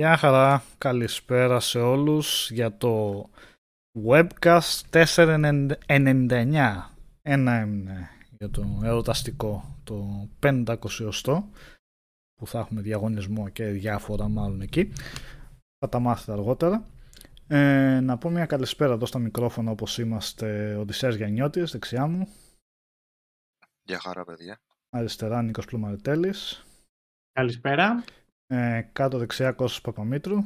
Γεια χαρά, καλησπέρα σε όλους για το Webcast 499. Ένα έμεινε για το ερωταστικό, το 50 που θα έχουμε διαγωνισμό και διάφορα μάλλον εκεί. Θα τα μάθετε αργότερα. Ε, να πω μια καλησπέρα εδώ στα μικρόφωνα όπως είμαστε ο Οδυσσέας Γιαννιώτης, δεξιά μου. Γεια χαρά παιδιά. Αριστερά Νίκος Πλουμαριτέλης. Καλησπέρα. Ε, κάτω δεξιά Κώστας Παπαμήτρου.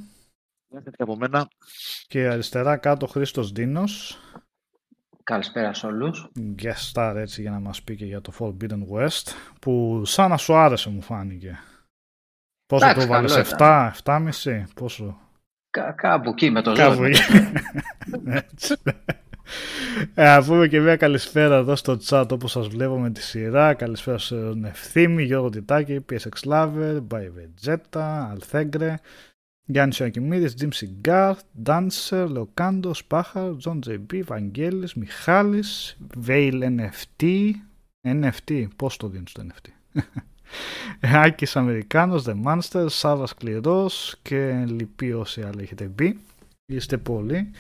από μένα. Και αριστερά κάτω Χρήστος Δίνος. Καλησπέρα σε όλους. Guest star έτσι για να μας πει και για το Forbidden West που σαν να σου άρεσε μου φάνηκε. Πόσο Εντάξει, το βάλες, καλό 7, 7,5, πόσο; Κα, κάπου εκεί με το Κάπου ζώο. εκεί. Έτσι. Ε, να πούμε και μια καλησπέρα εδώ στο chat όπως σας βλέπω με τη σειρά. Καλησπέρα στον Ευθύμη, Γιώργο Τιτάκη, PSX Lover, By Vegeta, Αλθέγκρε, Γιάννης Ιωακημίδης, Jim Cigar, Dancer, Λεοκάντο, Σπάχαρ, John JB, Βαγγέλης, Μιχάλης, Veil NFT, NFT, πώς το δίνεις το NFT. Άκης Αμερικάνος, The Monster, Σάβας Σκληρός και λοιποί όσοι άλλοι έχετε μπει. Είστε πολλοί.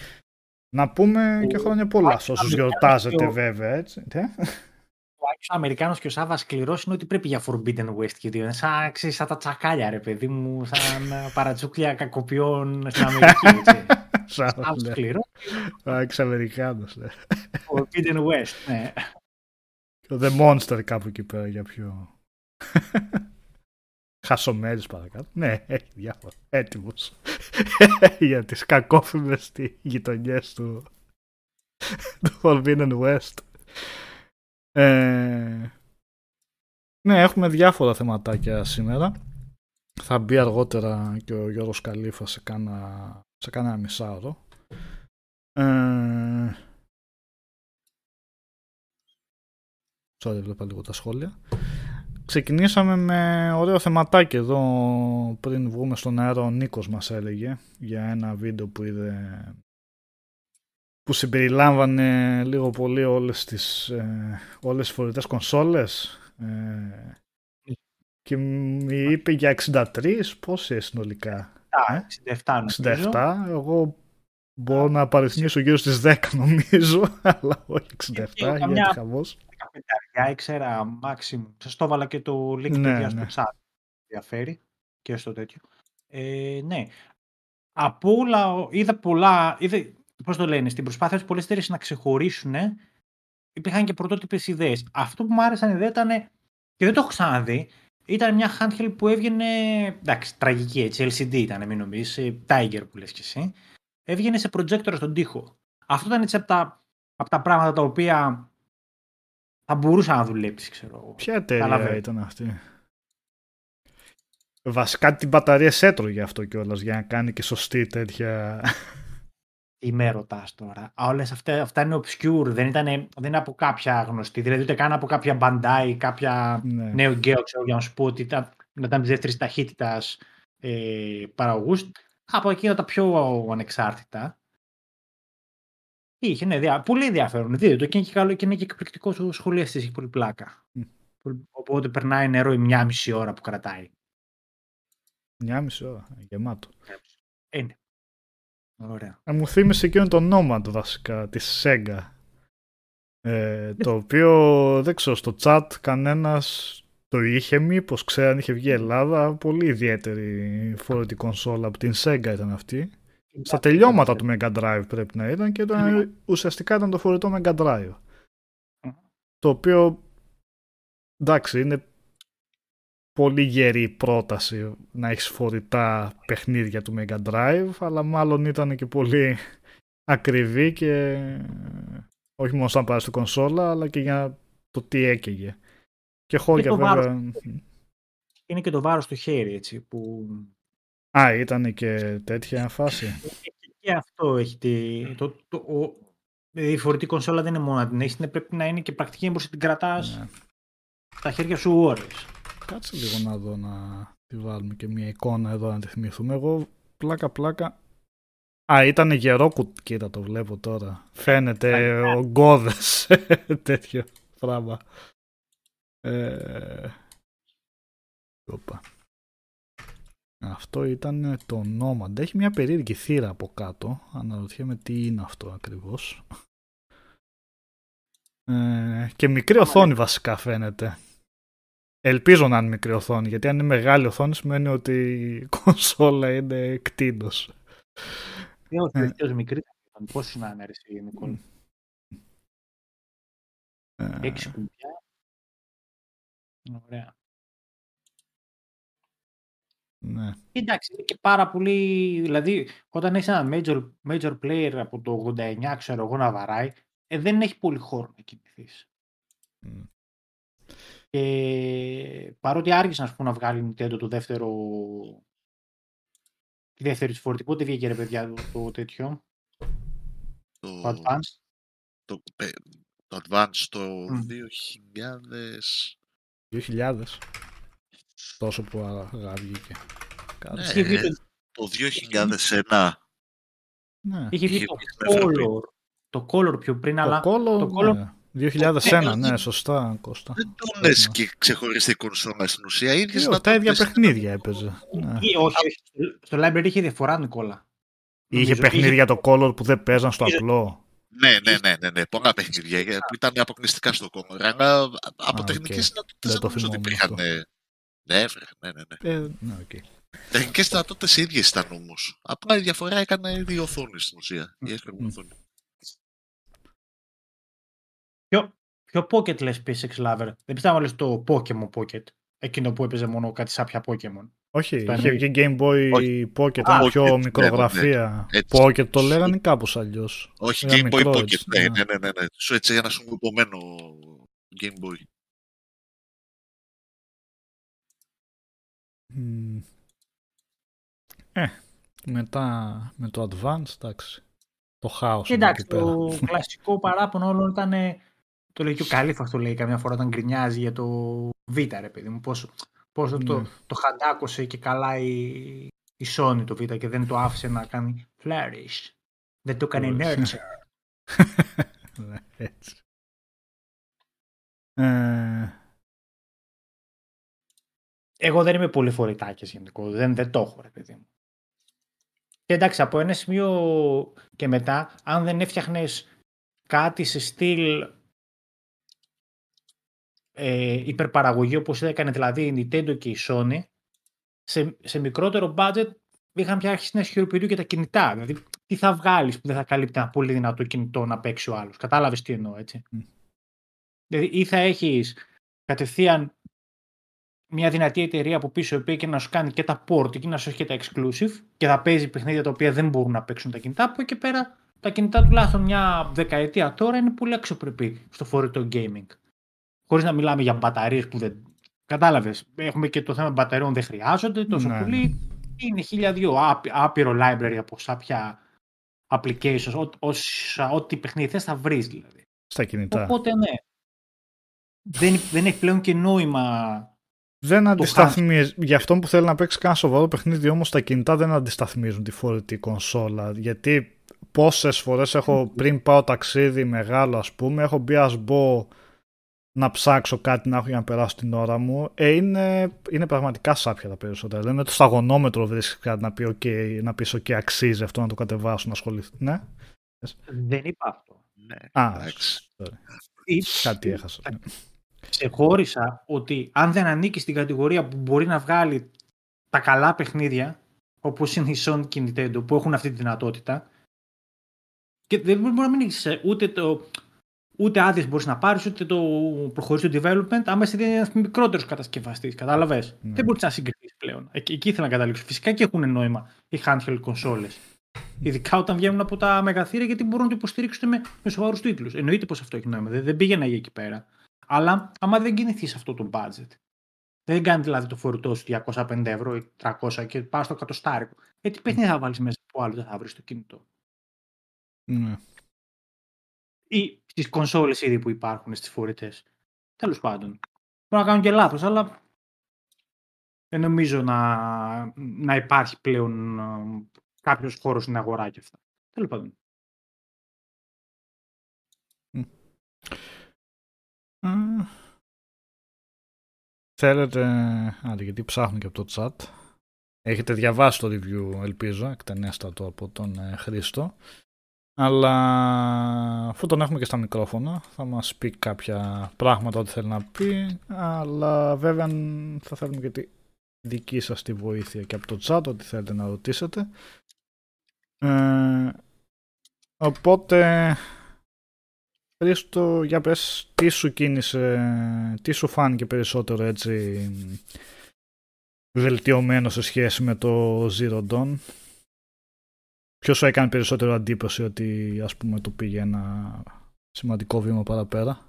Να πούμε και χρόνια πολλά Άκης σε όσους Αμερικάνος γιορτάζετε και ο- βέβαια έτσι. Τι; Ο Άκης ο Αμερικάνος και ο Σάββας σκληρός είναι ότι πρέπει για Forbidden West και δύο. Είναι σαν, ξέρεις, σαν τα τσακάλια ρε παιδί μου, σαν ε, παρατσούκλια κακοποιών στην Αμερική. Έτσι. Σάβας, Σάββας ναι. σκληρός, Ο Άκης Αμερικάνος, ναι. Forbidden West. Ναι. Και ο The Monster κάπου εκεί πέρα για πιο... Χασομέρης παρακάτω. Ναι, έχει διάφορα. Έτοιμος. για τις κακόφημες στη γειτονιές του, του Forbidden West. Ε, ναι, έχουμε διάφορα θεματάκια σήμερα. Θα μπει αργότερα και ο Γιώργος Καλήφα σε κάνα, σε κάνα μισάωρο. Ε, sorry, βλέπα λίγο τα σχόλια. Ξεκινήσαμε με ωραίο θεματάκι εδώ πριν βγούμε στον αέρα ο Νίκος μας έλεγε για ένα βίντεο που είδε που συμπεριλάμβανε λίγο πολύ όλες τις, ε, όλες τις φορητές κονσόλες. Ε, και μου είπε για 63 πόσες συνολικά Α, 67 νομίζω. 67 εγώ μπορώ να απαριθμίσω γύρω στις 10 νομίζω αλλά όχι 67 Και καμιά- γιατί χαμός 15 ήξερα maximum. Σας το έβαλα και το link Ναι, παιδιά ναι. στο chat. Ενδιαφέρει και στο τέτοιο. Ε, ναι. Από όλα, ο- είδα πολλά, είδα, πώς το λένε, στην προσπάθεια τους πολλές εταιρείες να ξεχωρίσουν, υπήρχαν και πρωτότυπες ιδέες. Αυτό που μου άρεσαν ιδέα ήταν, και δεν το έχω ξαναδεί, ήταν μια handheld που έβγαινε, εντάξει, τραγική έτσι, LCD ήταν, μην νομίζεις, ε, Tiger που λες κι εσύ. Έβγαινε σε projector στον τοίχο. Αυτό ήταν έτσι από τα, από τα πράγματα τα οποία θα μπορούσα να δουλέψεις, ξέρω εγώ. Ποια εταιρεία Καταλαβαίνω. ήταν αυτή; Βασικά την μπαταρία έτρωγε αυτό κιόλας για να κάνει και σωστή τέτοια. Τι με ρωτάς τώρα; Όλες αυτά, αυτά είναι obscure, δεν, ήταν, δεν είναι από κάποια γνωστή. Δηλαδή ούτε καν από κάποια Bandai, κάποια ναι. νέο γκέο, ξέρω για να σου πω ότι ήταν, ήταν της δεύτερης ταχύτητας ε, παραγωγούς. Από εκείνα τα πιο ανεξάρτητα. Είχε, ναι, δια, πολύ ενδιαφέρον. Δείτε το και είναι και, καλό, και είναι και εκπληκτικό ο σχολιαστής, έχει πολύ πλάκα. Μμ. Οπότε περνάει νερό η μία μισή ώρα που κρατάει. Μια μισή ώρα. Γεμάτο. Είναι. Ωραία. Ε, μου θύμισε εκείνο το Nomad βασικά της Sega. Ε, το οποίο δεν ξέρω στο chat κανένας το είχε μήπως ξέρει αν είχε βγει η Ελλάδα πολύ ιδιαίτερη φορητή κονσόλα από την Sega ήταν αυτή στα τελειώματα του Mega Drive πρέπει να ήταν και ήταν, ουσιαστικά ήταν το φορητό Mega Drive. Το οποίο εντάξει είναι πολύ γερή πρόταση να έχεις φορητά παιχνίδια του Mega Drive αλλά μάλλον ήταν και πολύ ακριβή και όχι μόνο σαν πάρει στην κονσόλα αλλά και για το τι έκαιγε. Και χώρια το βάρος. βέβαια Είναι και το βάρος του χέρι, έτσι, που Α, ήταν και τέτοια φάση. Και αυτό έχει τη, το, το, ο, δηλαδή η φορητή κονσόλα δεν είναι μόνο να την έχεις, είναι- πρέπει να είναι και πρακτική έμπορση την κρατάς Ναι. στα χέρια σου ώρες. Κάτσε λίγο να δω να τη βάλουμε και μια εικόνα εδώ να τη θυμηθούμε. Εγώ πλάκα πλάκα. Α, ήταν γερό κουτ... Κοίτα το βλέπω τώρα. Φαίνεται ο γκώδες τέτοιο πράγμα. Ε... Οπα. Αυτό ήταν το Nomad. Έχει μια περίεργη θύρα από κάτω. Αναρωτιέμαι τι είναι αυτό ακριβώς. Ε, και μικρή οθόνη βασικά φαίνεται. Ελπίζω να είναι μικρή οθόνη, γιατί αν είναι μεγάλη οθόνη σημαίνει ότι η κονσόλα είναι κτίνος. Ε, όχι, Ε. βελτίως μικρή θα ήταν. Πόσο να είναι αρέσει, Νικόλ. Ε, Έξι κουμπιά. Ωραία. Ναι. Εντάξει, είναι και πάρα πολύ. Δηλαδή, όταν έχεις ένα major, major player από το 89, ξέρω εγώ, να βαράει, ε, δεν έχει πολύ χώρο να κινηθείς. Μ. Και παρότι άργησαν ας πούμε, να βγάλει η Nintendo το δεύτερο. Τη δεύτερη της φορτή. Πότε βγήκε ρε παιδιά το, το τέτοιο, Το, το Advance; το, πε- το Advance το Μμ. 2000. 2000. Τόσο που αργά βγήκε. Κάτι. Ναι. Είχε βγει το, Το 2001. Ναι. είχε βγει είχε το βγει στην Ευρώπη. Color. Το Color πιο πριν, αλλά Το Color, το Color- ναι. 2001, Ναι, ναι, σωστά, Κώστα. Δεν το λες και ξεχωριστή κονσόλα στην ουσία. Ε, Ίδιες όχι, τα ίδια δυνατότητες. παιχνίδια έπαιζε. Ναι. Ή όχι, όχι. Στο- Στο library είχε διαφορά, Νικόλα. Είχε Νομίζω. παιχνίδια το Color που δεν παίζαν στο Είχε- απλό. Ναι, ναι, ναι, ναι, ναι. Πολλά παιχνίδια ε, που ήταν αποκλειστικά στο Commodore. Αλλά από Α, τεχνικές οκ. δυνατότητε Δεν δεν το νομίζω ότι θυμόμουν υπήρχαν. Αυτό. ε, Ναι, βρε, ναι, ναι, ναι. Ε, ναι, οκ. Τεχνικέ δυνατότητε ίδιες ήταν όμως. Απλά η διαφορά έκανε η οθόνη στην ουσία. Η εύκολη Μμ. οθόνη. Ποιο, ποιο Pocket λες PSX Lover; Δεν πιστεύω να λες το Pokemon Pocket. Εκείνο που έπαιζε μόνο κάτι σάπια Pokemon. Όχι, Ήταν- είχε βγει Game Boy Όχι. Pocket, Α, ένα πιο Pocket, μικρογραφία. Έτσι. Pocket το λέγανε κάπως αλλιώς. Όχι, Ένα Game Boy μικρό Pocket. έτσι, Ναι, ναι. ναι, ναι, ναι, ναι. Σου έτσι ένα συγκεκριμένο Game Boy. Ε, μετά με το Advance, εντάξει. Το χάος είναι Εντάξει, εκεί πέρα. το κλασικό παράπονο όλων ήταν. ε, Το λέει και ο Καλύφας το λέει καμιά φορά όταν γκρινιάζει για το Β, ρε παιδί μου. Πόσο, πόσο το, Ναι. το χαντάκωσε και καλά η, η Sony το Β και δεν το άφησε να κάνει flourish. Δεν το έκανε Flourish. nurture. Ναι, έτσι. Ε, Εγώ δεν είμαι πολύ φορητάκια γενικό. Δεν, δεν το έχω, ρε παιδί μου. Και εντάξει, από ένα σημείο και μετά, αν δεν έφτιαχνες κάτι σε στυλ ε, υπερπαραγωγή όπως έκανε δηλαδή η Nintendo και η Sony, σε, σε μικρότερο budget είχαν πια αρχίσει να ισχυροποιούν και τα κινητά. Δηλαδή, τι θα βγάλεις που δεν θα καλύπτει ένα πολύ δυνατό κινητό να παίξει ο άλλος. Κατάλαβες τι εννοώ, έτσι. Μμ. Δηλαδή, ή θα έχεις κατευθείαν μια δυνατή εταιρεία από πίσω η οποία και να σου κάνει και τα port και να σου έχει και τα exclusive και θα παίζει παιχνίδια τα οποία δεν μπορούν να παίξουν τα κινητά. Από εκεί και πέρα τα κινητά τουλάχιστον μια δεκαετία τώρα είναι πολύ αξιοπρεπή στο φορητό gaming. Χωρίς να μιλάμε για μπαταρίες που δεν. Κατάλαβες. Έχουμε και το θέμα μπαταριών δεν χρειάζονται τόσο Ναι, πολύ. Είναι χίλια δυο άπει- άπειρο library από σάπια applications. ό- όσα- Ό,τι παιχνίδι θες θα βρεις δηλαδή. στα κινητά. Οπότε ναι. Δεν, δεν έχει πλέον και νόημα Δεν αντισταθμίζει. Για αυτό που θέλει να παίξει κανένα σοβαρό παιχνίδι, όμως τα κινητά δεν αντισταθμίζουν τη φορητή κονσόλα. Γιατί πόσες φορές έχω πριν πάω ταξίδι μεγάλο, ας πούμε, έχω μπει ας μπω να ψάξω κάτι να έχω για να περάσω την ώρα μου. Ε, είναι, είναι πραγματικά σάπια τα περισσότερα. Δεν με το σταγονόμετρο βρίσκεις κάτι να πει: OK, να πεις OK, αξίζει αυτό να το κατεβάσω, να ασχοληθεί. Ναι; Δεν είπα αυτό. Ναι, Α, εντάξει. Ή- κάτι έχασα. Ναι. Ξεχώρισα ότι αν δεν ανήκει στην κατηγορία που μπορεί να βγάλει τα καλά παιχνίδια, όπως είναι η Sony και η Nintendo, που έχουν αυτή τη δυνατότητα, και δεν μπορεί να μην έχεις ούτε, το, ούτε άδειες μπορείς να πάρεις, ούτε το προχωρήσει το development, άμα είσαι ένας μικρότερος κατασκευαστής. Κατάλαβες; Ναι. Δεν μπορείς να συγκριθείς πλέον. Εκεί, εκεί ήθελα να καταλήξω. Φυσικά και έχουν νόημα οι handheld consoles. Ειδικά όταν βγαίνουν από τα μεγαθύρια, γιατί μπορούν να το υποστηρίξουν με, με σοβαρούς τίτλους. Εννοείται πως αυτό έχει νόημα. Δεν, δεν πήγαινα για εκεί πέρα. Αλλά άμα δεν κινηθείς σε αυτό το budget, δεν κάνει δηλαδή το φορητό σου 250 ευρώ ή 300 και πας στο εκατοστάρικο. Ε, τι παιχνίδι θα βάλεις μέσα που άλλο δεν θα βρεις το κινητό; Ναι. Ή στις κονσόλες ήδη που υπάρχουν στις φορητές. Τέλος πάντων. Μπορεί να κάνουν και λάθος, αλλά δεν νομίζω να, να υπάρχει πλέον κάποιος χώρος στην αγορά και αυτά. Τέλος πάντων. Α, Θέλετε, άντε γιατί ψάχνω και από το chat, Έχετε διαβάσει το review, ελπίζω, εκτενέστατο από τον ε, Χρήστο. Αλλά αφού τον έχουμε και στα μικρόφωνα, θα μας πει κάποια πράγματα ό,τι θέλει να πει, αλλά βέβαια θα θέλουμε και τη δική σας τη βοήθεια και από το chat, ό,τι θέλετε να ρωτήσετε. Ε, οπότε, Χρήστο, για πες, τι σου κίνησε, τι σου φάνηκε περισσότερο έτσι βελτιωμένο σε σχέση με το Zero Dawn; Ποιος σου έκανε περισσότερο αντίποση ότι ας πούμε το πήγε ένα σημαντικό βήμα παραπέρα;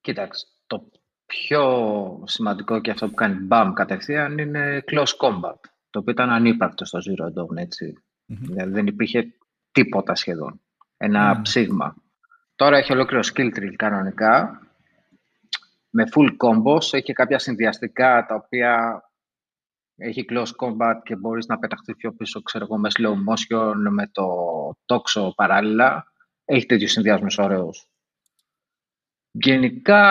Κοίταξε, το πιο σημαντικό και αυτό που κάνει μπαμ κατευθείαν είναι close combat, το οποίο ήταν ανύπαρκτο στο Zero Dawn, ετσι Δηλαδή δεν υπήρχε τίποτα σχεδόν. Ένα ψήγμα. Τώρα έχει ολόκληρο skill tree κανονικά, με full combos, έχει κάποια συνδυαστικά τα οποία έχει close combat και μπορείς να πεταχτεί πιο πίσω, ξέρω εγώ, με slow motion, με το τόξο παράλληλα. Έχει τέτοιους συνδυασμούς ωραίους. Γενικά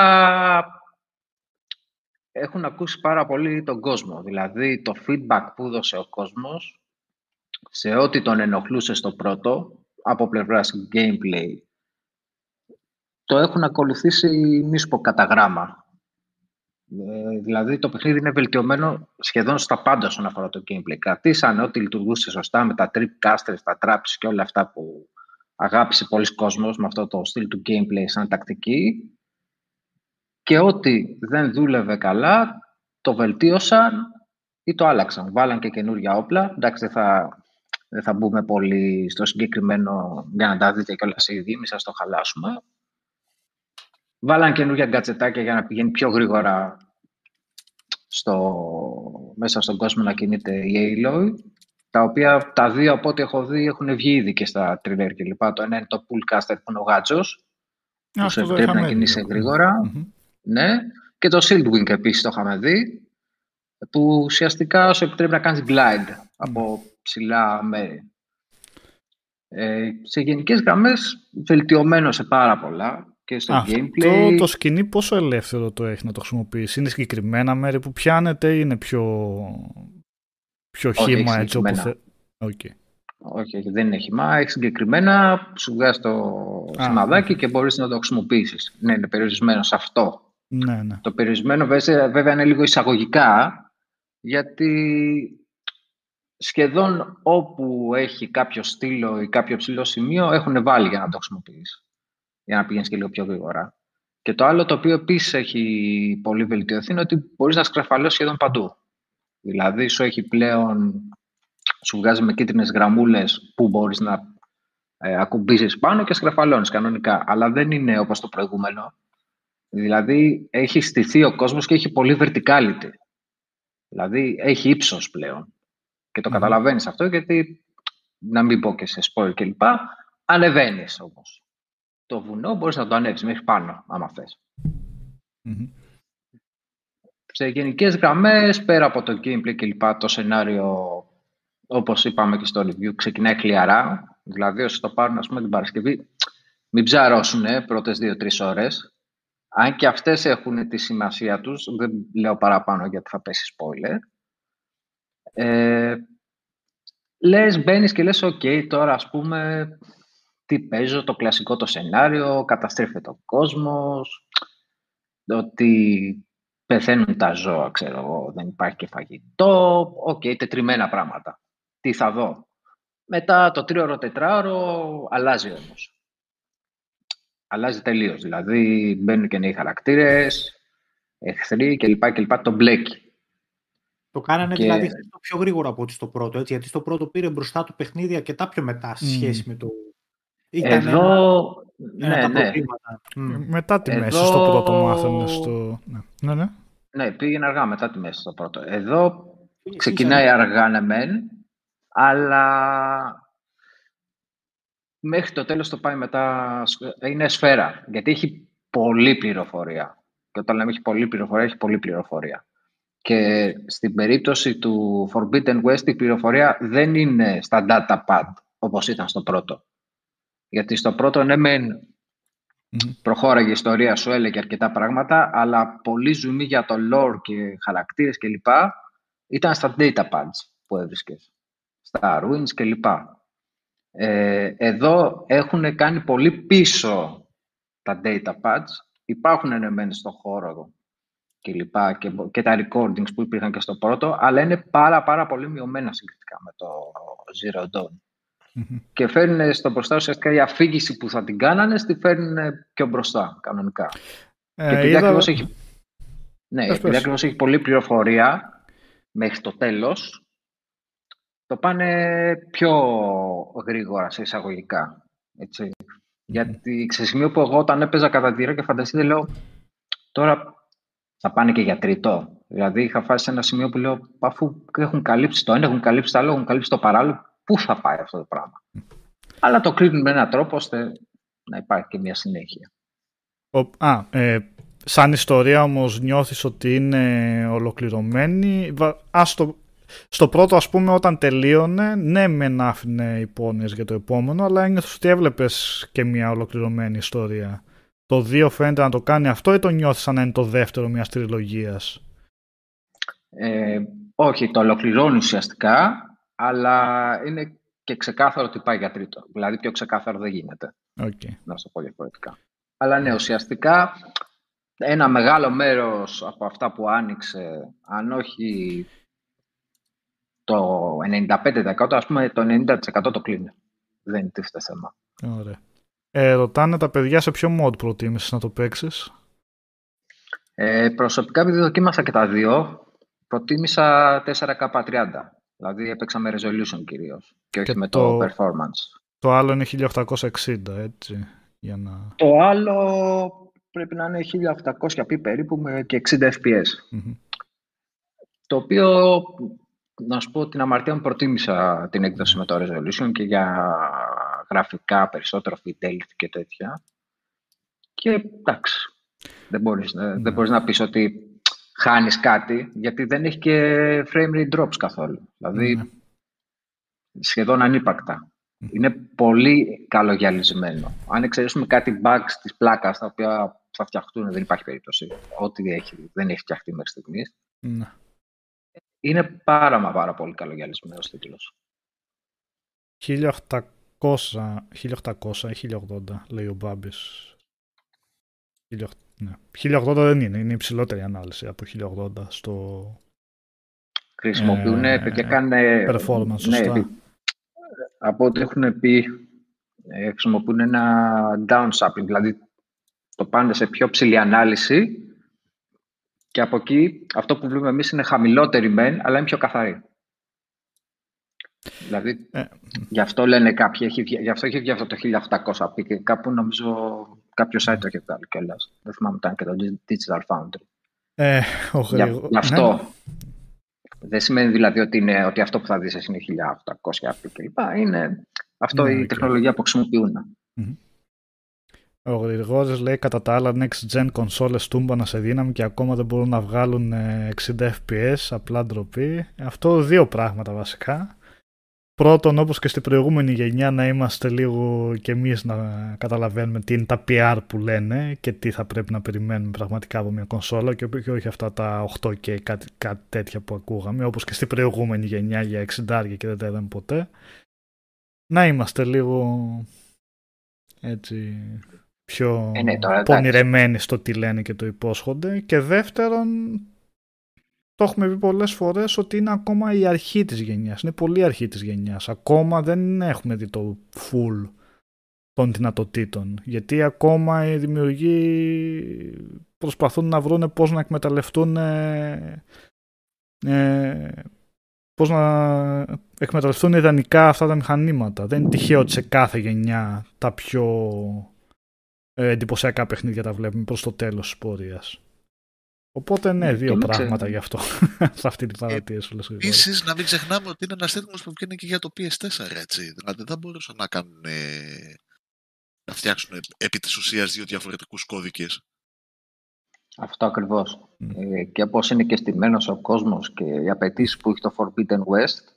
έχουν ακούσει πάρα πολύ τον κόσμο. Δηλαδή το feedback που έδωσε ο κόσμος σε ό,τι τον ενοχλούσε στο πρώτο, από πλευράς gameplay, το έχουν ακολουθήσει μη σου πω κατά γράμμα. Ε, δηλαδή το παιχνίδι είναι βελτιωμένο σχεδόν στα πάντα όσον αφορά το gameplay. Κρατήσανε ό,τι λειτουργούσε σωστά με τα trip casters, τα traps και όλα αυτά που αγάπησε πολλοί κόσμος με αυτό το στυλ του gameplay σαν τακτική και ό,τι δεν δούλευε καλά το βελτίωσαν ή το άλλαξαν. Βάλαν και καινούργια όπλα. Εντάξει, δεν θα, δεν θα μπούμε πολύ στο συγκεκριμένο για να τα δείτε κιόλας ήδη, μην σας το χαλάσουμε. Βάλαν καινούργια γκατσετάκια για να πηγαίνει πιο γρήγορα στο, μέσα στον κόσμο να κινείται η Aloy, τα οποία τα δύο από ό,τι έχω δει έχουν βγει ήδη και στα τριλέρ και λοιπά. Το ένα είναι το Poolcaster που είναι ο γάτζος, που σε επιτρέπει να κινείσαι Ναι. Και το Shieldwing επίσης το είχαμε δει, που ουσιαστικά σου επιτρέπει να κάνεις glide από ψηλά μέρη. Ε, σε γενικές γραμμές βελτιωμένο σε πάρα πολλά και στο Αυτό gameplay. το σκηνή πόσο ελεύθερο το έχει να το χρησιμοποιήσει; Είναι συγκεκριμένα μέρη που πιάνεται ή είναι πιο, πιο Όχι, χήμα έχει έτσι όπου θε... συγκεκριμένα. Okay. Όχι, όχι, δεν είναι χυμά. Έχει συγκεκριμένα, σου βγάζει το σημαδάκι και μπορείς να το χρησιμοποιήσεις. Ναι, είναι περιορισμένο σε αυτό. Ναι, ναι. Το περιορισμένο βέβαια βέβαια είναι λίγο εισαγωγικά, γιατί σχεδόν όπου έχει κάποιο στήλο ή κάποιο ψηλό σημείο έχουν βάλει για να το χρησιμοποιήσεις. Για να πηγαίνεις και λίγο πιο γρήγορα. Και το άλλο το οποίο επίσης έχει πολύ βελτιωθεί είναι ότι μπορείς να σκραφαλώσεις σχεδόν παντού. Δηλαδή σου έχει πλέον, σου βγάζει με κίτρινες γραμμούλες που μπορείς να ε, ακουμπήσεις πάνω και σκραφαλώνεις κανονικά. Αλλά δεν είναι όπως το προηγούμενο. Δηλαδή έχει στηθεί ο κόσμος και έχει πολύ verticality. Δηλαδή έχει ύψος πλέον. Και το Μμμ. καταλαβαίνεις αυτό γιατί, να μην πω και σε spoil κλπ, ανεβαίνεις όμως. Το βουνό μπορείς να το ανέβεις μέχρι πάνω, άμα θες. Μμμ. Σε γενικές γραμμές, πέρα από το gameplay και λοιπά, το σενάριο, όπως είπαμε και στο review, ξεκινάει χλιαρά. Δηλαδή, όσοι το πάρουν, ας πούμε, την Παρασκευή, μην ψαρώσουν πρώτες δύο-τρεις ώρες. Αν και αυτές έχουν τη σημασία τους, δεν λέω παραπάνω γιατί θα πέσει spoiler. Ε, λες, μπαίνεις και λες, οκ, τώρα ας πούμε, τι παίζω, το κλασικό το σενάριο, καταστρέφεται ο κόσμος, ότι πεθαίνουν τα ζώα, ξέρω εγώ, δεν υπάρχει και φαγητό, οκ, τετριμένα πράγματα. Τι θα δω. Μετά το τρίωρο, τετράωρο αλλάζει όμως. Αλλάζει τελείως, δηλαδή μπαίνουν και νέοι χαρακτήρες, εχθροί κλπ. κλπ. Το μπλέκει. Το κάνανε Και- δηλαδή αυτό πιο γρήγορα από ό,τι στο πρώτο. Έτσι, γιατί στο πρώτο πήρε μπροστά του παιχνίδι αρκετά πιο μετά σε Μμ. σχέση με το. Ήταν Εδώ, ένα, ναι, τα ναι, προβλήματα. Μμ. Μετά τη μέση Εδώ- στο πρώτο μάθανε στο... Ναι, ναι. ναι. ναι, πήγαινε αργά μετά τη μέση στο πρώτο. Εδώ Εσύ ξεκινάει είσαι- αργά ναι μεν, αλλά μέχρι το τέλος το πάει μετά, σ- είναι σφαίρα, γιατί έχει πολλή πληροφορία. Και όταν λέμε έχει πολλή πληροφορία, έχει πολλή πληροφορία. Και στην περίπτωση του Forbidden West η πληροφορία δεν είναι στα datapad όπως ήταν στο πρώτο. Γιατί στο πρώτο ναι μεν Μμμ. προχώραγε η ιστορία, σου έλεγε αρκετά πράγματα, αλλά πολύ ζουμί για το lore και χαρακτήρες κλπ. ήταν στα data pads που έβρισκες, στα ruins κλπ. Ε, εδώ έχουν κάνει πολύ πίσω τα data pads. Υπάρχουν ενεμένοι στον χώρο και λοιπά και, και τα recordings που υπήρχαν και στο πρώτο, αλλά είναι πάρα πάρα πολύ μειωμένα συγκριτικά με το Zero Dawn. Και φέρνουν στο μπροστά ουσιαστικά η αφήγηση που θα την κάνανε, στη φέρνουν πιο μπροστά κανονικά. Ε, και επειδή είδα... έχει, ναι, επειδή ακριβώς έχει πολλή πληροφορία μέχρι το τέλος, το πάνε πιο γρήγορα σε εισαγωγικά. Έτσι. Γιατί σε σημείο που εγώ όταν έπαιζα κατά τη και φανταστείτε λέω τώρα θα πάνε και για τρίτο. Δηλαδή είχα φάσει σε ένα σημείο που λέω αφού έχουν καλύψει το ένα, έχουν καλύψει το άλλο, έχουν καλύψει το παράλληλο, πού θα πάει αυτό το πράγμα. Αλλά το κρίνουν με έναν τρόπο ώστε να υπάρχει και μια συνέχεια. Ο, α, ε, σαν ιστορία όμως νιώθεις ότι είναι ολοκληρωμένη. Ας το, στο πρώτο ας πούμε όταν τελείωνε, ναι μεν άφηνε υπόνοιες για το επόμενο, αλλά ένιωθες ότι έβλεπες και μια ολοκληρωμένη ιστορία. Το 2 φαίνεται να το κάνει αυτό ή το νιώθεις σαν να είναι το δεύτερο μιας τριλογίας; Ε, όχι, το ολοκληρώνει ουσιαστικά, αλλά είναι και ξεκάθαρο ότι πάει για τρίτο. Δηλαδή πιο ξεκάθαρο δεν γίνεται. Okay. Να σου πω διαφορετικά. Αλλά ναι, ουσιαστικά ένα μεγάλο μέρος από αυτά που άνοιξε, αν όχι το 95% ας πούμε το 90% το κλείνει. Δεν είναι τίφτε θέμα. Ωραία. Ε, ρωτάνε τα παιδιά σε ποιο mod προτίμησες να το παίξεις; Ε, προσωπικά επειδή δοκίμασα και τα δύο, προτίμησα 4K30. Δηλαδή έπαιξα με resolution κυρίως και όχι με το, performance. Το άλλο είναι 1860, έτσι. Για να... Το άλλο πρέπει να είναι 1800 περίπου και 60 fps. Το οποίο να σου πω την αμαρτία μου προτίμησα την έκδοση με το resolution και για γραφικά περισσότερο fidelity και τέτοια. Και εντάξει, δεν μπορείς, δεν ναι. μπορείς να πεις ότι χάνεις κάτι, γιατί δεν έχει και frame rate drops καθόλου. Δηλαδή, ναι. σχεδόν ανύπακτα. Είναι πολύ καλογιαλισμένο. Αν εξαιρέσουμε κάτι bugs της πλάκας, τα οποία θα φτιαχτούν, δεν υπάρχει περίπτωση. Ό,τι έχει, δεν έχει φτιαχτεί μέχρι στιγμής. Ναι. Είναι πάρα μα πάρα πολύ καλογιαλισμένο ο τίτλος. 1800, 1800 ή 1080 λέει ο Μπάμπη. 1080 δεν είναι, είναι υψηλότερη ανάλυση από 1080 στο. Χρησιμοποιούν, ε, παιδιά κάνουν. Performance, ναι, σωστά. από ό,τι έχουν πει, ε, χρησιμοποιούν ένα downsampling, δηλαδή το πάνε σε πιο ψηλή ανάλυση και από εκεί αυτό που βλέπουμε εμείς είναι χαμηλότερη μεν, αλλά είναι πιο καθαρή. Δηλαδή, ε. γι' αυτό λένε κάποιοι, έχει, γι' αυτό έχει βγει αυτό το 1800 πει και κάπου νομίζω κάποιος site το έχει βγάλει κιόλας. Δεν θυμάμαι ήταν και το Digital Foundry. Ε, Γι' αυτό. Ναι. Δεν σημαίνει δηλαδή ότι, είναι, ότι αυτό που θα δεις είναι 1800 κλπ. Είναι αυτό ναι, η τεχνολογία που χρησιμοποιούν. Ο Γρηγόρης λέει κατά τα άλλα next gen consoles τούμπανα σε δύναμη και ακόμα δεν μπορούν να βγάλουν 60 ε, fps, απλά ντροπή. Αυτό δύο πράγματα βασικά. Πρώτον, όπως και στην προηγούμενη γενιά, να είμαστε λίγο κι εμείς να καταλαβαίνουμε τι είναι τα PR που λένε και τι θα πρέπει να περιμένουμε πραγματικά από μια κονσόλα και όχι αυτά τα 8 και κάτι, κάτι τέτοια που ακούγαμε, όπως και στην προηγούμενη γενιά για 60 και δεν τα είδαμε ποτέ. Να είμαστε λίγο έτσι πιο ε, ναι, πονηρεμένοι στο τι λένε και το υπόσχονται. Και δεύτερον, το έχουμε πει πολλές φορές ότι είναι ακόμα η αρχή της γενιάς. Είναι πολύ αρχή της γενιάς. Ακόμα δεν έχουμε δει το full των δυνατοτήτων. Γιατί ακόμα οι δημιουργοί προσπαθούν να βρουν πώς να εκμεταλλευτούν ε, ε, πώς να εκμεταλλευτούν ιδανικά αυτά τα μηχανήματα. Δεν είναι τυχαίο ότι σε κάθε γενιά τα πιο ε, εντυπωσιακά παιχνίδια τα βλέπουμε προς το τέλος της πορείας. Οπότε ναι, δύο πράγματα γι' αυτό. σε αυτή την παρατήρηση. Ε, Επίσης, να μην ξεχνάμε ότι είναι ένας τέτοιο που βγαίνει και για το PS4, έτσι. Δηλαδή δεν μπορούσαν να κάνουν. να φτιάξουν επί της ουσίας δύο διαφορετικούς κώδικες. Αυτό ακριβώς. Ε, και όπως είναι και στημένος ο κόσμος και οι απαιτήσεις που έχει το Forbidden West,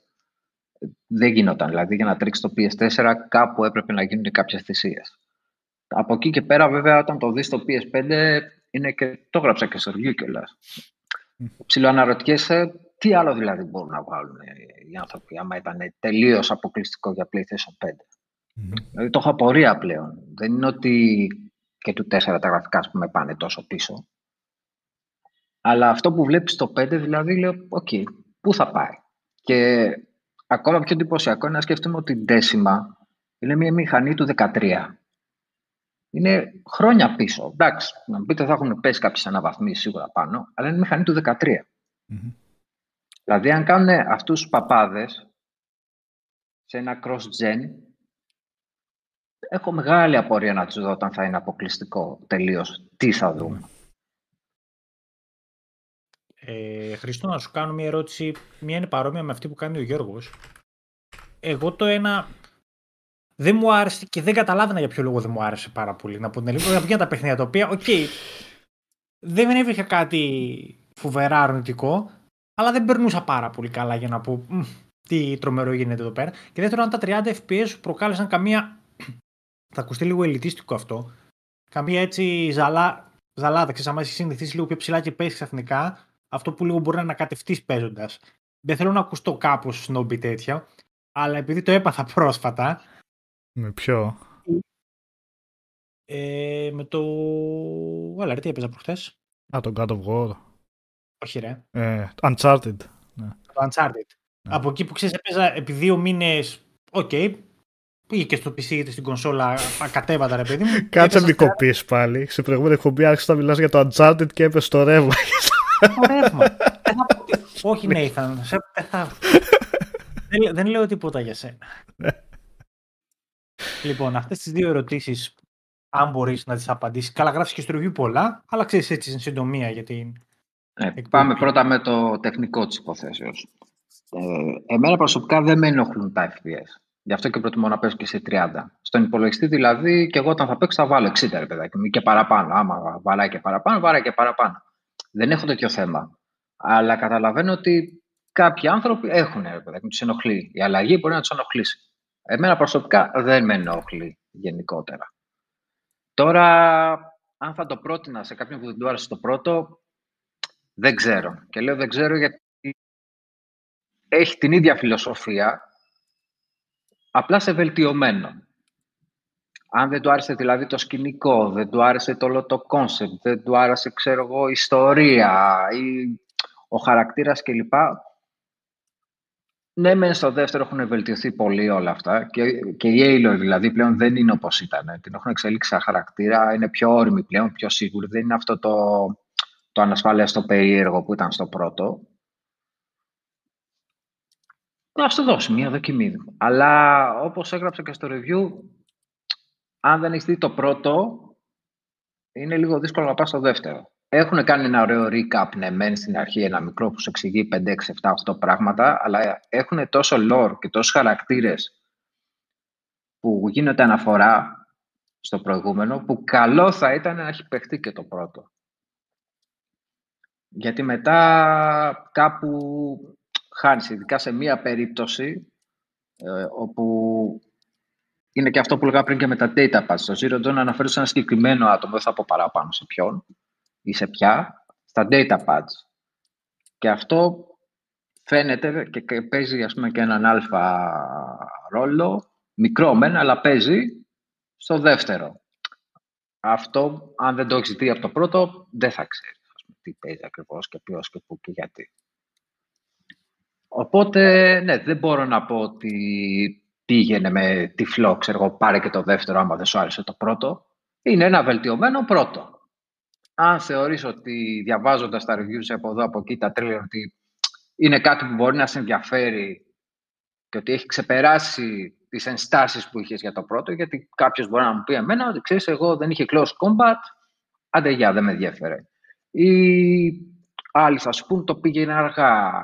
δεν γινόταν. Δηλαδή για να τρέξει το PS4 κάπου έπρεπε να γίνουν κάποιες θυσίες. Από εκεί και πέρα, βέβαια, όταν το δεις στο PS5, είναι και το έγραψα και στο review κιόλας. Mm. Ψιλοαναρωτιέσαι τι άλλο δηλαδή μπορούν να βγάλουν οι άνθρωποι, άμα ήταν τελείως αποκλειστικό για PlayStation 5. Μμμ. Δηλαδή το έχω απορία πλέον. Δεν είναι ότι και του 4 τα γραφικά που με πάνε τόσο πίσω. Αλλά αυτό που βλέπεις στο 5 δηλαδή λέω, οκ, πού θα πάει; Και ακόμα πιο εντυπωσιακό είναι να σκέφτομαι ότι η Decima είναι μια μηχανή του 13. Είναι χρόνια πίσω. Εντάξει, να μου πείτε θα έχουν πέσει κάποιες αναβαθμίσεις σίγουρα πάνω, αλλά είναι μηχανή του 13. Μμμ. Δηλαδή, αν κάνουν αυτούς τους παπάδες σε ένα cross-gen, έχω μεγάλη απορία να τους δω όταν θα είναι αποκλειστικό τελείως. Τι θα δούμε. Ε, Χρήστο, να σου κάνω μια ερώτηση. Μία είναι παρόμοια με αυτή που κάνει ο Γιώργος. Εγώ το ένα δεν μου άρεσε και δεν καταλάβαινα για ποιο λόγο δεν μου άρεσε πάρα πολύ. Να πω την αλήθεια. Για τα παιχνίδια τα οποία, οκ, δεν έβρισκα κάτι φοβερά αρνητικό, αλλά δεν περνούσα πάρα πολύ καλά για να πω «Μμ, τι τρομερό γίνεται εδώ πέρα. Και δεύτερον, αν τα 30 FPS σου προκάλεσαν καμία. θα ακουστεί λίγο ελιτίστικο αυτό. Καμία έτσι ζαλά, ζαλάδα. Ξέρεις, άμα έχεις συνηθίσει λίγο πιο ψηλά και πέσεις ξαφνικά, αυτό που λίγο μπορεί να ανακατευτείς παίζοντας. Δεν θέλω να ακουστώ κάπως σνόμπι τέτοια, αλλά επειδή το έπαθα πρόσφατα, Με ποιο; ε, με το. Έλα, ρε, τι έπαιζα προχθές. Α, τον God of War. Όχι, ρε. Ε, Uncharted. Το Uncharted. Ναι. Από εκεί που ξέρεις, έπαιζα επί δύο μήνες. Οκ. Πήγε και στο PC είτε στην κονσόλα, ακατέβατα ρε παιδί μου. Κάτσε Έπαιζα μην στα- κοπείς πάλι. Σε προηγούμενη εκπομπή άρχισε να μιλάς για το Uncharted και έπεσε το ρεύμα. Το ρεύμα. Δεν θα πω τι- Όχι, Nathan. σε- δεν θα- δεν, λέ- δεν λέω τίποτα για σένα. Λοιπόν, αυτές τις δύο ερωτήσεις, αν μπορείς να τις απαντήσεις. Καλά, γράφεις και στο review πολλά, αλλά ξέρεις έτσι στην συντομία γιατί. Ε, Εκπομπή. πάμε πρώτα με το τεχνικό της υποθέσεως. Ε, εμένα προσωπικά δεν με ενοχλούν τα FPS. Γι' αυτό και προτιμώ να παίζω και σε 30. Στον υπολογιστή δηλαδή, και εγώ όταν θα παίξω θα βάλω 60 ρε παιδάκι μου ή και παραπάνω. Άμα βαράει και παραπάνω, βαράει και παραπάνω. Δεν έχω τέτοιο θέμα. Αλλά καταλαβαίνω ότι κάποιοι άνθρωποι έχουν ρε παιδάκι μου, τους ενοχλεί. Η αλλαγή μπορεί να τους ενοχλήσει. Εμένα προσωπικά δεν με ενοχλεί γενικότερα. Τώρα, αν θα το πρότεινα σε κάποιον που δεν του άρεσε το πρώτο, δεν ξέρω. Και λέω δεν ξέρω γιατί έχει την ίδια φιλοσοφία, απλά σε βελτιωμένο. Αν δεν του άρεσε δηλαδή το σκηνικό, δεν του άρεσε το όλο το concept, δεν του άρεσε, ξέρω εγώ, η ιστορία ή ο χαρακτήρας κλπ. Ναι, μεν στο δεύτερο έχουν βελτιωθεί πολύ όλα αυτά και, και η Aloy δηλαδή πλέον δεν είναι όπως ήταν. Την έχουν εξελίξει σαν χαρακτήρα, είναι πιο όρημη πλέον, πιο σίγουρη. Δεν είναι αυτό το, το ανασφάλιστο περίεργο που ήταν στο πρώτο. Να το δώσει μια δοκιμή. Αλλά όπως έγραψα και στο review, αν δεν έχεις δει το πρώτο, είναι λίγο δύσκολο να πας στο δεύτερο. Έχουν κάνει ένα ωραίο recap, ναι, μεν στην αρχή ένα μικρό που σου εξηγεί 5, 6, 7, 8 πράγματα, αλλά έχουν τόσο lore και τόσους χαρακτήρες που γίνεται αναφορά στο προηγούμενο, που καλό θα ήταν να έχει παιχτεί και το πρώτο. Γιατί μετά κάπου χάνεις, ειδικά σε μία περίπτωση ε, όπου είναι και αυτό που λέγαμε πριν και με τα data pads. Στο Zero Dawn αναφέρω σε ένα συγκεκριμένο άτομο, δεν θα πω παραπάνω σε ποιον ή σε ποια, στα data pads. Και αυτό φαίνεται και, και παίζει ας πούμε και έναν αλφα ρόλο, μικρό μεν, αλλά παίζει στο δεύτερο. Αυτό, αν δεν το έχεις δει από το πρώτο, δεν θα ξέρεις ας πούμε, τι παίζει ακριβώς και ποιος και πού και γιατί. Οπότε, ναι, δεν μπορώ να πω ότι πήγαινε με τυφλό, ξέρω εγώ, πάρε και το δεύτερο άμα δεν σου άρεσε το πρώτο. Είναι ένα βελτιωμένο πρώτο. Αν θεωρείς ότι διαβάζοντας τα reviews από εδώ, από εκεί, τα τρέλερ, ότι είναι κάτι που μπορεί να σε ενδιαφέρει και ότι έχει ξεπεράσει τις ενστάσεις που είχες για το πρώτο, γιατί κάποιος μπορεί να μου πει εμένα ότι ξέρεις, εγώ δεν είχε close combat, άντε γεια, δεν με ενδιαφέρε. Ή άλλοι θα σου πούν το πήγαινε αργά,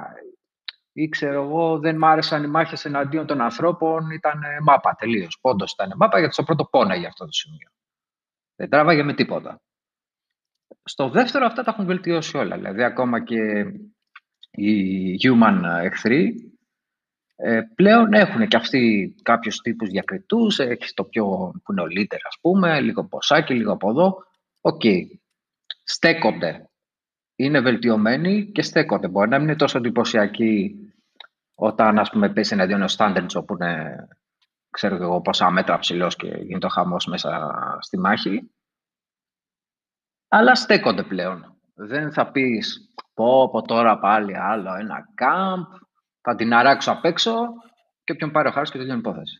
ή ξέρω εγώ, δεν μ' άρεσαν οι μάχες εναντίον των ανθρώπων, ήταν ε, μάπα τελείως. Πόντος ήταν μάπα, γιατί στο πρώτο πόναγε αυτό το σημείο. Δεν τράβαγε με τίποτα. Στο δεύτερο αυτά τα έχουν βελτιώσει όλα. Δηλαδή, ακόμα και οι human εχθροί ε, πλέον έχουν και αυτοί κάποιους τύπους διακριτούς. Έχει το πιο που είναι ο leader, ας πούμε, λίγο ποσάκι, λίγο από εδώ. Οκ. Στέκονται. είναι βελτιωμένοι και στέκονται. Μπορεί να μην είναι τόσο εντυπωσιακοί όταν ας πούμε πέσει εναντίον ο Standards όπου είναι ξέρω εγώ πόσα μέτρα ψηλός και γίνεται ο χαμός μέσα στη μάχη αλλά στέκονται πλέον. Δεν θα πεις πω από τώρα πάλι άλλο ένα κάμπ θα την αράξω απ' έξω και όποιον πάρει ο χάρος και τελειώνει υπόθεση.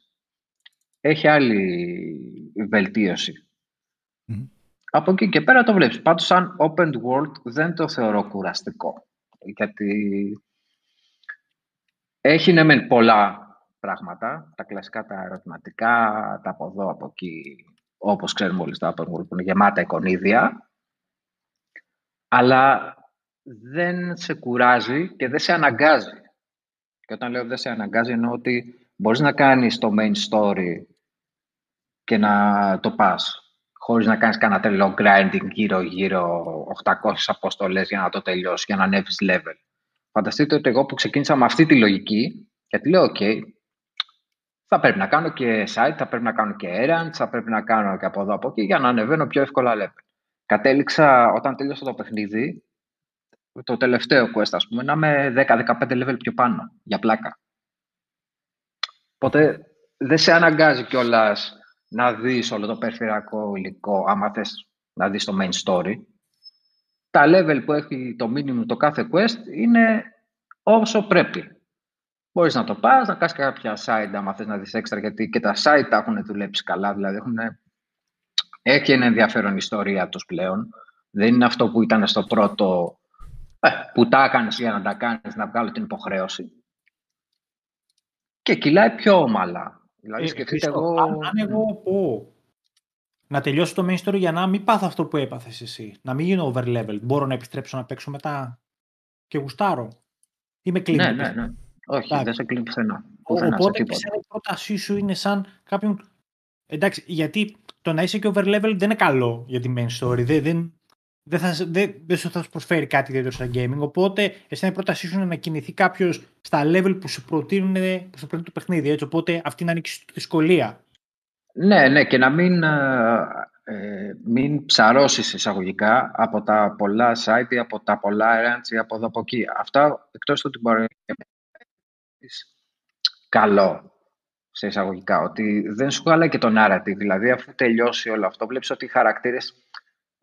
Έχει άλλη βελτίωση. Από εκεί και πέρα το βλέπεις. Πάντως σαν open world δεν το θεωρώ κουραστικό. Γιατί έχει ναι μεν πολλά πράγματα, τα κλασικά τα ερωτηματικά, τα από εδώ, από εκεί, όπως ξέρουμε όλοι στα open world που είναι γεμάτα εικονίδια, αλλά δεν σε κουράζει και δεν σε αναγκάζει. Και όταν λέω δεν σε αναγκάζει εννοώ ότι μπορείς να κάνεις το main story και να το πας χωρίς να κάνεις κανένα τρελό grinding γύρω-γύρω 800 αποστολές για να το τελειώσεις, για να ανέβεις level. Φανταστείτε ότι εγώ που ξεκίνησα με αυτή τη λογική, γιατί λέω, OK, θα πρέπει να κάνω και site, θα πρέπει να κάνω και errands, θα πρέπει να κάνω και από εδώ από εκεί για να ανεβαίνω πιο εύκολα level. Κατέληξα όταν τέλειωσα το παιχνίδι, το τελευταίο quest, ας πούμε, να είμαι 10-15 level πιο πάνω, για πλάκα. Οπότε δεν σε αναγκάζει κιόλας να δεις όλο το περιφερειακό υλικό, άμα θες να δεις το main story. Τα level που έχει το minimum το κάθε quest είναι όσο πρέπει. Μπορείς να το πας, να κάνεις κάποια site άμα θες να δεις έξτρα, γιατί και τα site τα έχουν δουλέψει καλά, δηλαδή έχουν... Έχει ένα ενδιαφέρον ιστορία τους πλέον. Δεν είναι αυτό που ήταν στο πρώτο ε, που τα έκανες για να τα κάνεις, να βγάλω την υποχρέωση. Και κυλάει πιο ομαλά. Δηλαδή, ε, σκεφτείτε εγώ... Αν, εγώ πω να τελειώσω το main story για να μην πάθω αυτό που έπαθες εσύ, να μην γίνω over level, μπορώ να επιστρέψω να παίξω μετά και γουστάρω. Είμαι κλείνει. Ναι, ναι, ναι. Όχι, δεν σε κλείνει πουθενά. Οπότε και η πρότασή σου είναι σαν κάποιον. Εντάξει, γιατί το να είσαι και over level δεν είναι καλό για τη main story. Δεν, δεν, δεν, θα, δεν, δεν σου θα προσφέρει κάτι ιδιαίτερο σαν gaming. Οπότε, εσύ η πρότασή σου είναι να κινηθεί κάποιος στα level που σου προτείνουν, που σου προτείνουν το παιχνίδι. Έτσι, οπότε αυτή να ανοίξεις τη δυσκολία. Ναι, ναι, και να μην, ε, ε μην ψαρώσεις εισαγωγικά από τα πολλά site ή από τα πολλά errands ή από εδώ από εκεί. Αυτά εκτός του ότι μπορεί να καλό σε εισαγωγικά, ότι δεν σου χαλάει και το narrative. Δηλαδή, αφού τελειώσει όλο αυτό, βλέπεις ότι οι χαρακτήρες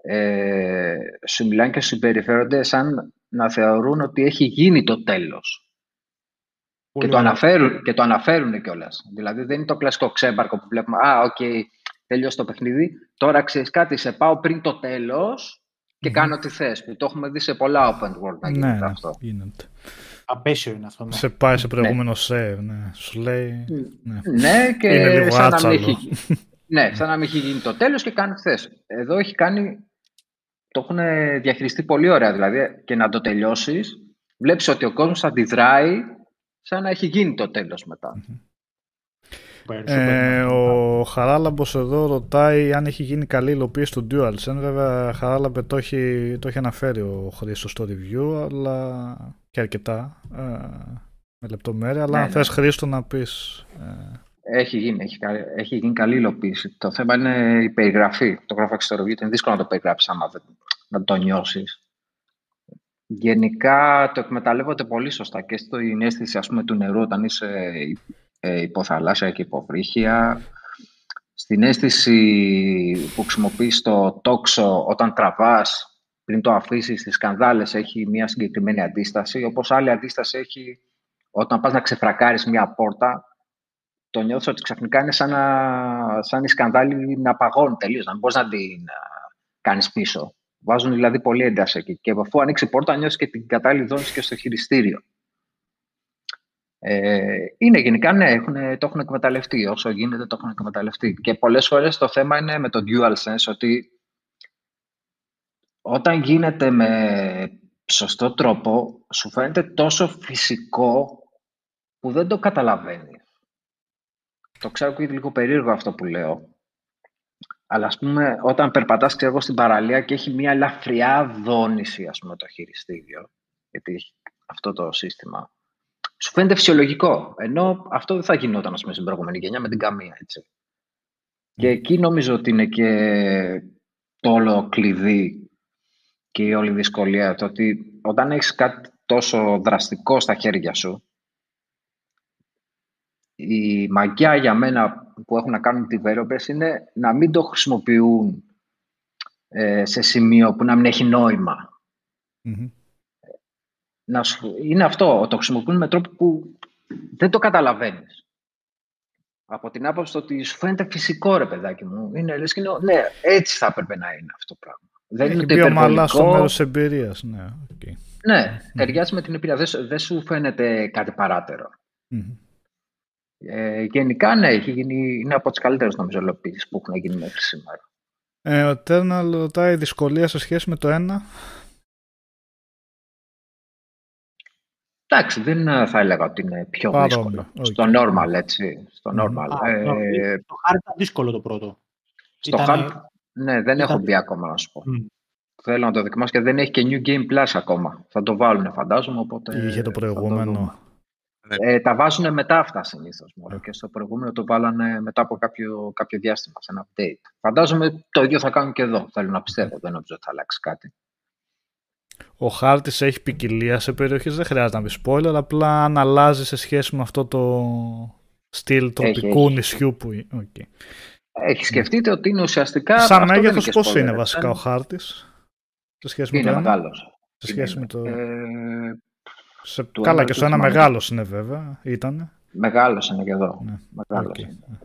ε, σου μιλάνε και σου συμπεριφέρονται σαν να θεωρούν ότι έχει γίνει το τέλος. και το, αναφέρουν, και το αναφέρουν κιόλας. Δηλαδή δεν είναι το κλασικό ξέμπαρκο που βλέπουμε «Α, OK, okay, τελειώσει το παιχνίδι, τώρα ξέρεις κάτι, σε πάω πριν το τέλος και κάνω τι θες». Που το έχουμε δει σε πολλά open world να γίνεται ναι, αυτό. Γίνεται. Απέσιο είναι αυτό. Ναι. Σε πάει σε προηγούμενο ναι. save, ναι. Σου λέει... Ναι, ναι και σαν να, μην έχει, ναι, σαν να μην έχει γίνει το τέλος και κάνει θες. Εδώ έχει κάνει το έχουν διαχειριστεί πολύ ωραία. Δηλαδή, και να το τελειώσεις, βλέπεις ότι ο κόσμος αντιδράει σαν να έχει γίνει το τέλος Ε, ο Χαράλαμπος εδώ ρωτάει αν έχει γίνει καλή υλοποίηση του DualSense. Βέβαια, Χαράλαμπε το έχει, το έχει αναφέρει ο Χρήστος στο review, αλλά και αρκετά ε, με λεπτομέρεια. Αλλά ναι, αν ναι. θες Χρήστο να πεις... Ε, έχει γίνει, έχει, έχει γίνει καλή υλοποίηση. Το θέμα είναι η περιγραφή. Το γράφω και στο review, είναι δύσκολο να το περιγράψεις άμα δεν, να το νιώσεις. Γενικά το εκμεταλλεύονται πολύ σωστά και στην αίσθηση ας πούμε, του νερού όταν είσαι ε, υποθαλάσσια και υποβρύχια. Στην αίσθηση που χρησιμοποιείς το τόξο όταν τραβάς πριν το αφήσεις στις σκανδάλες έχει μια συγκεκριμένη αντίσταση, όπως άλλη αντίσταση έχει όταν πας να ξεφρακάρεις μια πόρτα το νιώθω ότι ξαφνικά είναι σαν, να, σαν η σκανδάλη να παγώνει τελείως, να μην μπορείς να την κάνεις πίσω. Βάζουν δηλαδή πολύ ένταση εκεί. Και αφού ανοίξει η πόρτα, νιώθεις και την κατάλληλη δόνηση και στο χειριστήριο. Ε, είναι γενικά, ναι, έχουν, το έχουν εκμεταλλευτεί. Όσο γίνεται, το έχουν εκμεταλλευτεί. Και πολλές φορές το θέμα είναι με το dual sense ότι όταν γίνεται με σωστό τρόπο, σου φαίνεται τόσο φυσικό που δεν το καταλαβαίνεις. Το ξέρω και λίγο περίεργο αυτό που λέω. Αλλά ας πούμε, όταν περπατάς ξέρω, στην παραλία και έχει μια ελαφριά δόνηση, ας πούμε, το χειριστήριο, γιατί έχει αυτό το σύστημα, σου φαίνεται φυσιολογικό. Ενώ αυτό δεν θα γινόταν, ας πούμε, στην προηγούμενη γενιά με την καμία, έτσι. Και εκεί νομίζω ότι είναι και το όλο κλειδί και η όλη δυσκολία. Το ότι όταν έχεις κάτι τόσο δραστικό στα χέρια σου, η μαγιά για μένα που έχουν να κάνουν developers είναι να μην το χρησιμοποιούν ε, σε σημείο που να μην έχει Να είναι αυτό, το χρησιμοποιούν με τρόπο που δεν το καταλαβαίνεις. Από την άποψη ότι σου φαίνεται φυσικό ρε παιδάκι μου. Είναι, λες, είναι, ναι, έτσι θα έπρεπε να είναι αυτό το πράγμα. Δεν Έχει είναι το υπερβολικό. στο μέρος εμπειρίας. Ναι, okay. ναι ταιριάζει με την εμπειρία. Δεν, δεν σου φαίνεται κάτι Ε, γενικά, ναι, έχει γίνει, είναι από τις καλύτερες νομίζω που έχουν γίνει μέχρι σήμερα. Ε, ο Τέρναλ ρωτάει δυσκολία σε σχέση με το ένα. Εντάξει, δεν θα έλεγα ότι είναι πιο Παρόμοιο. δύσκολο. Στο normal, έτσι. Στο normal. Α, ε, το hard ήταν δύσκολο το πρώτο. Στο Ήτανε... hard, ναι, δεν έχω μπει ακόμα να σου πω. Mm. Θέλω να το δοκιμάσω και δεν έχει και New Game Plus ακόμα. Θα το βάλουν, φαντάζομαι. Οπότε Είχε το προηγούμενο. Ε, τα βάζουν μετά αυτά συνήθως. Yeah. Και στο προηγούμενο το βάλανε μετά από κάποιο, κάποιο διάστημα, σε ένα update. Φαντάζομαι το ίδιο θα κάνουν και εδώ. Θέλω να πιστεύω. Δεν νομίζω ότι θα αλλάξει κάτι. Ο χάρτη έχει ποικιλία σε περιοχές. Δεν χρειάζεται να πει spoiler. Απλά αν αλλάζει σε σχέση με αυτό το στυλ τροπικού νησιού που. Okay. Έχει σκεφτείτε ότι είναι ουσιαστικά. Σαν μέγεθος, πώς είναι βασικά ο χάρτης. Σε σχέση είναι με το μεγάλος. Σε σχέση με το. Ε, σε... Καλά, και στο ένα μεγάλος είναι βέβαια. Ήτανε. Μεγάλος είναι και εδώ. Ναι. Μεγάλος okay. είναι.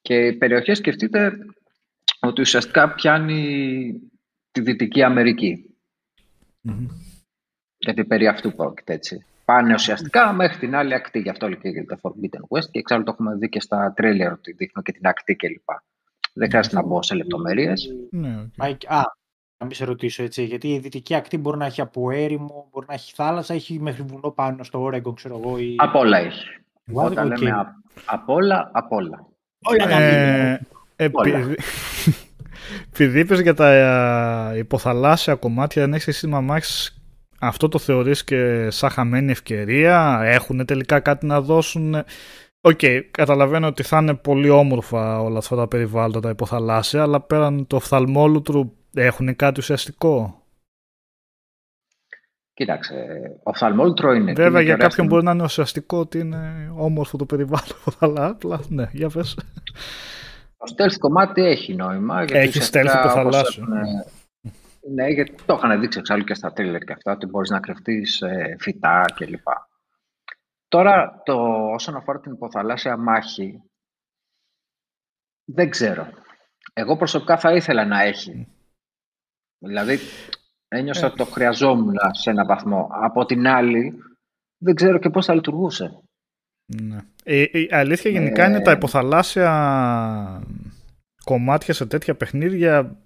Και οι περιοχές σκεφτείτε ότι ουσιαστικά πιάνει τη Δυτική Αμερική. Mm-hmm. Γιατί περί αυτού πρόκειται έτσι. Πάνε ουσιαστικά μέχρι την άλλη ακτή. Γι' αυτό λέει το Forbidden West και εξάλλου το έχουμε δει και στα τρέλερ ότι δείχνουν και την ακτή κλπ. Δεν χρειάζεται να μπω σε λεπτομέρειες. Ναι, okay. Α, να μην σε ρωτήσω έτσι, γιατί η δυτική ακτή μπορεί να έχει από έρημο, μπορεί να έχει θάλασσα, έχει μέχρι βουνό πάνω στο Όρεγκο, ξέρω εγώ. Ή... Από όλα έχει. Όταν okay. λέμε από όλα, από όλα. Όλα ε, επειδή, επειδή είπες για τα ε, υποθαλάσσια κομμάτια, δεν έχεις σύστημα μάχης, αυτό το θεωρείς και σαν χαμένη ευκαιρία, έχουν τελικά κάτι να δώσουν. OK, okay, καταλαβαίνω ότι θα είναι πολύ όμορφα όλα αυτά τα περιβάλλοντα, τα υποθαλάσσια, αλλά πέραν του οφθαλμόλουτρου έχουν κάτι ουσιαστικό; Κοίταξε, οφθαλμόλουτρο είναι. Βέβαια για κάποιον μπορεί να είναι ουσιαστικό ότι είναι όμορφο το περιβάλλον, αλλά απλά ναι, για πες. Το stealth κομμάτι έχει νόημα. Έχει stealth το θαλάσσιο. Ναι, γιατί το είχαν δείξει εξάλλου και στα τρίλερ και αυτά, ότι μπορείς να κρυφτείς ε, φυτά κλπ. Τώρα, το, όσον αφορά την υποθαλάσσια μάχη, δεν ξέρω. Εγώ προσωπικά θα ήθελα να έχει. Δηλαδή, ένιωσα ότι το χρειαζόμουν σε ένα βαθμό. Από την άλλη, δεν ξέρω και πώς θα λειτουργούσε. Ναι. Η, η αλήθεια γενικά είναι τα ε. υποθαλάσσια κομμάτια σε τέτοια παιχνίδια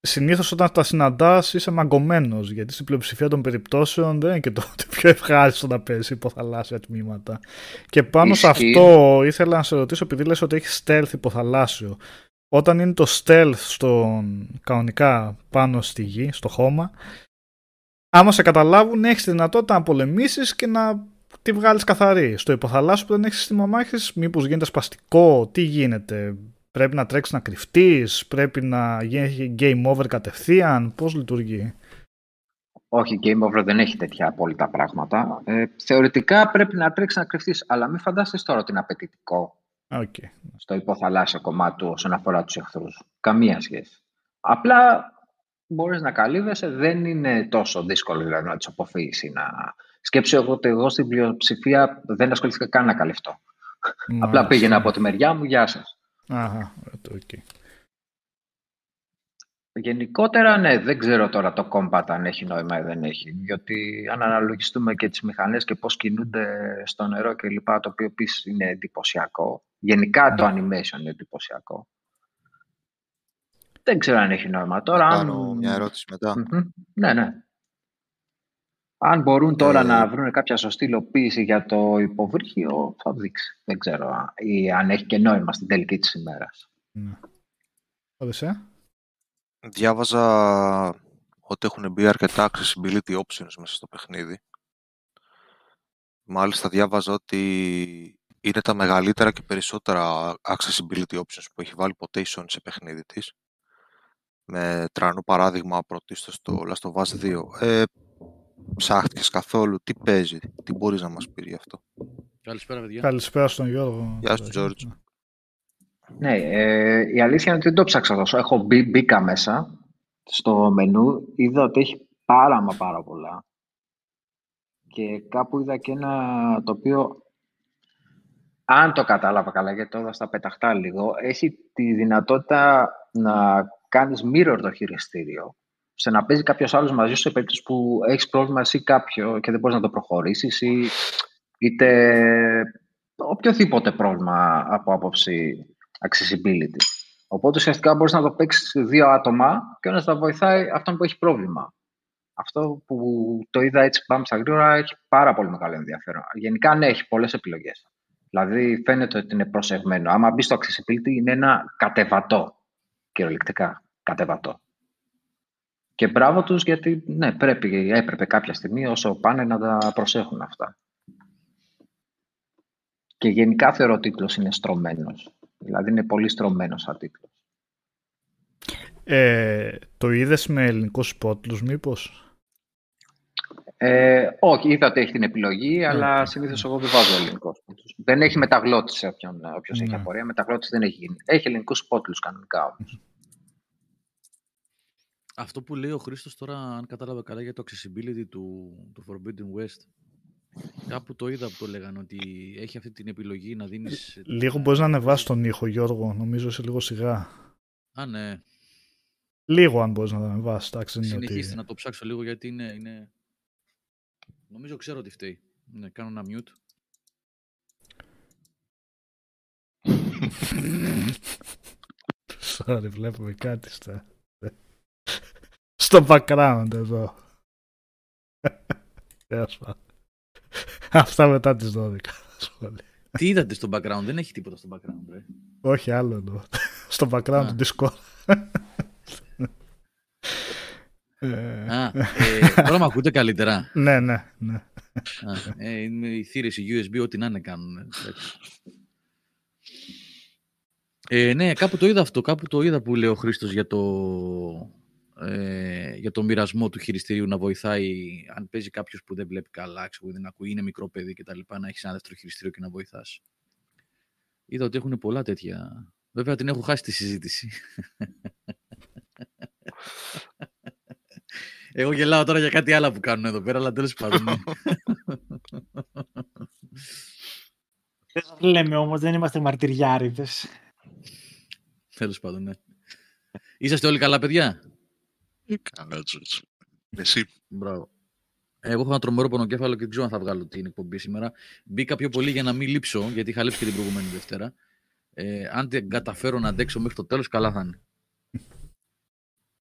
συνήθως όταν τα συναντάς είσαι μαγκωμένος. Γιατί στην πλειοψηφία των περιπτώσεων δεν είναι και το πιο ευχάριστο να παίζεις υποθαλάσσια τμήματα. Και πάνω σε αυτό ήθελα να σε ρωτήσω, επειδή λες ότι έχεις stealth υποθαλάσσιο. Όταν είναι το stealth στον, κανονικά πάνω στη γη, στο χώμα, άμα σε καταλάβουν, έχεις τη δυνατότητα να πολεμήσεις και να τη βγάλεις καθαρή. Στο υποθαλάσσιο που δεν έχεις σύστημα μάχης, μήπως γίνεται σπαστικό, τι γίνεται. Πρέπει να τρέξεις να κρυφτείς, πρέπει να γίνει game over κατευθείαν. Πώς λειτουργεί; Όχι, game over δεν έχει τέτοια απόλυτα πράγματα. Ε, θεωρητικά πρέπει να τρέξεις να κρυφτείς, αλλά μην φανταστείς τώρα ότι είναι απαιτητικό okay. στο υποθαλάσσιο κομμάτι του όσον αφορά τους εχθρούς. Καμία σχέση. Απλά μπορείς να καλύβεσαι, δεν είναι τόσο δύσκολο δηλαδή, να του αποφύγεις. Να... Σκέψω εγώ ότι εγώ στην πλειοψηφία δεν ασχολήθηκα καν να καλυφτώ. Απλά πήγαινα από τη μεριά μου, γεια σας. Αχα, okay. Γενικότερα, ναι, δεν ξέρω τώρα το combat αν έχει νόημα ή δεν έχει. Γιατί αν αναλογιστούμε και τις μηχανές και πώς κινούνται στο νερό και λοιπά, το οποίο επίσης είναι εντυπωσιακό. Γενικά το ναι. animation είναι εντυπωσιακό. Δεν ξέρω αν έχει νόημα. Τώρα, αν... κάνω μια ερώτηση Ναι, ναι. Αν μπορούν τώρα ε... να βρουν κάποια σωστή υλοποίηση για το υποβρύχιο, θα δείξει. Δεν ξέρω ή αν έχει και νόημα στην τελική της ημέρας. Ναι. Διάβαζα ότι έχουν μπει αρκετά accessibility options μέσα στο παιχνίδι. Μάλιστα διάβαζα ότι είναι τα μεγαλύτερα και περισσότερα accessibility options που έχει βάλει ποτέ η Sony σε παιχνίδι της. με τρανό παράδειγμα πρωτίστως στο Last of Us 2. Ε, ψάχτηκες καθόλου, τι παίζει, τι μπορείς να μας πεις γι' αυτό. Καλησπέρα, παιδιά. Καλησπέρα στον Γιώργο. Γεια σου, Τζόρτζ. Ναι, ε, η αλήθεια είναι ότι δεν το ψάξα τόσο. Έχω μπει, μπήκα μέσα στο μενού, είδα ότι έχει πάρα μα πάρα πολλά. Και κάπου είδα και ένα το οποίο, αν το κατάλαβα καλά, γιατί το στα πεταχτά λίγο, έχει τη δυνατότητα να κάνεις mirror το χειριστήριο, σε να παίζει κάποιος άλλος μαζί σου σε περίπτωση που έχεις πρόβλημα εσύ κάποιο και δεν μπορείς να το προχωρήσεις ή είτε οποιοδήποτε πρόβλημα από άποψη accessibility. Οπότε ουσιαστικά μπορείς να το παίξεις δύο άτομα και ο να βοηθάει αυτόν που έχει πρόβλημα. Αυτό που το είδα έτσι πάμε στα γρήγορα έχει πάρα πολύ μεγάλο ενδιαφέρον. Γενικά ναι, έχει πολλές επιλογές. Δηλαδή φαίνεται ότι είναι προσεγμένο. Άμα μπει στο accessibility είναι ένα κατεβατό, κυριολεκτικά κατεβατό. Και μπράβο τους γιατί ναι, πρέπει, έπρεπε κάποια στιγμή όσο πάνε να τα προσέχουν αυτά. Και γενικά θεωρώ ο τίτλος είναι στρωμένος. Δηλαδή είναι πολύ στρωμένος σαν τίτλος. Ε, το είδες με ελληνικούς υπότιτλους μήπως; Ε, όχι, είδα ότι έχει την επιλογή, αλλά συνήθως εγώ δεν βάζω ελληνικό Δεν έχει μεταγλώτη σε όποιον, όποιος έχει απορία. Μεταγλώτης δεν έχει γίνει. Έχει ελληνικούς υπότιτλους κανονικά όμως. Αυτό που λέει ο Χρήστος τώρα, αν κατάλαβα καλά, για το accessibility του, του Forbidden West, Κάπου το είδα που το λέγανε ότι έχει αυτή την επιλογή να δίνεις... Λίγο μπορείς να ανεβάσεις τον ήχο Γιώργο, νομίζω είσαι λίγο σιγά. Α, ναι. Λίγο αν μπορείς να τον ανεβάσεις. Συνεχίστε ότι... να το ψάξω λίγο γιατί είναι, είναι... Νομίζω ξέρω ότι φταίει. Ναι, κάνω ένα mute. Sorry, βλέπουμε κάτι στα... στο background εδώ. Τέλος πάντων. Αυτά μετά τις 12. Τι είδατε στο background, δεν έχει τίποτα στο background, ρε. Όχι, άλλο εννοώ. Στο background του Discord. Α, ε, τώρα με ακούτε καλύτερα. ναι, ναι, ναι. Α, ε, είναι οι θύρες USB, ό,τι να είναι κάνουν. Ε, ναι, κάπου το είδα αυτό. Κάπου το είδα που λέει ο Χρήστος για το, ε, για το μοιρασμό του χειριστηρίου να βοηθάει αν παίζει κάποιος που δεν βλέπει καλά, που δεν ακούει, είναι μικρό παιδί κτλ. Να έχεις ένα δεύτερο χειριστήριο και να βοηθάς. Είδα ότι έχουν πολλά τέτοια. Βέβαια την έχω χάσει τη συζήτηση. Εγώ γελάω τώρα για κάτι άλλο που κάνουν εδώ πέρα, αλλά τέλος πάντων. Ναι. Δεν λέμε όμως, δεν είμαστε μαρτυριάριδες. Τέλος πάντων, ναι. Είσαστε όλοι καλά, παιδιά; Καλά, Εσύ. Μπράβο. Εγώ έχω ένα τρομερό πονοκέφαλο και δεν ξέρω αν θα βγάλω την εκπομπή σήμερα. Μπήκα πιο πολύ για να μην λείψω, γιατί είχα λείψει και την προηγούμενη Δευτέρα. Ε, αν δεν καταφέρω να αντέξω μέχρι το τέλος, καλά θα είναι.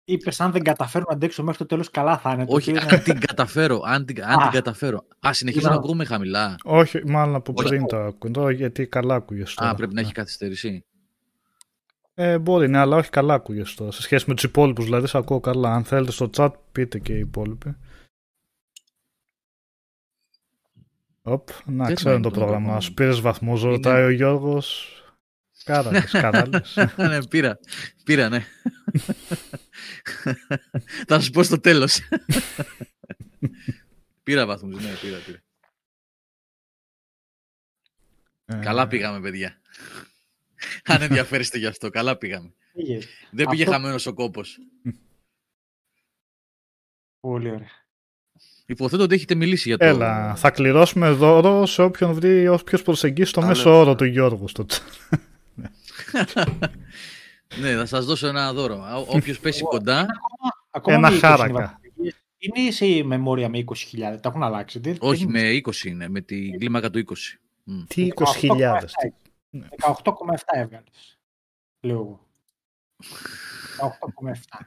Είπες, αν δεν καταφέρω να αντέξω μέχρι το τέλος, καλά θα είναι. Όχι, αν την καταφέρω. Αν την, αν την καταφέρω. Α, συνεχίζω να ακούμε χαμηλά. Όχι, μάλλον από πριν το ακούω, γιατί καλά ακούγε. Α, πρέπει να έχει καθυστερήσει. Ε, μπορεί, ναι, αλλά όχι καλά ακούγεσαι τώρα. Σε σχέση με τους υπόλοιπους, δηλαδή, σε ακούω καλά. Αν θέλετε στο chat, πείτε και οι υπόλοιποι. Οπ, να ξέρω το πρόγραμμα. Σου πήρες βαθμός, ρωτάει ο Γιώργος. Κάραλε, κάραλε. ναι, πήρα. Πήρα, ναι. Θα σου πω στο τέλος. πήρα βαθμούς, ναι, πήρα, πήρα. Ε, Καλά πήγαμε, παιδιά. Αν ενδιαφέρεστε γι' αυτό. Καλά πήγαμε. Δεν πήγε αυτό... χαμένος ο κόπος. Πολύ ωραία. Υποθέτω ότι έχετε μιλήσει για το... Έλα, θα κληρώσουμε δώρο σε όποιον βρει όποιος προσεγγίσει το μέσο όρο του Γιώργου στο ναι, θα σας δώσω ένα δώρο. Όποιος πέσει κοντά... ένα χάρακα. Είναι σε μεμόρια με 20.000, τα έχουν αλλάξει. Όχι, με 20 είναι, με την κλίμακα του 20. Τι 20.000. 18,7 έβγαλες. Λέω εγώ. 18,7.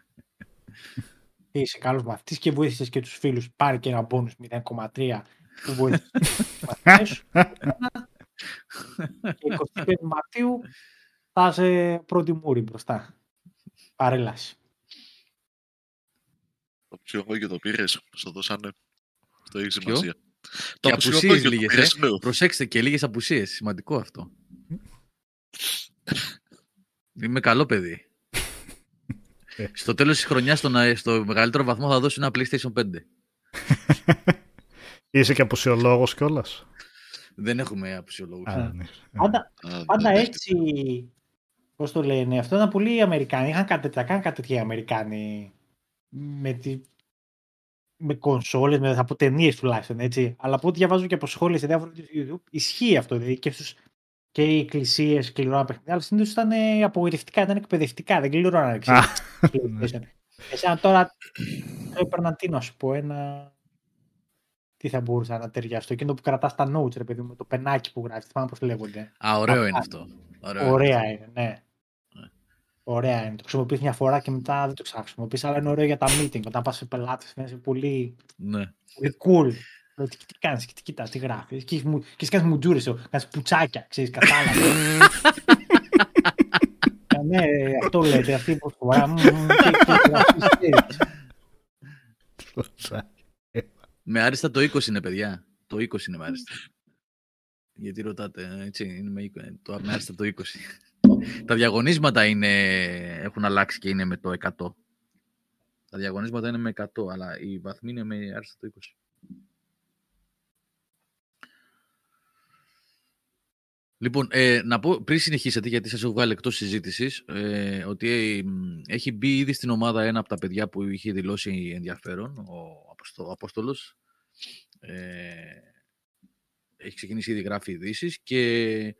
Είσαι καλός μαθητής και βοήθησες και τους φίλους. Πάρει και ένα μπόνου 0,3 που βοήθησες τους Και 25 Μαρτίου θα είσαι πρώτη μούρη μπροστά. Παρέλαση. Το ψυχό και το πήρες, στο δώσανε. Το έχει σημασία. Το και απουσίες λίγες, ε; Προσέξτε και λίγες απουσίες. Σημαντικό αυτό. Είμαι καλό παιδί. Στο τέλος της χρονιάς, στο, στο μεγαλύτερο βαθμό, θα δώσει ένα PlayStation 5. Είσαι και αποσιολόγος κιόλας; Δεν έχουμε αποσιολόγους. Α, ναι. Πάντα, Α, πάντα ναι, έτσι. Πώς το λένε, αυτό ήταν πολύ οι Αμερικάνοι. Είχαν κάτι τέτοια, κάνουν κάτι τέτοια οι Αμερικάνοι. Με, τη, με κονσόλες, με, από ταινίες τουλάχιστον έτσι. Αλλά από ό,τι διαβάζω και από σχόλια σε διάφορα βίντεο στο YouTube, ισχύει αυτό. Δηλαδή και, στους, και οι εκκλησίες κληρώναν παιχνίδια, αλλά συνήθως ήταν ε, απογοητευτικά, ήταν εκπαιδευτικά. Δεν κληρώναν Α, PlayStation. Εσένα τώρα το έπαιρνα τι να σου πω, ένα. Τι θα μπορούσα να ταιριαστώ. Εκείνο που κρατάς τα notes, ρε παιδί μου, με το πενάκι που γράφεις. Θυμάμαι πώς λέγονται. Α, ωραίο Αυτά. είναι αυτό. Ωραίο είναι. Ωραία είναι, ναι. Ναι. Ωραία είναι. Το χρησιμοποιείς μια φορά και μετά δεν το ξαναχρησιμοποιείς, αλλά είναι ωραίο για τα meeting. Όταν πας σε πελάτες, φαίνεσαι πολύ, Ναι. πολύ cool. Λέω, τι, τι κάνει, τι κοιτάς, τι γράφεις. Και, μου- και κάνει μουτζούρες, κάνεις πουτσάκια, ξέρεις, κατάλαβες. Ε, ναι, αυτό λέτε, αυτή που φορά. μμμ, και- και γράφεις, ξέρεις. Με άριστα το 20 είναι, παιδιά. Το 20 είναι με άριστα. Γιατί ρωτάτε, έτσι, είναι με, 20, ε, το, με άριστα το 20. Τα διαγωνίσματα είναι, έχουν αλλάξει και είναι με το 100. Τα διαγωνίσματα είναι με 100, αλλά η βαθμή είναι με άριστα το 20. Λοιπόν, ε, να πω πριν συνεχίσετε, γιατί σας έχω βγάλει εκτός συζήτησης, ε, ότι ε, μ, έχει μπει ήδη στην ομάδα ένα από τα παιδιά που είχε δηλώσει ενδιαφέρον, ο Αποστο, Απόστολος. Ε, έχει ξεκινήσει ήδη γράφει ειδήσεις και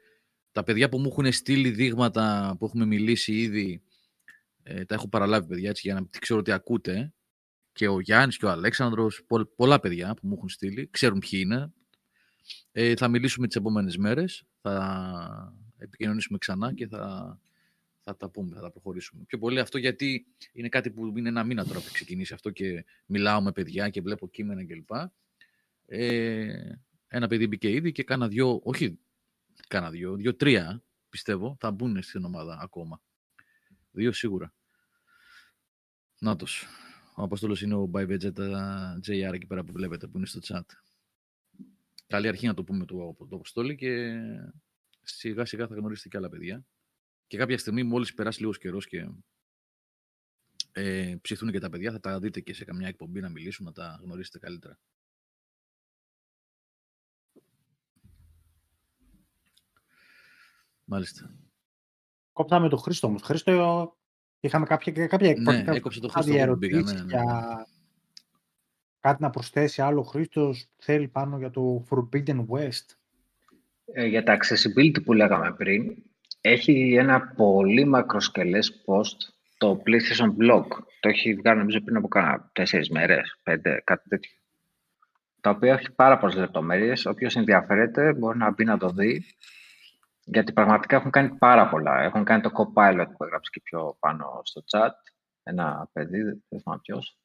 τα παιδιά που μου έχουν στείλει δείγματα που έχουμε μιλήσει ήδη, ε, τα έχω παραλάβει παιδιά έτσι για να ξέρω ότι ακούτε. Και ο Γιάννης και ο Αλέξανδρος, πο- πολλά παιδιά που μου έχουν στείλει, ξέρουν ποιοι είναι. Ε, θα μιλήσουμε τις επόμενες μέρες, θα επικοινωνήσουμε ξανά και θα, θα τα πούμε, θα τα προχωρήσουμε. Πιο πολύ αυτό γιατί είναι κάτι που είναι ένα μήνα τώρα που έχει ξεκινήσει αυτό και μιλάω με παιδιά και βλέπω κείμενα κλπ. Ε, ένα παιδί μπήκε ήδη και κάνα δυο, όχι κάνα δυο, δυο-τρία πιστεύω θα μπουν στην ομάδα ακόμα. Δύο σίγουρα. Νάτος. Ο Απόστολος είναι ο By Vegeta JR εκεί πέρα που βλέπετε που είναι στο chat. Καλή αρχή να το πούμε το, το Αποστόλη και σιγά σιγά θα γνωρίσετε και άλλα παιδιά. Και κάποια στιγμή μόλις περάσει λίγος καιρός και ε, ψηθούν και τα παιδιά θα τα δείτε και σε καμιά εκπομπή να μιλήσουν να τα γνωρίσετε καλύτερα. Μάλιστα. Κόψαμε τον Χρήστο όμως. Χρήστο, είχαμε κάποια, κάποια, Ναι, κάποια έκοψε το κάποια Χρήστο που μπήκα, ερωτήσεις ναι, ναι, για κάτι να προσθέσει άλλο ο Χρήστος θέλει πάνω για το Forbidden West; Ε, για τα accessibility που λέγαμε πριν, έχει ένα πολύ μακροσκελές post το PlayStation Blog. Το έχει βγάλει νομίζω πριν από κάνα τέσσερις μέρες, πέντε, κάτι τέτοιο. Τα οποία έχει πάρα πολλές λεπτομέρειες. Όποιος ενδιαφέρεται μπορεί να μπει να το δει. Γιατί πραγματικά έχουν κάνει πάρα πολλά. Έχουν κάνει το Copilot που έγραψε και πιο πάνω στο chat. Ένα παιδί, δεν θυμάμαι ποιος.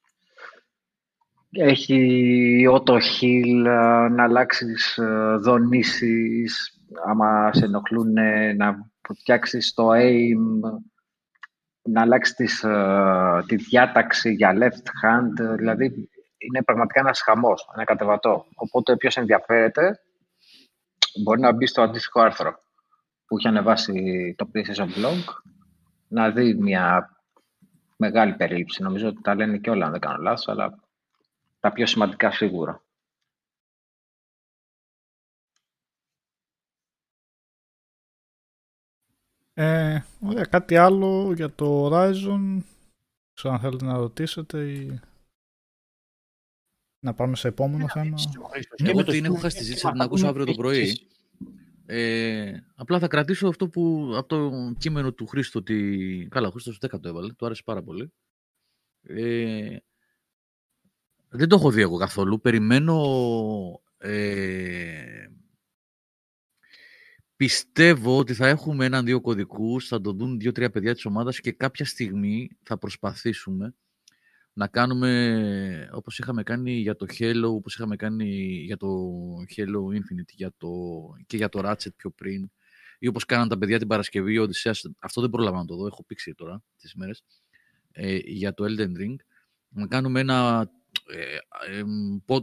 Έχει auto heal, ε, να αλλάξεις ε, δονήσεις, άμα σε ενοχλούν ε, να φτιάξεις το aim, να αλλάξεις τις, ε, τη διάταξη για left hand, ε, δηλαδή είναι πραγματικά ένας χαμός, ένα κατεβατό. Οπότε όποιος ενδιαφέρεται μπορεί να μπει στο αντίστοιχο άρθρο που έχει ανεβάσει το PlayStation Blog, να δει μια μεγάλη περίληψη. Νομίζω ότι τα λένε και όλα, αν δεν κάνω λάθος, αλλά τα πιο σημαντικά σίγουρα. Ε, ωραία, κάτι άλλο για το Horizon; Ξέρω αν θέλετε να ρωτήσετε ή να πάμε σε επόμενο θέμα. Ο Χρήστος. Ναι, Και Εγώ με το την έχω Steam χάσει τη Deck συζήτηση, θα θα την ακούσω πούμε αύριο το έχει πρωί. κλείσει. Ε, απλά θα κρατήσω αυτό που από το κείμενο του Χρήστο. Ότι... Καλά, ο Χρήστος 10 το έβαλε, του άρεσε πάρα πολύ. Ε, δεν το έχω δει εγώ καθόλου. Περιμένω. Ε, πιστεύω ότι θα έχουμε έναν-δύο κωδικούς, θα το δουν δύο-τρία παιδιά της ομάδας και κάποια στιγμή θα προσπαθήσουμε να κάνουμε όπως είχαμε κάνει για το Halo, όπως είχαμε κάνει για το Halo Infinite για το, και για το Ratchet πιο πριν ή όπως κάναν τα παιδιά την Παρασκευή, ο Οδυσσέας, αυτό δεν πρόλαβα να το δω, έχω πήξει τώρα τις μέρες, ε, για το Elden Ring, να κάνουμε ένα ε, ε, pod-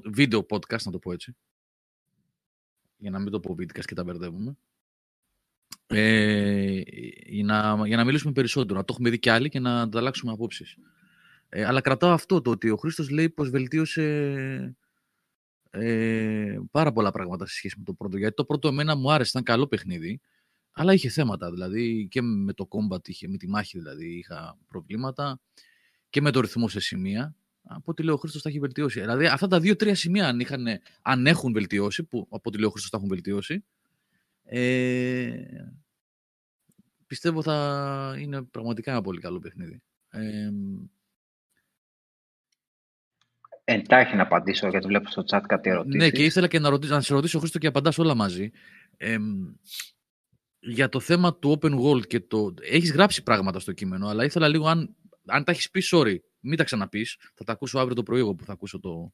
βίντεο podcast, να το πω έτσι, για να μην το πω βίντεο και τα μπερδεύουμε, ε, να να, για να μιλήσουμε περισσότερο, να το έχουμε δει κι άλλοι και να ανταλλάξουμε απόψεις. Ε, αλλά κρατάω αυτό το ότι ο Χρήστος λέει πως βελτίωσε ε, πάρα πολλά πράγματα σε σχέση με το πρώτο. Γιατί το πρώτο εμένα μου άρεσε, ήταν καλό παιχνίδι, αλλά είχε θέματα. Δηλαδή και με το combat, είχε, με τη μάχη δηλαδή είχα προβλήματα και με το ρυθμό σε σημεία. Από ό,τι λέω ο Χρήστος τα έχει βελτιώσει. Δηλαδή αυτά τα δύο-τρία σημεία αν, είχαν, αν έχουν βελτιώσει, που από ό,τι λέω ο Χρήστος τα έχουν βελτιώσει, ε, πιστεύω θα είναι πραγματικά ένα πολύ καλό παιχνίδι. Ε, Εντάχει να απαντήσω γιατί βλέπω στο chat κάτι ερωτήσεις. Ναι, και ήθελα και να, ρωτήσω, να σε ρωτήσω, Χρήστο, και απαντάς όλα μαζί. Ε, για το θέμα του open world και το... Έχεις γράψει πράγματα στο κείμενο, αλλά ήθελα λίγο αν, αν τα έχεις πει, sorry, μην τα ξαναπείς. Θα τα ακούσω αύριο το πρωί εγώ που θα ακούσω το,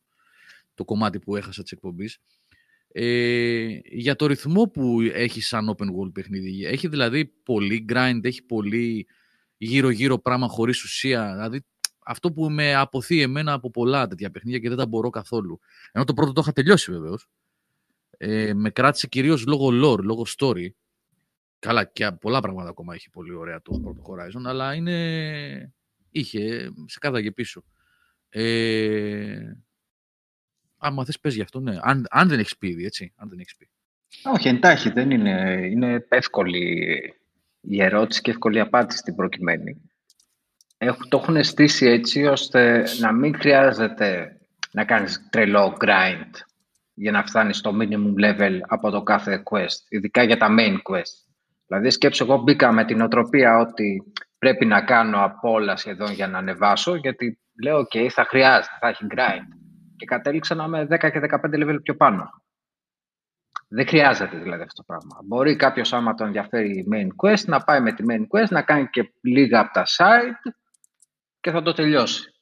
το κομμάτι που έχασα της εκπομπής. Ε, για το ρυθμό που έχει σαν open world παιχνίδι. Έχει δηλαδή πολύ grind, έχει πολύ γύρω-γύρω πράγμα χωρίς ουσία. Δηλαδή αυτό που με αποθεί εμένα από πολλά τέτοια παιχνίδια και δεν τα μπορώ καθόλου. Ενώ το πρώτο το είχα τελειώσει βεβαίως. Ε, με κράτησε κυρίως λόγω lore, λόγω story. Καλά, και πολλά πράγματα ακόμα έχει πολύ ωραία το πρώτο Horizon, αλλά είναι. Είχε, σε κάταγε πίσω. Ε, άμα θες πες γι' αυτό, ναι. Αν, αν δεν έχεις πει ήδη, έτσι. Αν δεν έχεις πει. Όχι, εντάχει, δεν είναι. Είναι εύκολη η ερώτηση και εύκολη η απάντηση στην προκειμένη. Έχουν, το έχουν στήσει έτσι ώστε να μην χρειάζεται να κάνεις τρελό grind για να φτάνεις στο minimum level από το κάθε quest, ειδικά για τα main quest. Δηλαδή σκέψω εγώ μπήκα με την οτροπία ότι πρέπει να κάνω από όλα σχεδόν για να ανεβάσω, γιατί λέω, ok, θα χρειάζεται, θα έχει grind. Και κατέληξα να είμαι 10 και 15 level πιο πάνω. Δεν χρειάζεται δηλαδή αυτό το πράγμα. Μπορεί κάποιος, άμα τον ενδιαφέρει η main quest, να πάει με τη main quest, να κάνει και λίγα από τα side και θα το τελειώσει.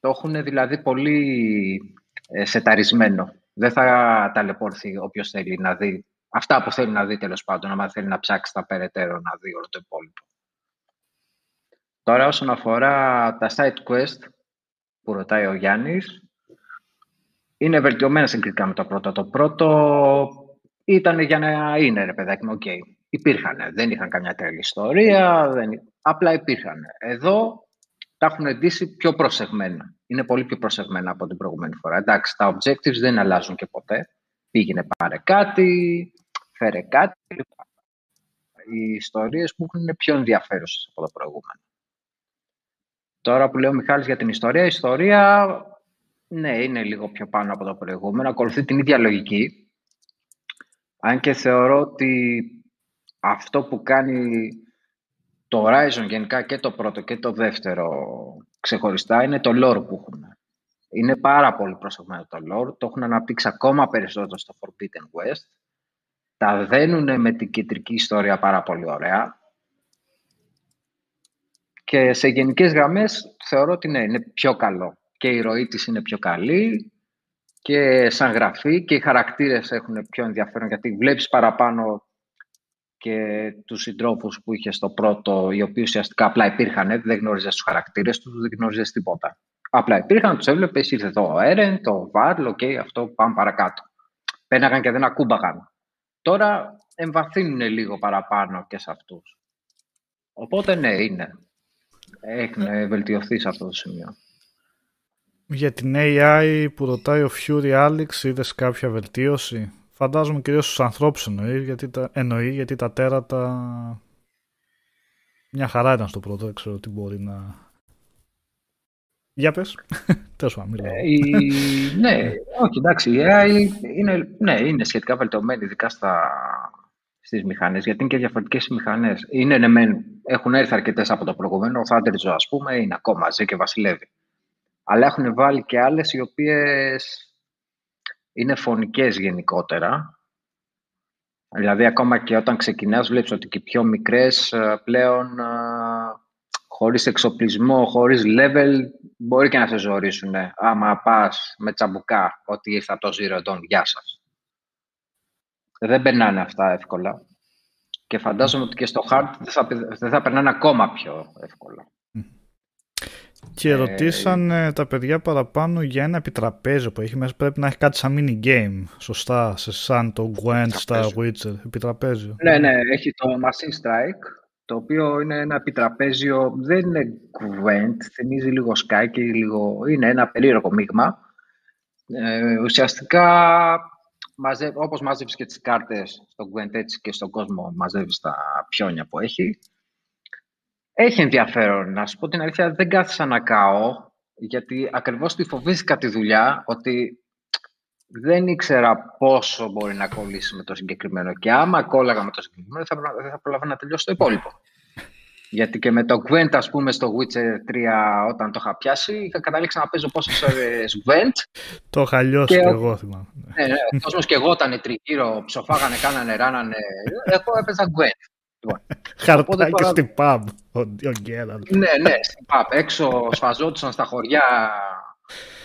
Το έχουν δηλαδή πολύ ε, σεταρισμένο. Δεν θα ταλαιπωρηθεί όποιος θέλει να δει αυτά που θέλει να δει τέλος πάντων, άμα θέλει να ψάξει τα περαιτέρω να δει όλο το υπόλοιπο. Τώρα όσον αφορά τα side quest που ρωτάει ο Γιάννης, είναι βελτιωμένα συγκριτικά με το πρώτο. Το πρώτο ήταν για να είναι, ρε παιδάκι μου, okay. Υπήρχαν, δεν είχαν καμιά τρελή ιστορία, δεν... απλά υπήρχαν. Εδώ τα έχουν εντύσει πιο προσεγμένα. Είναι πολύ πιο προσεγμένα από την προηγούμενη φορά. Εντάξει, τα objectives δεν αλλάζουν και ποτέ. Πήγαινε πάρε κάτι, φέρε κάτι. Οι ιστορίες μου είναι πιο ενδιαφέρουσες από το προηγούμενο. Τώρα που λέω ο Μιχάλης για την ιστορία, η ιστορία ναι, είναι λίγο πιο πάνω από το προηγούμενο. Ακολουθεί την ίδια λογική. Αν και θεωρώ ότι αυτό που κάνει το Horizon γενικά και το πρώτο και το δεύτερο ξεχωριστά είναι το lore που έχουν. Είναι πάρα πολύ προσεγμένο το lore. Το έχουν αναπτύξει ακόμα περισσότερο στο Forbidden West. Τα δένουν με την κεντρική ιστορία πάρα πολύ ωραία. Και σε γενικές γραμμές θεωρώ ότι ναι, είναι πιο καλό. Και η ροή της είναι πιο καλή και σαν γραφή και οι χαρακτήρες έχουν πιο ενδιαφέρον γιατί βλέπεις παραπάνω και τους συντρόφους που είχε στο πρώτο, οι οποίοι ουσιαστικά απλά υπήρχαν, δεν γνώριζες τους χαρακτήρες τους, δεν γνώριζες τίποτα. Απλά υπήρχαν, τους έβλεπες, ήρθε εδώ ο Έρεν, το Varl, OK, okay, αυτό πάμε παρακάτω. Πέρναγαν και δεν ακούμπαγαν. Τώρα εμβαθύνουν λίγο παραπάνω και σε αυτούς. Οπότε ναι, είναι. Έχουν βελτιωθεί σε αυτό το σημείο. Για την AI που ρωτάει ο Fury Alex, είδες κάποια βελτίωση; Φαντάζομαι κυρίως στους ανθρώπους εννοεί γιατί, τα, εννοεί, γιατί τα τέρατα μια χαρά ήταν στο πρώτο, δεν ξέρω τι μπορεί να... Για πες, τέλος πάντων, μιλάω. Ε, ναι, όχι, εντάξει, η AI είναι, ναι, είναι σχετικά βελτιωμένη, ειδικά στα, στις μηχανές, γιατί είναι και διαφορετικές οι μηχανές. Είναι, ναι, έχουν έρθει αρκετές από το προηγούμενο, ο Thunderzone, ας πούμε, είναι ακόμα ζει και βασιλεύει. Αλλά έχουν βάλει και άλλες οι οποίες είναι φωνικές γενικότερα. Δηλαδή, ακόμα και όταν ξεκινάς, βλέπεις ότι και οι πιο μικρές ε, πλέον, ε, χωρίς εξοπλισμό, χωρίς level, μπορεί και να σε ζωρίσουν. Άμα πας με τσαμπουκά, ότι ήρθα το Zero Dawn, γεια σας. Δεν περνάνε αυτά εύκολα. Και φαντάζομαι ότι και στο hard δεν θα, δεν θα περνάνε ακόμα πιο εύκολα. Και ε, ρωτήσαν τα παιδιά παραπάνω για ένα επιτραπέζιο που έχει μέσα. Πρέπει να έχει κάτι σαν mini game. Σωστά, σε σαν το Gwent στα Witcher. Επιτραπέζιο. Ναι, ναι, έχει το Machine Strike το οποίο είναι ένα επιτραπέζιο, δεν είναι Gwent, θυμίζει λίγο Sky και λίγο, είναι ένα περίεργο μείγμα. Ε, ουσιαστικά, μαζε, όπως μαζεύεις και τις κάρτες στο Gwent έτσι και στον κόσμο μαζεύεις τα πιόνια που έχει. Έχει ενδιαφέρον, να σου πω την αλήθεια, δεν κάθισα να καώ, γιατί ακριβώς τη φοβήθηκα τη δουλειά, ότι δεν ήξερα πόσο μπορεί να κολλήσει με το συγκεκριμένο. Και άμα κόλλαγα με το συγκεκριμένο, θα, δεν θα προλάβα να τελειώσει το υπόλοιπο. Γιατί και με το Gwent, ας πούμε, στο Witcher 3, όταν το είχα πιάσει, είχα καταλήξει να παίζω πόσες ώρες Gwent. Το είχα λιώσει Και και ο- εγώ θυμάμαι. ναι, ναι, ο κόσμος και εγώ ήταν τριγύρω, ψοφάγανε, κάνανε, ράνανε. Εγώ έπαιζα Gwent. Χαρτάκι τώρα- στην pub, ο, ο Γκέραλτ. ναι, ναι, στην pub, έξω σφαζόντουσαν στα χωριά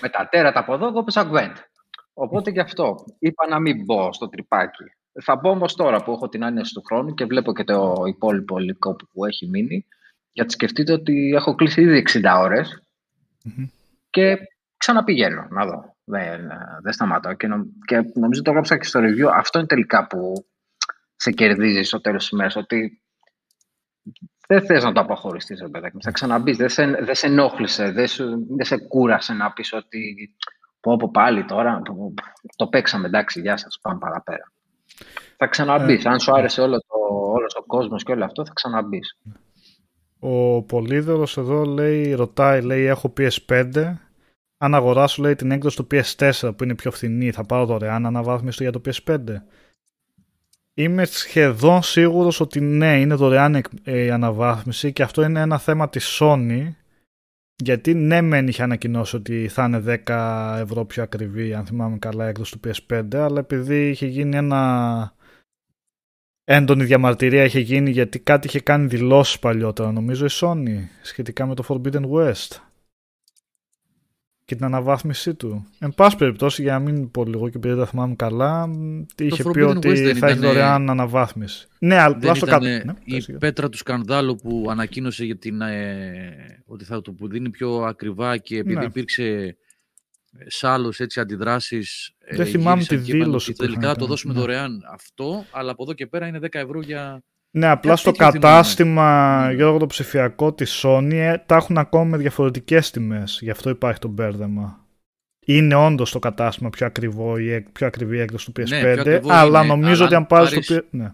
με τα τέρατα από εδώ, εγώ έπαιζα Gwent. Οπότε γι' αυτό είπα να μην μπω στο τρυπάκι. Θα μπω όμως τώρα που έχω την άνεση του χρόνου και βλέπω και το υπόλοιπο υλικό που έχει μείνει. Γιατί σκεφτείτε ότι έχω κλείσει ήδη 60 ώρες Μμμ. και ξαναπηγαίνω να δω. Δεν, δεν σταματάω. Και, νομ- και νομίζω το έγραψα και στο review. Αυτό είναι τελικά που σε κερδίζει στο τέλος της ημέρας. Ότι δεν θες να το αποχωριστείς, ρε παιδάκι μου. Θα ξαναμπείς. Δεν σε, δεν σε ενόχλησε. Δεν, σου, δεν σε κούρασε να πεις ότι πω πω πάλι τώρα. πω, πω, το παίξαμε, εντάξει, γεια σας, πάμε παραπέρα. Θα ξαναμπείς. Αν σου άρεσε όλο το, όλος ο κόσμος και όλο αυτό, θα ξαναμπείς. Ο Πολύδωρος εδώ λέει, ρωτάει, λέει έχω PS5. Αν αγοράσω λέει την έκδοση του PS4 που είναι πιο φθηνή θα πάρω δωρεάν αναβάθμιση για το PS5. Είμαι σχεδόν σίγουρος ότι ναι είναι δωρεάν εκ- ε, η αναβάθμιση και αυτό είναι ένα θέμα της Sony γιατί ναι μεν είχε ανακοινώσει ότι θα είναι 10 ευρώ πιο ακριβή αν θυμάμαι καλά η έκδοση του PS5 αλλά επειδή είχε γίνει ένα έντονη διαμαρτυρία είχε γίνει γιατί κάτι είχε κάνει δηλώσεις παλιότερα νομίζω η Sony σχετικά με το Forbidden West και την αναβάθμισή του. Εν πάση περιπτώσει, για να μην πω λίγο και επειδή δεν τα θυμάμαι καλά, μ, είχε πει Forbidden ότι West δεν θα έχει ήτανε- δωρεάν αναβάθμιση. Ναι, αλλά Δεν στο ήταν κάτω. Ναι, η πες, για. πέτρα του σκανδάλου που ανακοίνωσε για την, ε, ότι θα το που δίνει πιο ακριβά και επειδή Ναι. υπήρξε σάλος έτσι αντιδράσεις ε, Δεν θυμάμαι γύρισαν τη και είπαν δήλωση ότι που είχαν τελικά θα το κάνει, δώσουμε ναι. δωρεάν αυτό αλλά από εδώ και πέρα είναι 10 ευρώ για Ναι, απλά Κάτι στο τέτοιο θυμάμαι. κατάστημα, Ναι. Γιώργο, το ψηφιακό της Sony ε, τα έχουν ακόμα με διαφορετικές τιμές. Γι' αυτό υπάρχει το μπέρδεμα. Είναι όντως το κατάστημα πιο, ακριβό, η, εκ- πιο ακριβή η έκδοση του PS5, Ναι, πιο ακριβό αλλά είναι, νομίζω αλλά ότι αν αν πάρεις το πάρεις- PS... Ναι.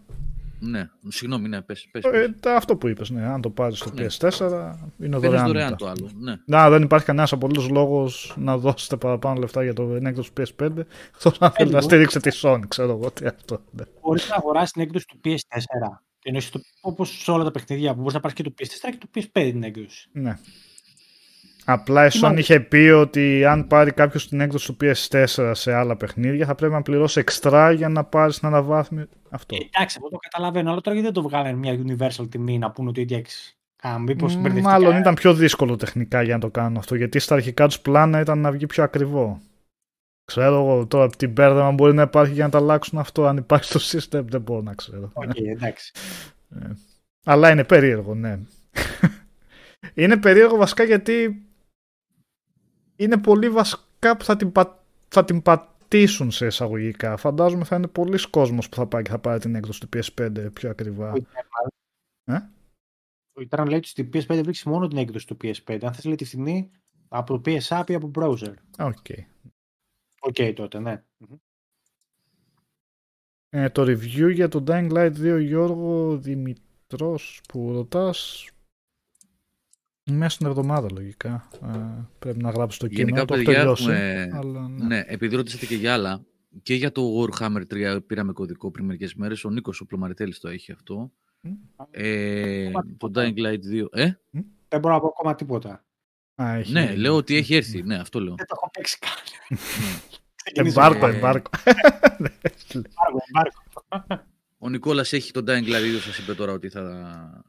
ναι, συγγνώμη ναι πες, πες, Ε, πες. τα- αυτό που είπες, ναι. Αν το πάρεις στο Ναι. PS4, είναι Παίρνεις δωρεάν. δωρεάν μετά. το άλλο ναι. Να, δεν υπάρχει κανένας απολύτως λόγος να δώσετε παραπάνω λεφτά για το την έκδοση του PS5. Εκτό αν θέλετε να εγώ. στηρίξετε τη Sony, ξέρω εγώ τι αυτό. ναι. Μπορείς να αγοράσεις την έκδοση του PS4. Εννοείς το, όπως σε όλα τα παιχνίδια που μπορείς να πάρεις και το PS4 και το PS5 την έκδοση. Ναι. Απλά η Τι Sony μάλλον. είχε πει ότι αν πάρει κάποιος την έκδοση του PS4 σε άλλα παιχνίδια θα πρέπει να πληρώσει εξτρά για να πάρεις την αναβάθμιση. Αυτό. Ε, εντάξει, εγώ το καταλαβαίνω, αλλά τώρα γιατί δεν το βγάλανε μια universal τιμή να πούνε ότι εντάξει. Α, μήπως Μ, μπερδευτικά. Μάλλον ήταν πιο δύσκολο τεχνικά για να το κάνουν αυτό γιατί στα αρχικά τους πλάνα ήταν να βγει πιο ακριβό. Ξέρω εγώ τώρα την μπέρδεμα μπορεί να υπάρχει για να τα αλλάξουν αυτό. Αν υπάρχει στο system δεν μπορώ να ξέρω. Οκ, εντάξει. Αλλά είναι περίεργο, ναι. είναι περίεργο βασικά γιατί είναι πολύ βασικά που θα την, πα- θα την πατήσουν σε εισαγωγικά. Φαντάζομαι θα είναι πολλοί κόσμος που θα πάει και θα πάρει την έκδοση του PS5 πιο ακριβά. Ο Eternal- Ε; Ο Eternal λέει ότι στην PS5 βρίσκει μόνο την έκδοση του PS5. Αν θες λέει τη φθηνή από το PS App ή από browser. OK. OK τότε, ναι. Ε, το review για το Dying Light 2 Γιώργο Δημητρός που ρωτάς μέσα στην εβδομάδα λογικά. Ε, πρέπει να γράψεις το κείμενο. Γενικά το έχω παιδιά τελειώσει. έχουμε, Αλλά, ναι. ναι, επειδή ρωτήσατε και για άλλα και για το Warhammer 3 πήραμε κωδικό πριν μερικές μέρες ο Νίκος ο Πλωμαριτέλης το έχει αυτό ε, Ακόμα το τίποτα. Dying Light 2 ε, Δεν μπορώ να πω ακόμα τίποτα. Α, έχει- ναι λέω ότι έχει έρθει ναι αυτό λέω Δεν το έχω παίξει καν. Ναι. Ξεκινήσω Εμπάρκο, Ε, εμπάρκο. εμπάργκο, εμπάργκο. Ο Νικόλας έχει τον Dying Light 2 σας είπε τώρα ότι θα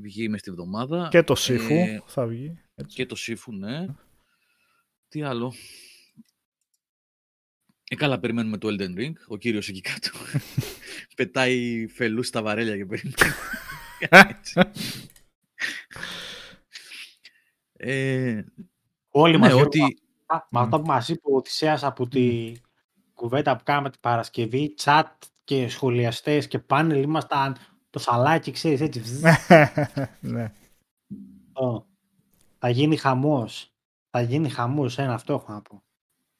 βγει μες τη βδομάδα Και το Σύφου Ε, θα βγει. Έτσι. Και το Σύφου, ναι. Τι άλλο. Ε, καλά, περιμένουμε το Elden Ring. Ο κύριος εκεί κάτω πετάει φελούς στα βαρέλια και περιμένει. Έτσι. ε, Όλοι ναι, μαζί. ότι... Α, Μα αυτό που μας είπε ο Οδυσσέας από τη κουβέντα που κάναμε την Παρασκευή, chat και σχολιαστές και πάνελ ήμασταν το σαλάκι, ξέρεις, έτσι. βζζ, ναι. αυτό. Θα γίνει χαμός. Θα γίνει χαμός, ένα αυτό έχω να πω.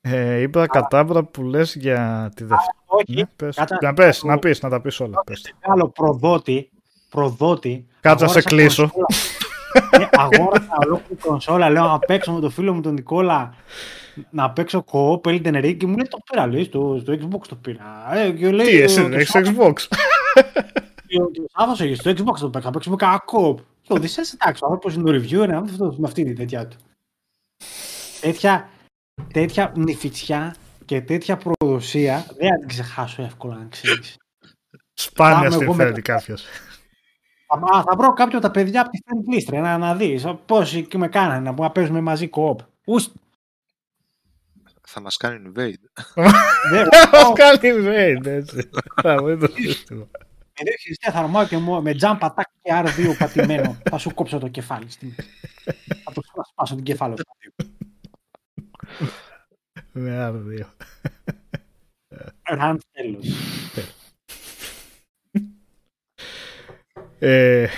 Ε, είπα κατάβρα που λες για τη Δευτέρα. Όχι, Ναι, πες. κάτσα- Να πες, να πεις, να τα πεις όλα. Πες. τα. μεγάλο προδότη, προδότη. Κάτσε να σε αγόρασα κλείσω. Κονσόλα. Ε, αγόρασα ολόκληρη κονσόλα, λέω να παίξω με το φίλο μου τον Νικόλα να παίξω co-op Elden Ring και μου λέει το πήρα, λέει, στο, στο Xbox το πήρα. Ε, και λέει, Τι, εσύ ο- δεν ο έχεις Σάββας- Xbox; και ο- και ο Σάββας έγινε στο Xbox το παίξα, να παίξουμε κανένα co-op. Και ο Οδυσσέας, εντάξει, ο άνθρωπος είναι το reviewer, είναι αυτό, με αυτή την τέτοια του. Τέτοια, τέτοια νηφιτσιά και τέτοια προδοσία δεν θα την ξεχάσω εύκολα, αν ξέρεις. Σπάνια Πάμε στην εγώ φέρνει με- κάποιος. Θα, α, θα βρω κάποιο από τα παιδιά από τη friend list, ρε, να, να δεις πώς και με κάνανε να, πούμε, να παίζουμε μαζί co-op. Ους, Θα μας κάνει invade. δεν, Μας κάνει invade, έτσι. Θα βρει το σύστημα. με δύο χειριστές θα αρμάω και μου- με jump attack και R2 πατημένο θα σου κόψω το κεφάλι. Στην... θα το θα σπάσω την κεφάλαιο. Με άλλο δύο. Ραντ τέλος. Ε,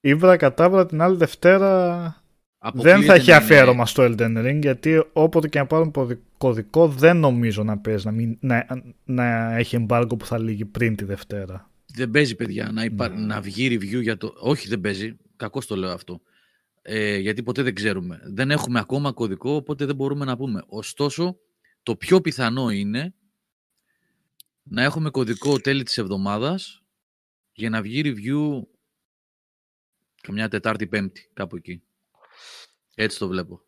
Ήβρα κατάβρα την άλλη Δευτέρα δεν Αποκλείεται θα έχει να είναι- αφιέρωμα στο Elden Ring γιατί όποτε και να πάρουν ποδι- κωδικό δεν νομίζω να παίζει να, μην, να, να έχει embargo που θα λύγει πριν τη Δευτέρα. Δεν παίζει, παιδιά, να, υπά... Ναι. να βγει review για το. Όχι, δεν παίζει. Κακώς το λέω αυτό. Ε, γιατί ποτέ δεν ξέρουμε. Δεν έχουμε ακόμα κωδικό, οπότε δεν μπορούμε να πούμε. Ωστόσο, το πιο πιθανό είναι να έχουμε κωδικό τέλη της εβδομάδας για να βγει review καμιά Τετάρτη Πέμπτη, κάπου εκεί. Έτσι το βλέπω.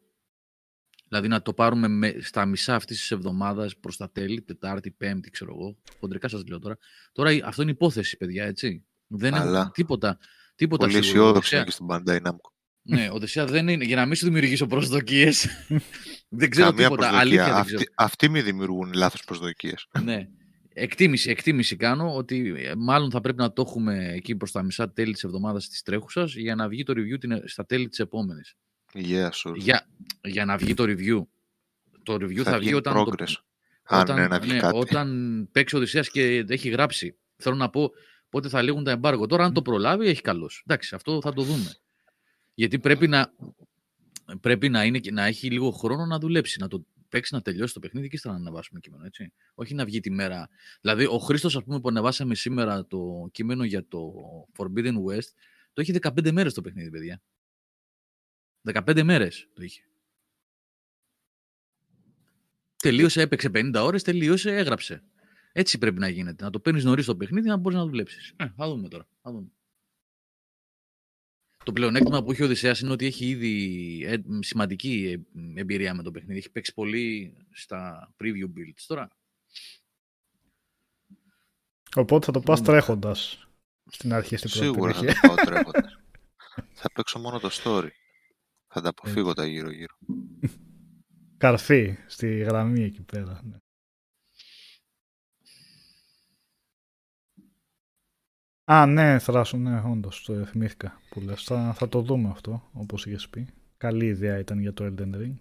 Δηλαδή να το πάρουμε με, στα μισά αυτής της εβδομάδας προς τα τέλη, Τετάρτη, Πέμπτη, ξέρω εγώ. Χοντρικά σας λέω τώρα. Τώρα η- αυτό είναι υπόθεση, παιδιά, έτσι. Δεν Αλλά- έχουμε τίποτα. τίποτα Πολύ σίγουρο. αισιόδοξο Οδυσσέα- είναι και στην Bandai Namco. Ναι, Οδυσσέα δεν είναι. Για να μην σου δημιουργήσω προσδοκίες. δεν ξέρω Καμία τίποτα. προσδοκία. Αλήθεια δεν Αυτοί, ξέρω. αυτοί μη δημιουργούν λάθος προσδοκίες. ναι. Εκτίμηση, εκτίμηση κάνω ότι ε, μάλλον θα πρέπει να το έχουμε εκεί προς τα μισά τέλη της εβδομάδας της τρέχουσας για να βγει το review την, στα τέλη της επόμενης. Yeah, sure. Για, για να βγει το review. Το review θα, βγει γίνει όταν, progress. το, Αν όταν, ναι, να βγει κάτι. όταν παίξει ο Οδυσσέας και έχει γράψει. Θέλω να πω πότε θα λήγουν τα εμπάργο. Τώρα αν το προλάβει έχει καλώς. Εντάξει, αυτό θα το δούμε. Γιατί πρέπει να, πρέπει να, είναι, και- να έχει λίγο χρόνο να δουλέψει, να το παίξει, να τελειώσει το παιχνίδι και ύστερα να ανεβάσουμε κείμενο, έτσι. Όχι να βγει τη μέρα. Δηλαδή, ο Χρήστος, ας πούμε, που ανεβάσαμε σήμερα το κείμενο για το Forbidden West, το έχει 15 μέρες το παιχνίδι, παιδιά. 15 μέρες το είχε. Τελείωσε, έπαιξε 50 ώρες, τελείωσε, έγραψε. Έτσι πρέπει να γίνεται. Να το παίρνεις νωρίς το παιχνίδι να μπορείς να δουλέψεις. Ε, θα δούμε τώρα. Θα δούμε. Το πλεονέκτημα που έχει ο Οδυσσέας είναι ότι έχει ήδη ε, σημαντική ε, εμπειρία με το παιχνίδι. Έχει παίξει πολύ στα preview builds. Τώρα, Οπότε θα το πας Mm. τρέχοντας στην αρχή στην πρώτη Σίγουρα θα περιοχή. το πάω τρέχοντας. θα παίξω μόνο το story. Θα τα αποφύγω τα γύρω-γύρω. Καρφί στη γραμμή εκεί πέρα. ναι. Α, ναι, θράσο, ναι, όντως, το θυμήθηκα που λες. Θα, θα το δούμε αυτό, όπως είχες πει. Καλή ιδέα ήταν για το Elden Ring.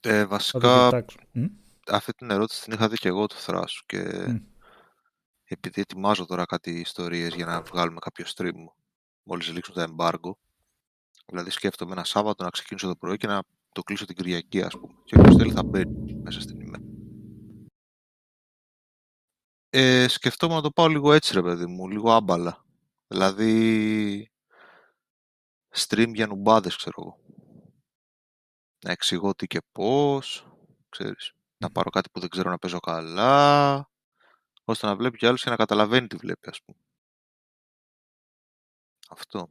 Ε, Θα το βασικά, κοιτάξω. Μ; αυτή την ερώτηση την είχα δει και εγώ του θράσου και Μμ. επειδή ετοιμάζω τώρα κάτι ιστορίες για να βγάλουμε κάποιο stream μόλις λήξουν τα embargo δηλαδή σκέφτομαι ένα Σάββατο να ξεκινήσω το πρωί και να το κλείσω την Κυριακή ας πούμε και όποιος θέλει θα μπαίνει μέσα στην ημέρα. Ε, σκεφτόμουν να το πάω λίγο έτσι ρε παιδί μου, λίγο άμπαλα. Δηλαδή stream για νουμπάδες ξέρω εγώ. Να εξηγώ τι και πώς, ξέρεις. Να πάρω κάτι που δεν ξέρω να παίζω καλά, ώστε να βλέπει κι άλλος και να καταλαβαίνει τι βλέπει ας πούμε. Αυτό.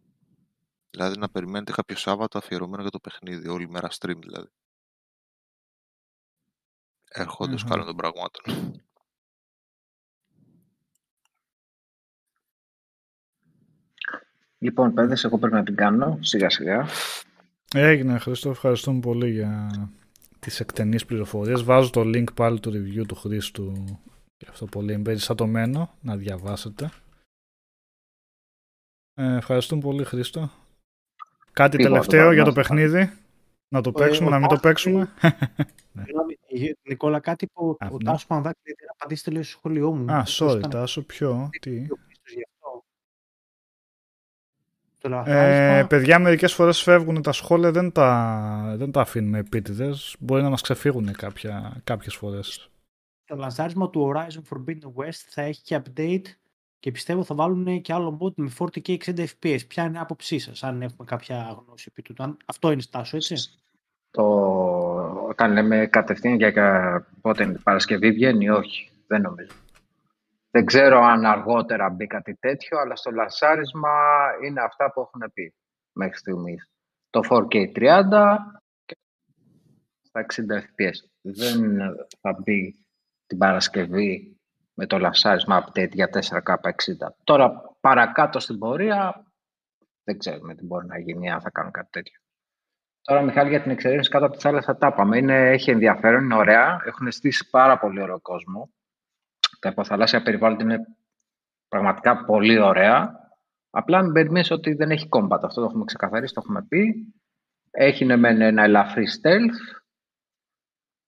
Δηλαδή να περιμένετε κάποιο Σάββατο αφιερωμένο για το παιχνίδι, όλη μέρα stream δηλαδή. Ερχόντως Μμμ. καλών των πραγμάτων. Λοιπόν, παιδες, εγώ πρέπει να την κάνω σιγά σιγά. Έγινε, Χριστό, ευχαριστούμε πολύ για τις εκτενείς πληροφορίες. Βάζω το link πάλι του review του Χρήστου και αυτό πολύ εμπεριστατωμένο να διαβάσετε. Ε, ευχαριστούμε πολύ, Χρήστο. Κάτι Τίποτα, τελευταίο το για το πάνω. παιχνίδι. Να το Ε, παίξουμε, ο να μην το Τάσος- παίξουμε; Συγγνώμη, ε, Νικόλα, κάτι που Α, ο ναι. Τάσος Πανδάκη δεν απαντήσετε λέει στο σχολείο μου. Α, Πώς sorry, ήταν; Τάσο, ποιο, τι; Ε, λαθάρισμα. παιδιά, μερικές φορές φεύγουν τα σχόλια, δεν τα, δεν τα αφήνουμε επίτηδες. Μπορεί να μας ξεφύγουν κάποιες φορές. το λανσάρισμα του Horizon Forbidden West θα έχει και update και πιστεύω θα βάλουν και άλλο mode με 4K 60 FPS. Ποια είναι η άποψή σας, αν έχουμε κάποια γνώση επί τούτου; Αν- Αυτό είναι στάσο, έτσι; Το... Όταν λέμε κατευθείαν για κα- πότε είναι, Παρασκευή βγαίνει, όχι, δεν νομίζω. Δεν ξέρω αν αργότερα μπει κάτι τέτοιο, αλλά στο λασάρισμα είναι αυτά που έχουν πει μέχρι στιγμής. Το 4K 30 και στα 60 FPS. Δεν θα μπει την Παρασκευή με το λασάρισμα update για 4K60. Τώρα παρακάτω στην πορεία δεν ξέρουμε τι μπορεί να γίνει αν θα κάνουν κάτι τέτοιο. Τώρα, Μιχάλη, για την εξερεύνηση κάτω από τη θάλασσα τα είπαμε. Είναι, έχει ενδιαφέρον, είναι ωραία. Έχουν στήσει πάρα πολύ ωραίο κόσμο. Τα υποθαλάσσια περιβάλλοντα είναι πραγματικά πολύ ωραία. Απλά μην περιμένεις ότι δεν έχει combat. Αυτό το έχουμε ξεκαθαρίσει, το έχουμε πει. Έχει ναι, μεν ένα ελαφρύ stealth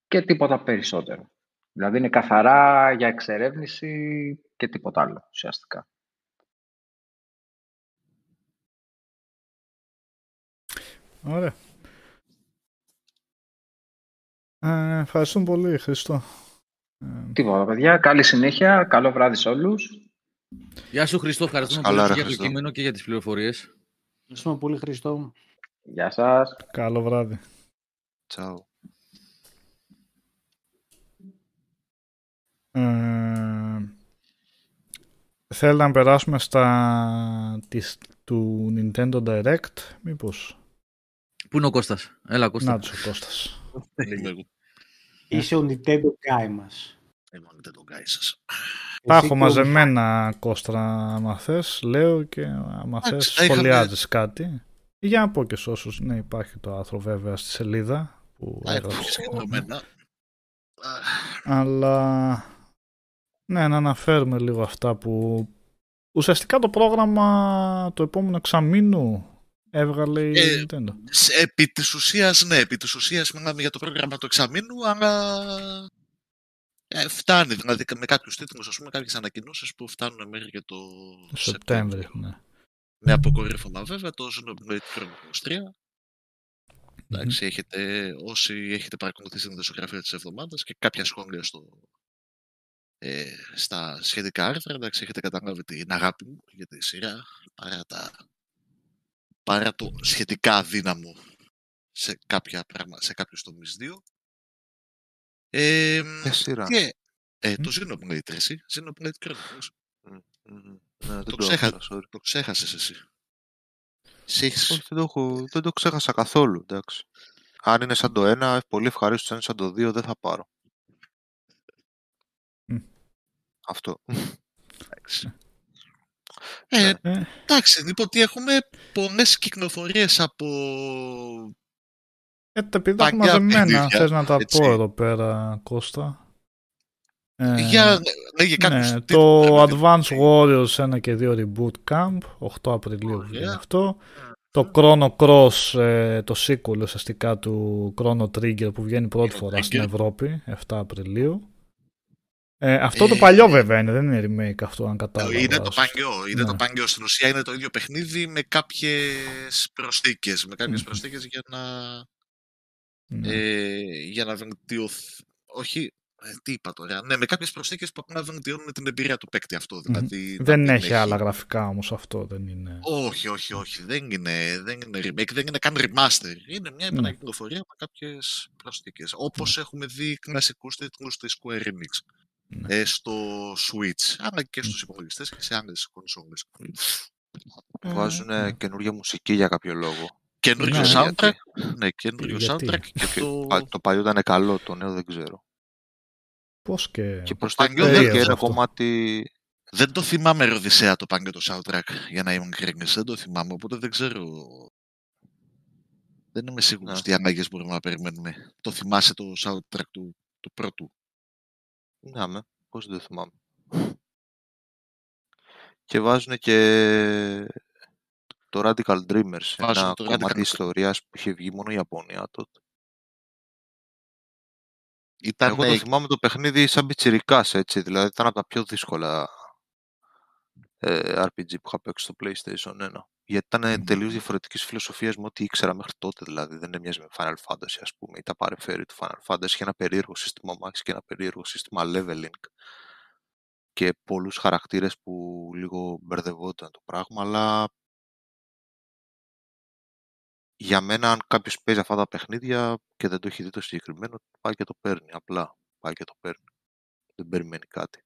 και τίποτα περισσότερο. Δηλαδή είναι καθαρά για εξερεύνηση και τίποτα άλλο ουσιαστικά. Ωραία. Ε, ευχαριστούμε πολύ, Χριστό. Ε, Τίποτα, παιδιά. Καλή συνέχεια. Καλό βράδυ σε όλους. Γεια σου Χριστό, ευχαριστούμε Καλά, πολύ ρε, για το Χριστό. κείμενο και για τις πληροφορίες. Ευχαριστούμε πολύ, Χριστό. Γεια σας. καλό βράδυ. Τσάου. Ε, θέλει να περάσουμε στα της, του Nintendo Direct, μήπως; Πού είναι ο Κώστας; Έλα Κώστα. Να τους ο Κώστας. Είμαι εγώ. Είσαι ο Nintendo guy μας. Εγώ δεν τον κάνει σας. Τα Εσύ έχω και ο μαζεμένα κόστρα άμα θες, λέω και άμα θες Εντάξει, τα είχαμε- σχολιάζεις κάτι. Για να πω και σε όσους, ναι υπάρχει το άρθρο βέβαια στη σελίδα που Α, έχω έγραψες. συγκεκριμένα. Α, Αλλά ναι, να αναφέρουμε λίγο αυτά που ουσιαστικά το πρόγραμμα το επόμενο εξαμήνου έβγαλε η Ε, Nintendo. σε- Επί της ουσίας, ναι, επί της ουσίας μιλάμε για το πρόγραμμα του εξαμήνου, αλλά ε, φτάνει. Δηλαδή με κάποιους τίτλους, ας πούμε, κάποιες ανακοινώσεις που φτάνουν μέχρι και το Σεπτέμβρη, ναι. Με αποκορύφωμα βέβαια το Xenoblade Chronicles 3. Εντάξει, έχετε, όσοι έχετε παρακολουθήσει την δεσογραφία της εβδομάδας και κάποια σχόλια στο, ε, στα σχετικά άρθρα, εντάξει, έχετε καταλάβει την αγάπη μου για τη σειρά, παρά, τα, παρά το σχετικά αδύναμο σε, κάποια πράγμα, σε κάποιους τομείς δύο. Ε, Ποια σειρά. και, ε, το Xenoblade, ρε, εσύ, Xenoblade Chronicles. Μμμ. Ναι, δεν Το το ξέχα- άκουσα, sorry. Το ξέχασες εσύ. Σε έχεις- Όχι, δεν το, έχω, δεν το ξέχασα καθόλου, εντάξει. Αν είναι σαν το ένα, πολύ ευχαρίστως. Αν είναι σαν το δύο, δεν θα πάρω. Μμ. Αυτό. Εντάξει. Ε, Ε, εντάξει, λοιπόν, ότι έχουμε πολλές κυκλοφορίες από... ε, τα επειδή τα έχω Παγιά μαζεμένα, παιχνίδια, θες να τα έτσι. πω εδώ πέρα, Κώστα. Ε, για, ναι, για κάποιους ναι, τίτλους, το ρε παιδί μου. Advance Warriors 1 και 2 Reboot Camp, 8 Απριλίου Ωραία. βγαίνει αυτό. Το Chrono Cross, ε, το sequel ουσιαστικά του Chrono Trigger που βγαίνει πρώτη Chrono φορά στην Trigger. Ευρώπη, 7 Απριλίου. Ε, αυτό το Ε, παλιό βέβαια είναι, δεν είναι remake αυτό αν κατάλαβα. Είναι το παλιό, είναι Ναι. το παλιό. Στην ουσία είναι το ίδιο παιχνίδι με κάποιες προσθήκες, με κάποιες Μμμ. προσθήκες για να, Ναι. ε, για να βελτιωθεί. Όχι, ε, τι είπα τώρα. Ναι, με κάποιες προσθήκες που απλά βελτιώνουν την εμπειρία του παίκτη αυτό. Δηλαδή, να Δεν μην έχει άλλα γραφικά όμως αυτό, δεν είναι... Όχι, όχι, όχι. Δεν είναι, δεν είναι remake, δεν είναι καν remaster. Είναι μια Ναι. επανακυκλοφορία με κάποιες προσθήκες. Όπως έχουμε δει κλασικούς τίτλους της Square Enix. Ναι. Ε, στο Switch, αλλά και στους υπολογιστές και σε άλλες κονσόλες. Βάζουν ναι. καινούργια μουσική για κάποιο λόγο. Καινούριο Ναι, soundtrack. γιατί. Ναι, καινούριο Γιατί; soundtrack και το... Α, Το παλιό ήταν καλό, το νέο δεν ξέρω. Πώς και... Και προσθέτει παλιό και δεν- ένα αυτό. κομμάτι. Δεν το θυμάμαι ρε Οδυσσέα το πάνε το soundtrack, για να είμαι ειλικρινής. Δεν το θυμάμαι, οπότε δεν ξέρω. Δεν είμαι σίγουρος Ναι. τι ανάγκες μπορούμε να περιμένουμε. Το θυμάσαι το soundtrack του, του πρώτου; Ναι, με, πώς δεν θυμάμαι. Και βάζουν και το Radical Dreamers, Βάζουν ένα το κομμάτι Radical- ιστορίας που είχε βγει μόνο η Ιαπωνία τότε. Ήταν Εγώ το θυμάμαι το παιχνίδι σαν πιτσιρικάς, έτσι, δηλαδή ήταν από τα πιο δύσκολα ε, RPG που είχα παίξει στο PlayStation 1. Γιατί ήταν Μμμ. τελείως διαφορετικής φιλοσοφίας με ό,τι ήξερα μέχρι τότε. Δηλαδή δεν έμοιαζε με Final Fantasy, ας πούμε, ή τα παρεφέρει του Final Fantasy. Είχε ένα περίεργο σύστημα μάχης και ένα περίεργο σύστημα leveling. Και πολλούς χαρακτήρες που λίγο μπερδευόταν το πράγμα, αλλά για μένα, αν κάποιος παίζει αυτά τα παιχνίδια και δεν το έχει δει το συγκεκριμένο, πάει και το παίρνει. Απλά πάει και το παίρνει. Δεν περιμένει κάτι.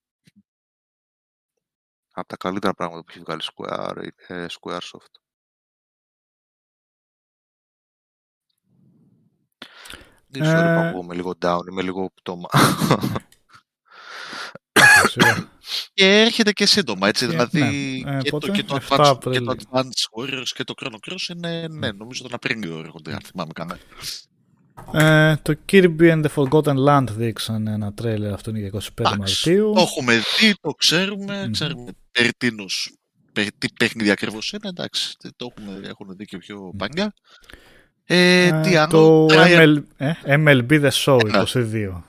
Από τα καλύτερα πράγματα που έχει βγάλει Square, είναι Squaresoft. Δεν sorry που Ε, ακούγομαι λίγο down, είμαι λίγο πτώμα. όχι, σιγά. Και έρχεται και σύντομα, έτσι. Και- δηλαδή ναι. Ε, και, το, πότε; και, το 7 Advance, και Απρίλιο. το Advance Warriors και το Chrono Cross είναι, ναι, νομίζω τον Απρίλιο έρχονται, αν θυμάμαι καλά. Ε, το Kirby and the Forgotten Land δείξαν ένα τρέλερ, αυτό είναι για 25 Εντάξει, Μαρτίου. Το έχουμε δει, το ξέρουμε, Μμμ. ξέρουμε περί τίνος, περί τι παιχνίδι ακριβώς είναι, εντάξει, το έχουμε, έχουν δει και πιο παλιά. Ε, Ε, τι άλλο, το Trial- ML, ε, MLB The Show Ένα. 22.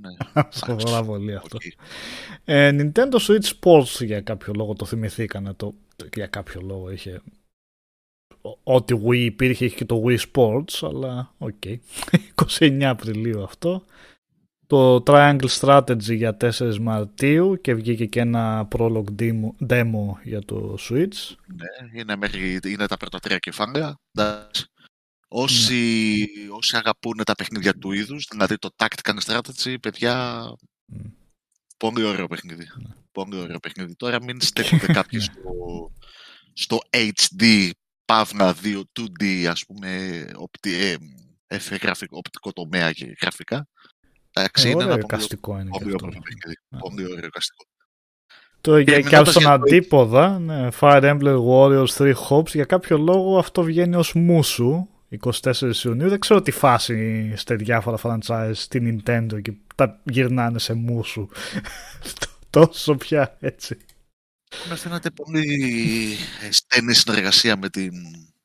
Ναι, Σοβαρά πολύ αυτό. οκ. Ε, Nintendo Switch Sports για κάποιο λόγο το θυμηθήκανε. Το, το- για κάποιο λόγο είχε. Ο- Ό,τι Wii υπήρχε είχε και το Wii Sports, αλλά οκ. 29 Απριλίου αυτό. Το Triangle Strategy για 4 Μαρτίου και βγήκε και ένα prologue demo, demo για το Switch. Ναι, είναι, μέχρι, είναι τα πρώτα τρία κεφάλαια. Εντάξει. Όσοι, Ναι. όσοι αγαπούν τα παιχνίδια του είδους, δηλαδή το Tactical Strategy, παιδιά, Μμ. πολύ ωραίο παιχνίδι. Ναι. Πολύ ωραίο παιχνίδι. Τώρα μην στέκονται κάποιοι Ναι. στο, στο HD, παύλα 2, 2D, ας πούμε, οπτι, ε, εφ, γραφικό, οπτικό τομέα και γραφικά. Εντάξει, Ε, είναι ωραίο ένα πολύ, εικαστικό είναι και πολύ αυτό. ωραίο παιχνίδι. Ναι. Πολύ ωραίο εικαστικό. Το, για, και μιλώντας από στον για το- αντίποδα, ναι, Fire Emblem Warriors 3 Hopes, για κάποιο λόγο αυτό βγαίνει ως μουσου 24 Ιουνίου. Δεν ξέρω τι φάση στα διάφορα franchise στη Nintendo και τα γυρνάνε σε μουσου. Τόσο πια έτσι. Με φαίνεται πολύ ε, στενή συνεργασία με την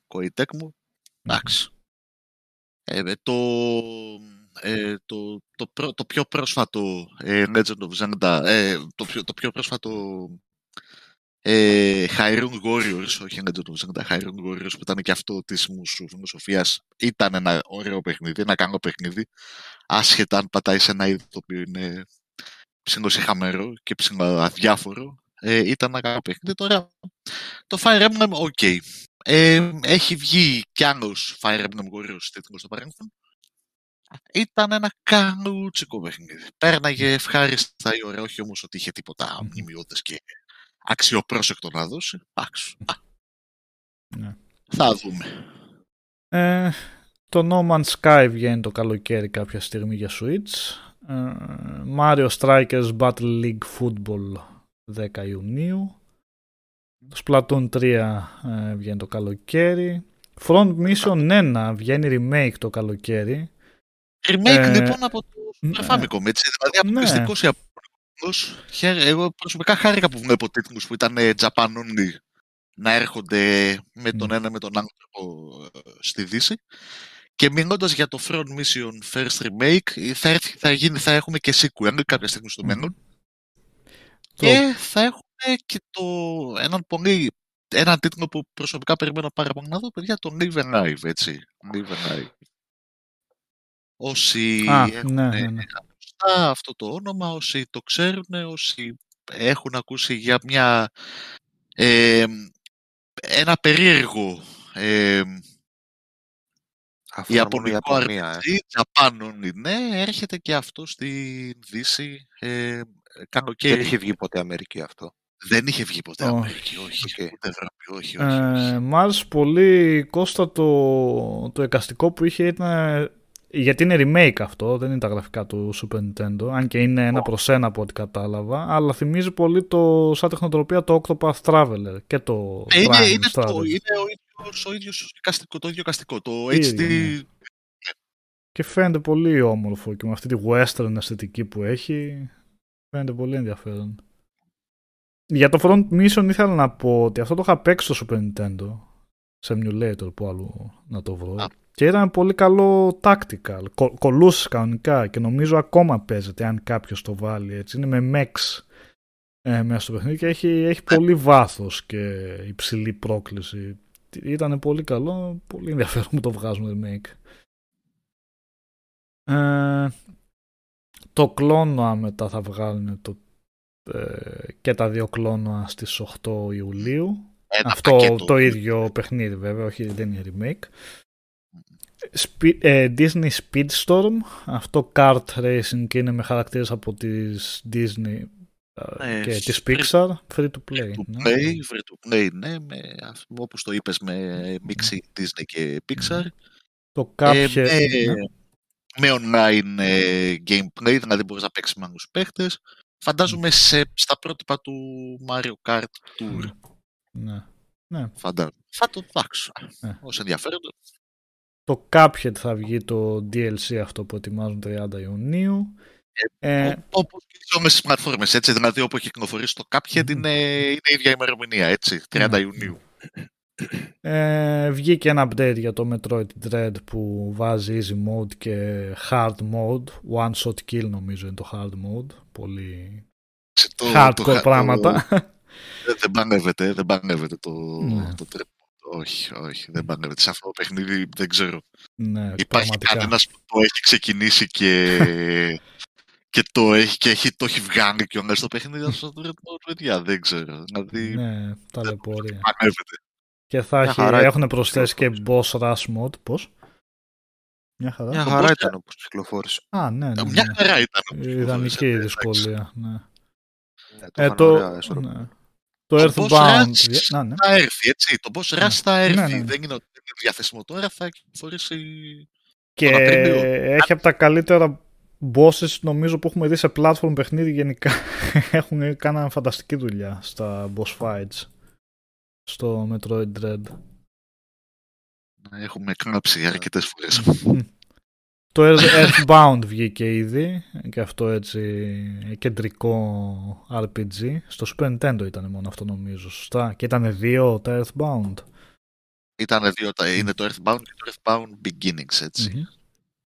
Koei μου. Εντάξει. Ε, ε, το, ε, το, το, πρω- το πιο πρόσφατο ε, Legend of Zelda, ε, το, πιο, το πιο πρόσφατο ε, Hyrule Warriors, όχι Legend of Zelda, Hyrule Warriors που ήταν και αυτό της μουσου φιλοσοφίας, ήταν ένα ωραίο παιχνίδι, ένα καλό παιχνίδι, άσχετα αν πατάει σε ένα είδο το οποίο είναι ψιλοσυχαμένο και ψιλοαδιάφορο, ε, ήταν ένα καλό παιχνίδι. Τώρα το Fire Emblem, OK. Ε, έχει βγει κι άλλος Fire Emblem Warriors τίτλος στο παρελθόν. Ήταν ένα κανούτσικο παιχνίδι. Πέρναγε ευχάριστα η ώρα, όχι όμως ότι είχε τίποτα Μμμ. μνημειώδες και αξιοπρόσεκτο να δώσει. Εντάξει. Α, Ναι. Θα δούμε. Ε, το No Man's Sky βγαίνει το καλοκαίρι κάποια στιγμή για Switch. Ε, Mario Strikers Battle League Football 10 Ιουνίου. Το Splatoon 3 ε, βγαίνει το καλοκαίρι. Front Mission 1 βγαίνει remake το καλοκαίρι. Remake Ε, λοιπόν από το ναι. Super Famicom, έτσι. Δηλαδή Ναι. αποκλειστικός ή αποκλειστικός. Χαίρε- Εγώ προσωπικά χάρηκα που βλέπω τίτλους που ήταν ε, Japan only να έρχονται με τον Μμ. ένα με τον άλλο τρόπο ε, στη Δύση. Και μιλώντας για το Front Mission First Remake, ε, θα, έρθει, θα, γίνει, θα έχουμε και sequel κάποια στιγμή στο Μμ. μέλλον. Το- Και θα έχουμε και το, έναν πολύ έναν τίτλο που προσωπικά περιμένω πάρα πολύ να δω, παιδιά, το Live and Live, έτσι. Live and Live. Όσοι Α, έχουν ναι, ναι, ναι. γνωστά αυτό το όνομα, όσοι το ξέρουν, όσοι έχουν ακούσει για μια ε, ένα περίεργο ε, Αυτό είναι μόνο η Ιαπωνικό Ιαπωνία, ε. RPG, Japan only, ναι, έρχεται και αυτό στη Δύση ε, καλοκαίρι. Δεν είχε βγει ποτέ Αμερική αυτό. Δεν είχε βγει ποτέ Όχι. Αμερική, όχι. Οκ. Ούτε Ευρώπη, όχι, όχι. όχι. Ε, μ' άρεσε πολύ Κώστα το, το εικαστικό που είχε ήταν γιατί είναι remake αυτό, δεν είναι τα γραφικά του Super Nintendo, αν και είναι ένα προς ένα από ό,τι κατάλαβα, αλλά θυμίζει πολύ το, σαν τεχνοτροπία το Octopath Traveler και το Ε, είναι, Triangle είναι, το, Strategy. είναι ο ίδιος, ο ίδιος καστικό, το ίδιο καστικό. Το Ίδιο, HD ναι. Και φαίνεται πολύ όμορφο και με αυτή τη western αισθητική που έχει, φαίνεται πολύ ενδιαφέρον. Για το Front Mission ήθελα να πω ότι αυτό το είχα παίξει στο Super Nintendo σε emulator που άλλο να το βρω. Α. Και ήταν πολύ καλό tactical. Κο, κολούσε κανονικά και νομίζω ακόμα παίζεται αν κάποιος το βάλει έτσι. Είναι με mechs ε, μέσα στο παιχνίδι και έχει, έχει πολύ βάθος και υψηλή πρόκληση. Ήταν πολύ καλό, πολύ ενδιαφέρον που το βγάζουν remake. Ε, το κλόνοα μετά θα βγάλουν το, ε, και τα δύο κλόνοα στις 8 Ιουλίου. Ένα Αυτό πακέτο. το ίδιο παιχνίδι βέβαια, όχι δεν είναι remake. Spe- ε, Disney Speedstorm, αυτό kart racing και είναι με χαρακτήρες από τις Disney ε, Ε, και τις free- Pixar, free to play. to ναι. play, free to play, ναι, με, αυ- όπως το είπες, με μίξη Disney και Pixar. Το Ε, Cuphead, με, ναι. Με online ε, gameplay, δηλαδή μπορείς να παίξεις με άλλους παίχτες. Φαντάζομαι σε, στα πρότυπα του Mario Kart Tour. ναι. Ναι. Φαντάζομαι. Θα το δάξω. Ναι. Ως ενδιαφέροντο. Το Cuphead θα βγει το DLC αυτό που ετοιμάζουν 30 Ιουνίου. Ε, Όπως και σε όλες τις πλατφόρμες, έτσι. Δηλαδή, όπου έχει κυκλοφορήσει το Cuphead είναι, είναι η ίδια ημερομηνία, έτσι. 30 Ναι. Ιουνίου. Ε, βγήκε ένα update για το Metroid Dread που βάζει easy mode και hard mode. One shot kill νομίζω είναι το hard mode. Πολύ Έτσι, το- hardcore το- το- πράγματα. Δεν δεν μπανεύεται, δεν μπανεύεται το, Ναι. το τρέπο. Όχι, όχι, δεν μπανεύεται. Σε αυτό το παιχνίδι δεν ξέρω. ναι, Υπάρχει πραγματικά. κανένας που το έχει ξεκινήσει και, και, το, έχει, και έχει, το έχει βγάλει και ο στο παιχνίδι αυτό το τρέπο, παιδιά, δεν ξέρω. Δηλαδή, Ναι, ταλαιπωρία. μπανεύεται. Και θα Μια έχει, χαρά ήταν έχουν που προσθέσει και boss κυκλοφόρησε. rush mode. Πώς; Μια χαρά. Μια Το χαρά boss- ήταν όπως κυκλοφόρησε. Α, ναι, ναι. Μια ναι. χαρά ήταν. όπως Ιδανική κυκλοφόρησε, η εντάξει. δυσκολία. Ναι. Ναι, το Ε, είχαν το, ωραία ισορροπία. ναι. το Το boss Earthbound. rush Να, ναι. θα έρθει, έτσι. Το boss rush θα έρθει. Ναι, ναι. Δεν είναι ότι είναι διαθέσιμο τώρα, θα κυκλοφορήσει. Και τον Απρίλιο. έχει από τα καλύτερα bosses νομίζω που έχουμε δει σε platform παιχνίδι γενικά. Έχουν κάνει φανταστική δουλειά στα boss fights στο Metroid Dread. να Έχουμε κλάψει αρκετές φορές. Το Earth- Earthbound βγήκε ήδη και αυτό έτσι κεντρικό RPG. Στο Super Nintendo ήταν μόνο αυτό νομίζω, σωστά. Και ήταν δύο τα Earthbound. Ήταν δύο, τα- είναι το Earthbound και το Earthbound Beginnings, έτσι. Μμμ.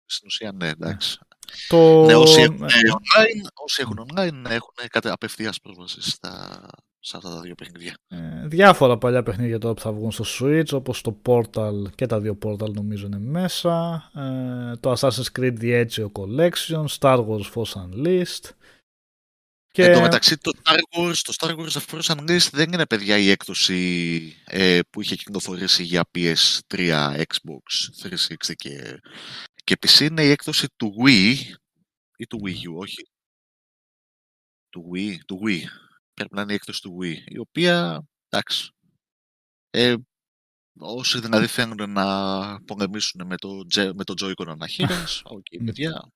Στην ουσία, ναι, εντάξει. Το... Ναι, όσοι έχουν online, όσοι έχουν online έχουν κατα- απευθείας πρόσβαση στα, σε αυτά τα δύο παιχνίδια. Ε, διάφορα παλιά παιχνίδια τώρα που θα βγουν στο Switch όπως το Portal και τα δύο Portal νομίζω είναι μέσα ε, το Assassin's Creed The Ezio Collection Star Wars Force Unleashed και Εν τω μεταξύ, το Star Wars, το Star Wars The Force Unleashed δεν είναι, παιδιά, η έκδοση ε, που είχε κυκλοφορήσει για PS3, Xbox 360 και, και PC. Είναι η έκδοση του Wii ή του Wii U, όχι. Του Wii, του Wii. Πρέπει να είναι η έκδοση του Wii, η οποία, εντάξει, ε, όσοι δηλαδή θέλουν να πολεμήσουν με το, J- με το Joy-Con αναχείρας, οκ, παιδιά,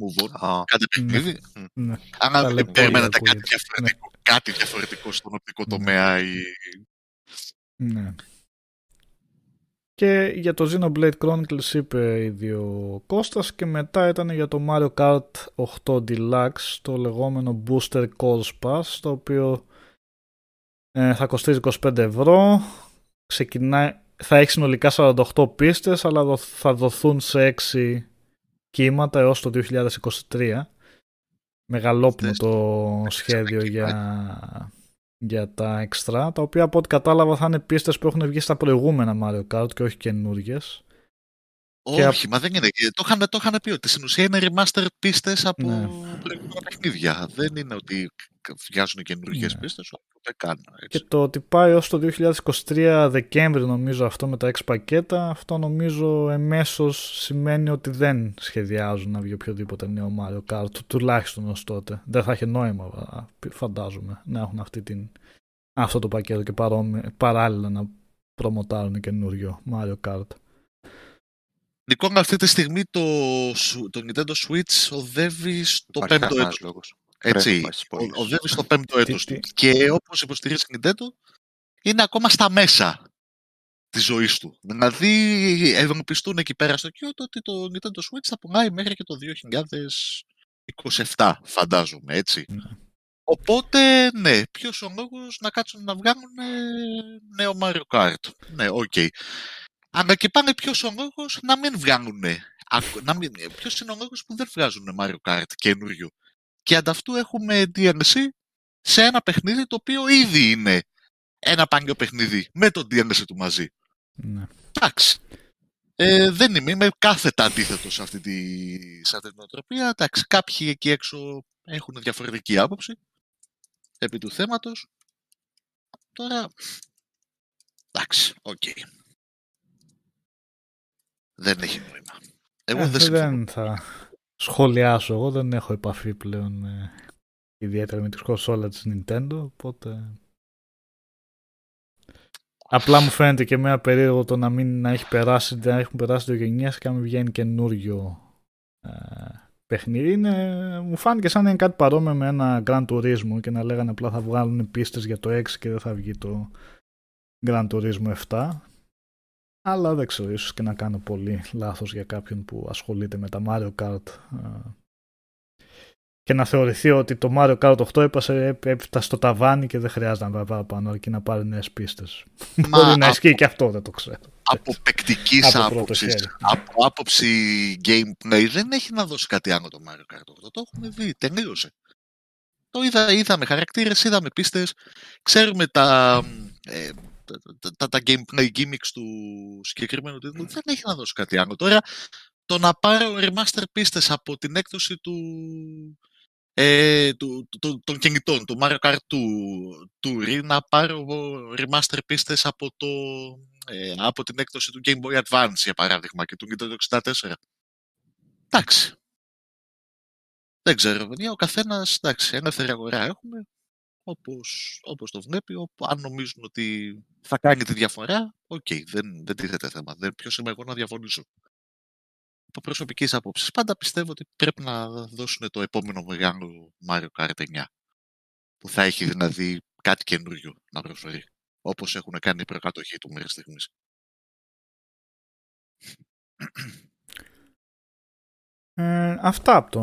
move on. Α, Κάντε παιχνίδι. Μμ. ναι, Αν Ταλαιπωρία περιμένετε κάτι ακούγεται. διαφορετικό, κάτι διαφορετικό στον οπτικό Ναι. τομέα ή... ναι. Και για το Xenoblade Chronicles είπε ήδη ο Κώστας και μετά ήταν για το Mario Kart 8 Deluxe το λεγόμενο Booster Course Pass το οποίο ε, θα κοστίζει 25 ευρώ. Ξεκινάει, θα έχει συνολικά 48 πίστες αλλά δο- θα δοθούν σε 6 κύματα έως το 2023 μεγαλόπνο Αυτές το έξι σχέδιο ξανά για, για τα εξτρά τα οποία από ό,τι κατάλαβα θα είναι πίστες που έχουν βγει στα προηγούμενα Mario Kart και όχι καινούργιες Και Όχι, μα δεν είναι. Το είχαν, το είχαν πει ότι στην ουσία είναι remastered πίστες από Ναι. προηγούμενα παιχνίδια. Δεν είναι ότι βγάζουν καινούργιες Ναι. πίστες, ούτε καν. Και Έτσι. το ότι πάει ως το 2023 Δεκέμβρη νομίζω αυτό με τα 6 πακέτα, αυτό νομίζω εμέσως σημαίνει ότι δεν σχεδιάζουν να βγει οποιοδήποτε νέο Mario Kart, του- τουλάχιστον ως τότε. Δεν θα έχει νόημα α, φαντάζομαι να έχουν αυτή την, αυτό το πακέτο και παρόμοι- παράλληλα να προμοτάρουν καινούριο Mario Kart. Λοιπόν, αυτή τη στιγμή το, σου- το Nintendo Switch οδεύει στο υπάρχει πέμπτο κανένας έτος. λόγος. Πρέπει Έτσι, να πάει στις πωλήσεις. ο- οδεύει στο πέμπτο έτος τι- του. Και όπως υποστηρίζει η Nintendo, είναι ακόμα στα μέσα της ζωής του. Δηλαδή, ευελπιστούν εκεί πέρα στο Kyoto ότι το Nintendo Switch θα πουλάει μέχρι και το 2027, φαντάζομαι, έτσι. Ναι. Οπότε, ναι, ποιος ο λόγος να κάτσουν να βγάλουν ε, νέο Mario Kart. Ναι, οκ. Αλλά και πάλι ποιος ο λόγο να μην βγάλουν. Ποιος είναι ο λόγο που δεν βγάζουν Mario Kart καινούριο. Και αντ' αυτού έχουμε DLC σε ένα παιχνίδι το οποίο ήδη είναι ένα πάνιο παιχνίδι με το DLC του μαζί. Ναι. Εντάξει. Ε, δεν είμαι, είμαι κάθετα αντίθετος σε αυτή, τη, σε αυτή την νοοτροπία. Εντάξει, κάποιοι εκεί έξω έχουν διαφορετική άποψη επί του θέματος. Τώρα, εντάξει, οκ. Δεν έχει νόημα. Εγώ Ε, δεν συμφωνώ. δεν θα σχολιάσω. Εγώ δεν έχω επαφή πλέον με, ιδιαίτερα με τη κονσόλα της Nintendo, οπότε... Απλά μου φαίνεται και μια περίεργο το να μην να έχει περάσει, να έχουν περάσει δύο γενιές και να μην βγαίνει καινούριο ε, παιχνίδι. Είναι, μου φάνηκε σαν να είναι κάτι παρόμοιο με ένα Grand Turismo και να λέγανε απλά θα βγάλουν πίστες για το 6 και δεν θα βγει το Grand Turismo 7. Αλλά δεν ξέρω, ίσως και να κάνω πολύ λάθος για κάποιον που ασχολείται με τα Mario Kart ε, και να θεωρηθεί ότι το Mario Kart 8 έπασε, έφτασε στο ταβάνι και δεν χρειάζεται να πάει παραπάνω αρκεί να πάρει νέες πίστες. Μα Μπορεί να από- ισχύει και αυτό, δεν το ξέρω. από παικτικής Από πρώτο άποψης, χέρι. από άποψη gameplay, δεν έχει να δώσει κάτι άλλο το Mario Kart 8. Το έχουμε δει, τελείωσε. Το είδα, είδαμε χαρακτήρες, είδαμε πίστες, ξέρουμε τα, ε, τα, τα, τα, τα gameplay gimmicks του συγκεκριμένου τίτλου. Δεν έχει να δώσει κάτι άλλο. Τώρα, το να πάρω remaster πίστες από την έκδοση του, ε, του, του- του- των κινητών, του Mario Kart του, του Ri, να πάρω remaster πίστες από, το, ε, από την έκδοση του Game Boy Advance, για παράδειγμα, και του Nintendo 64. Εντάξει. Δεν ξέρω, παιδιά, ο καθένας, εντάξει, ελεύθερη αγορά έχουμε, όπως, όπως το βλέπει, όπου, αν νομίζουν ότι θα κάνει τη διαφορά, οκ, δεν, δεν τίθεται θέμα. Δεν, ποιος είμαι εγώ να διαφωνήσω. Από προσωπικής άποψη, πάντα πιστεύω ότι πρέπει να δώσουν το επόμενο μεγάλο Mario Kart 9. Που θα έχει δηλαδή κάτι καινούριο να προσφέρει. Όπως έχουν κάνει οι προκατοχή του μέχρι στιγμής. Ε, αυτά από το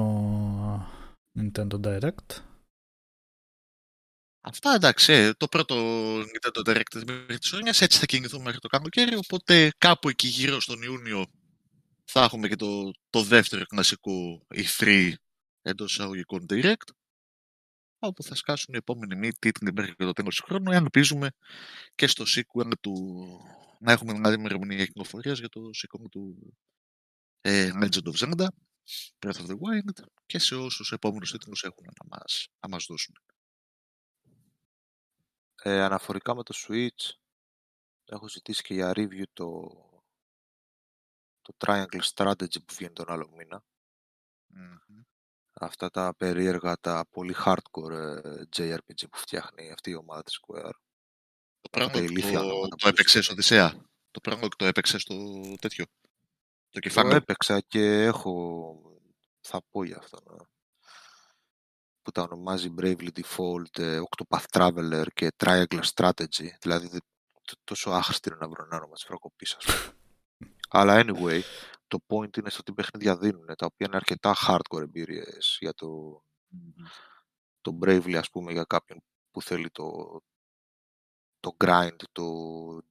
Nintendo Direct. Αυτά εντάξει, ε, το πρώτο Nintendo Direct μέχρι τη χρονιάς, έτσι θα κινηθούμε μέχρι το καλοκαίρι. Οπότε κάπου εκεί γύρω στον Ιούνιο θα έχουμε και το, το δεύτερο κλασικό E3 εντός εισαγωγικών Direct. Όπου θα σκάσουν οι επόμενοι μη τίτλοι μέχρι και το τέλος του χρόνου. Εάν ελπίζουμε και στο sequel του. να έχουμε δηλαδή ημερομηνία κυκλοφορίας για το sequel του ε, Legend of Zelda, Breath of the Wild και σε όσους επόμενους τίτλους έχουν να μας, να μας δώσουν. Ε, αναφορικά με το Switch, έχω ζητήσει και για review το, το Triangle Strategy που βγαίνει τον άλλο μήνα. Αυτά τα περίεργα, τα πολύ hardcore ε, JRPG που φτιάχνει αυτή η ομάδα της Square. Το Αυτά τα πράγμα ηλίθια το, ονόματα το που έπαιξε βρίσκουν. Οδυσσέα. Το πράγμα το έπαιξε στο τέτοιο. Το Το κεφάλαιο. έπαιξα και έχω, θα πω για αυτό, ναι. Που τα ονομάζει Bravely Default, ε, Octopath Traveler και Triangle Strategy. Δηλαδή δε- τ- τόσο άχρηστη είναι να βρω ένα όνομα της φρακοπής, ας πούμε. Αλλά anyway, το point είναι στο τι παιχνίδια δίνουν, τα οποία είναι αρκετά hardcore εμπειρίες για το, το Bravely, ας πούμε, για κάποιον που θέλει το, το grind, το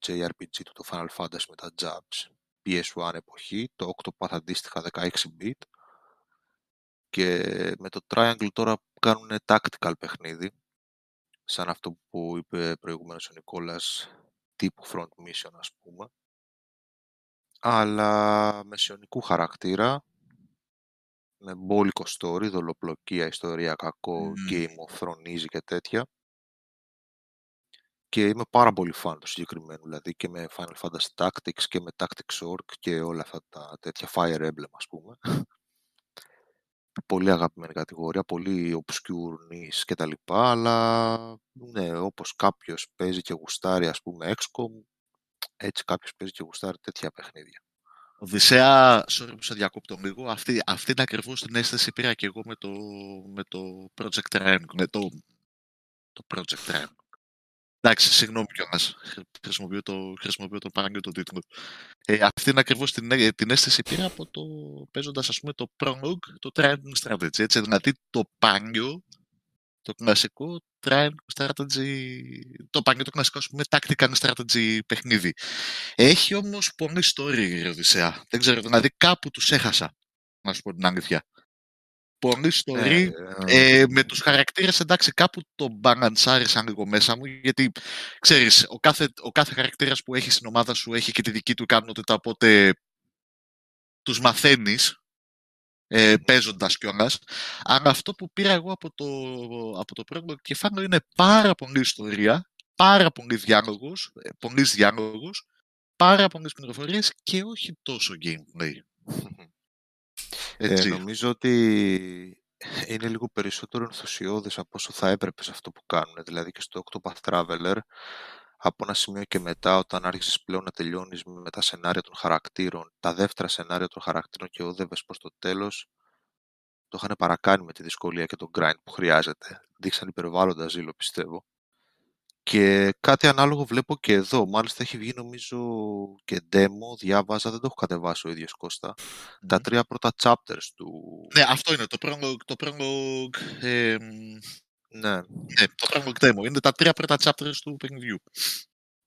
JRPG του, το Final Fantasy με τα jabs, PS1 εποχή, το Octopath αντίστοιχα 16-bit και με το Triangle τώρα κάνουν tactical παιχνίδι, σαν αυτό που είπε προηγουμένως ο Νικόλας, τύπου front mission ας πούμε, αλλά μεσαιωνικού χαρακτήρα, με μπόλικο story, δολοπλοκία, ιστορία, κακό, Μμμ. Game of Thrones και τέτοια. Και είμαι πάρα πολύ φαν του συγκεκριμένου, δηλαδή και με Final Fantasy Tactics και με Tactics Orc και όλα αυτά τα τέτοια Fire Emblem ας πούμε. Πολύ αγαπημένη κατηγορία, πολύ obscure niche και τα λοιπά, αλλά ναι, όπως κάποιος παίζει και γουστάρει ας πούμε XCOM, έτσι κάποιος παίζει και γουστάρει τέτοια παιχνίδια. Οδυσσέα, sorry που σε διακόπτω λίγο, αυτή, αυτή είναι ακριβώς την αίσθηση πήρα και εγώ με το, με το Project Triangle, με το, το Project Triangle. Εντάξει, συγγνώμη κιόλας, χρησιμοποιώ το, χρησιμοποιώ το παράγγελο τον τίτλο. Ε, αυτή είναι ακριβώς την, ε, την αίσθηση πήρα από το, παίζοντας ας πούμε το Prologue, το Triangle Strategy, έτσι, δηλαδή το πάνιο, το κλασικό Triangle Strategy, το πάνιο το κλασικό ας πούμε Tactical Strategy παιχνίδι. Έχει όμως πολλή story η Οδυσσέα. Δεν ξέρω, δηλαδή κάπου τους έχασα, να σου πω την αλήθεια. Πολύ story. Ε, Ε, με τους χαρακτήρες εντάξει κάπου το μπαλανσάρισαν λίγο μέσα μου γιατί ξέρεις ο κάθε, ο κάθε χαρακτήρας που έχει στην ομάδα σου έχει και τη δική του ικανότητα οπότε τους μαθαίνεις ε, παίζοντας κιόλας αλλά αυτό που πήρα εγώ από το, από το πρώτο κεφάλαιο είναι πάρα πολύ ιστορία πάρα πολλοί διάλογους, ε, πολλοί διάλογους πάρα πολλές πληροφορίες και όχι τόσο gameplay. Ε, Έτσι. νομίζω ότι είναι λίγο περισσότερο ενθουσιώδες από όσο θα έπρεπε σε αυτό που κάνουν. Δηλαδή και στο Octopath Traveler, από ένα σημείο και μετά, όταν άρχισες πλέον να τελειώνεις με τα σενάρια των χαρακτήρων, τα δεύτερα σενάρια των χαρακτήρων και οδεύες προς το τέλος, το είχαν παρακάνει με τη δυσκολία και τον grind που χρειάζεται. Δείξαν υπερβάλλοντα ζήλο, πιστεύω. Και κάτι ανάλογο βλέπω και εδώ. Μάλιστα έχει βγει νομίζω και demo, διάβαζα, δεν το έχω κατεβάσει ο ίδιος Κώστα. Τα τρία πρώτα chapters του... Ναι, αυτό είναι το prologue, το prologue, ε, Ναι, ναι, το prologue demo. Είναι τα τρία πρώτα chapters του παιχνιδιού.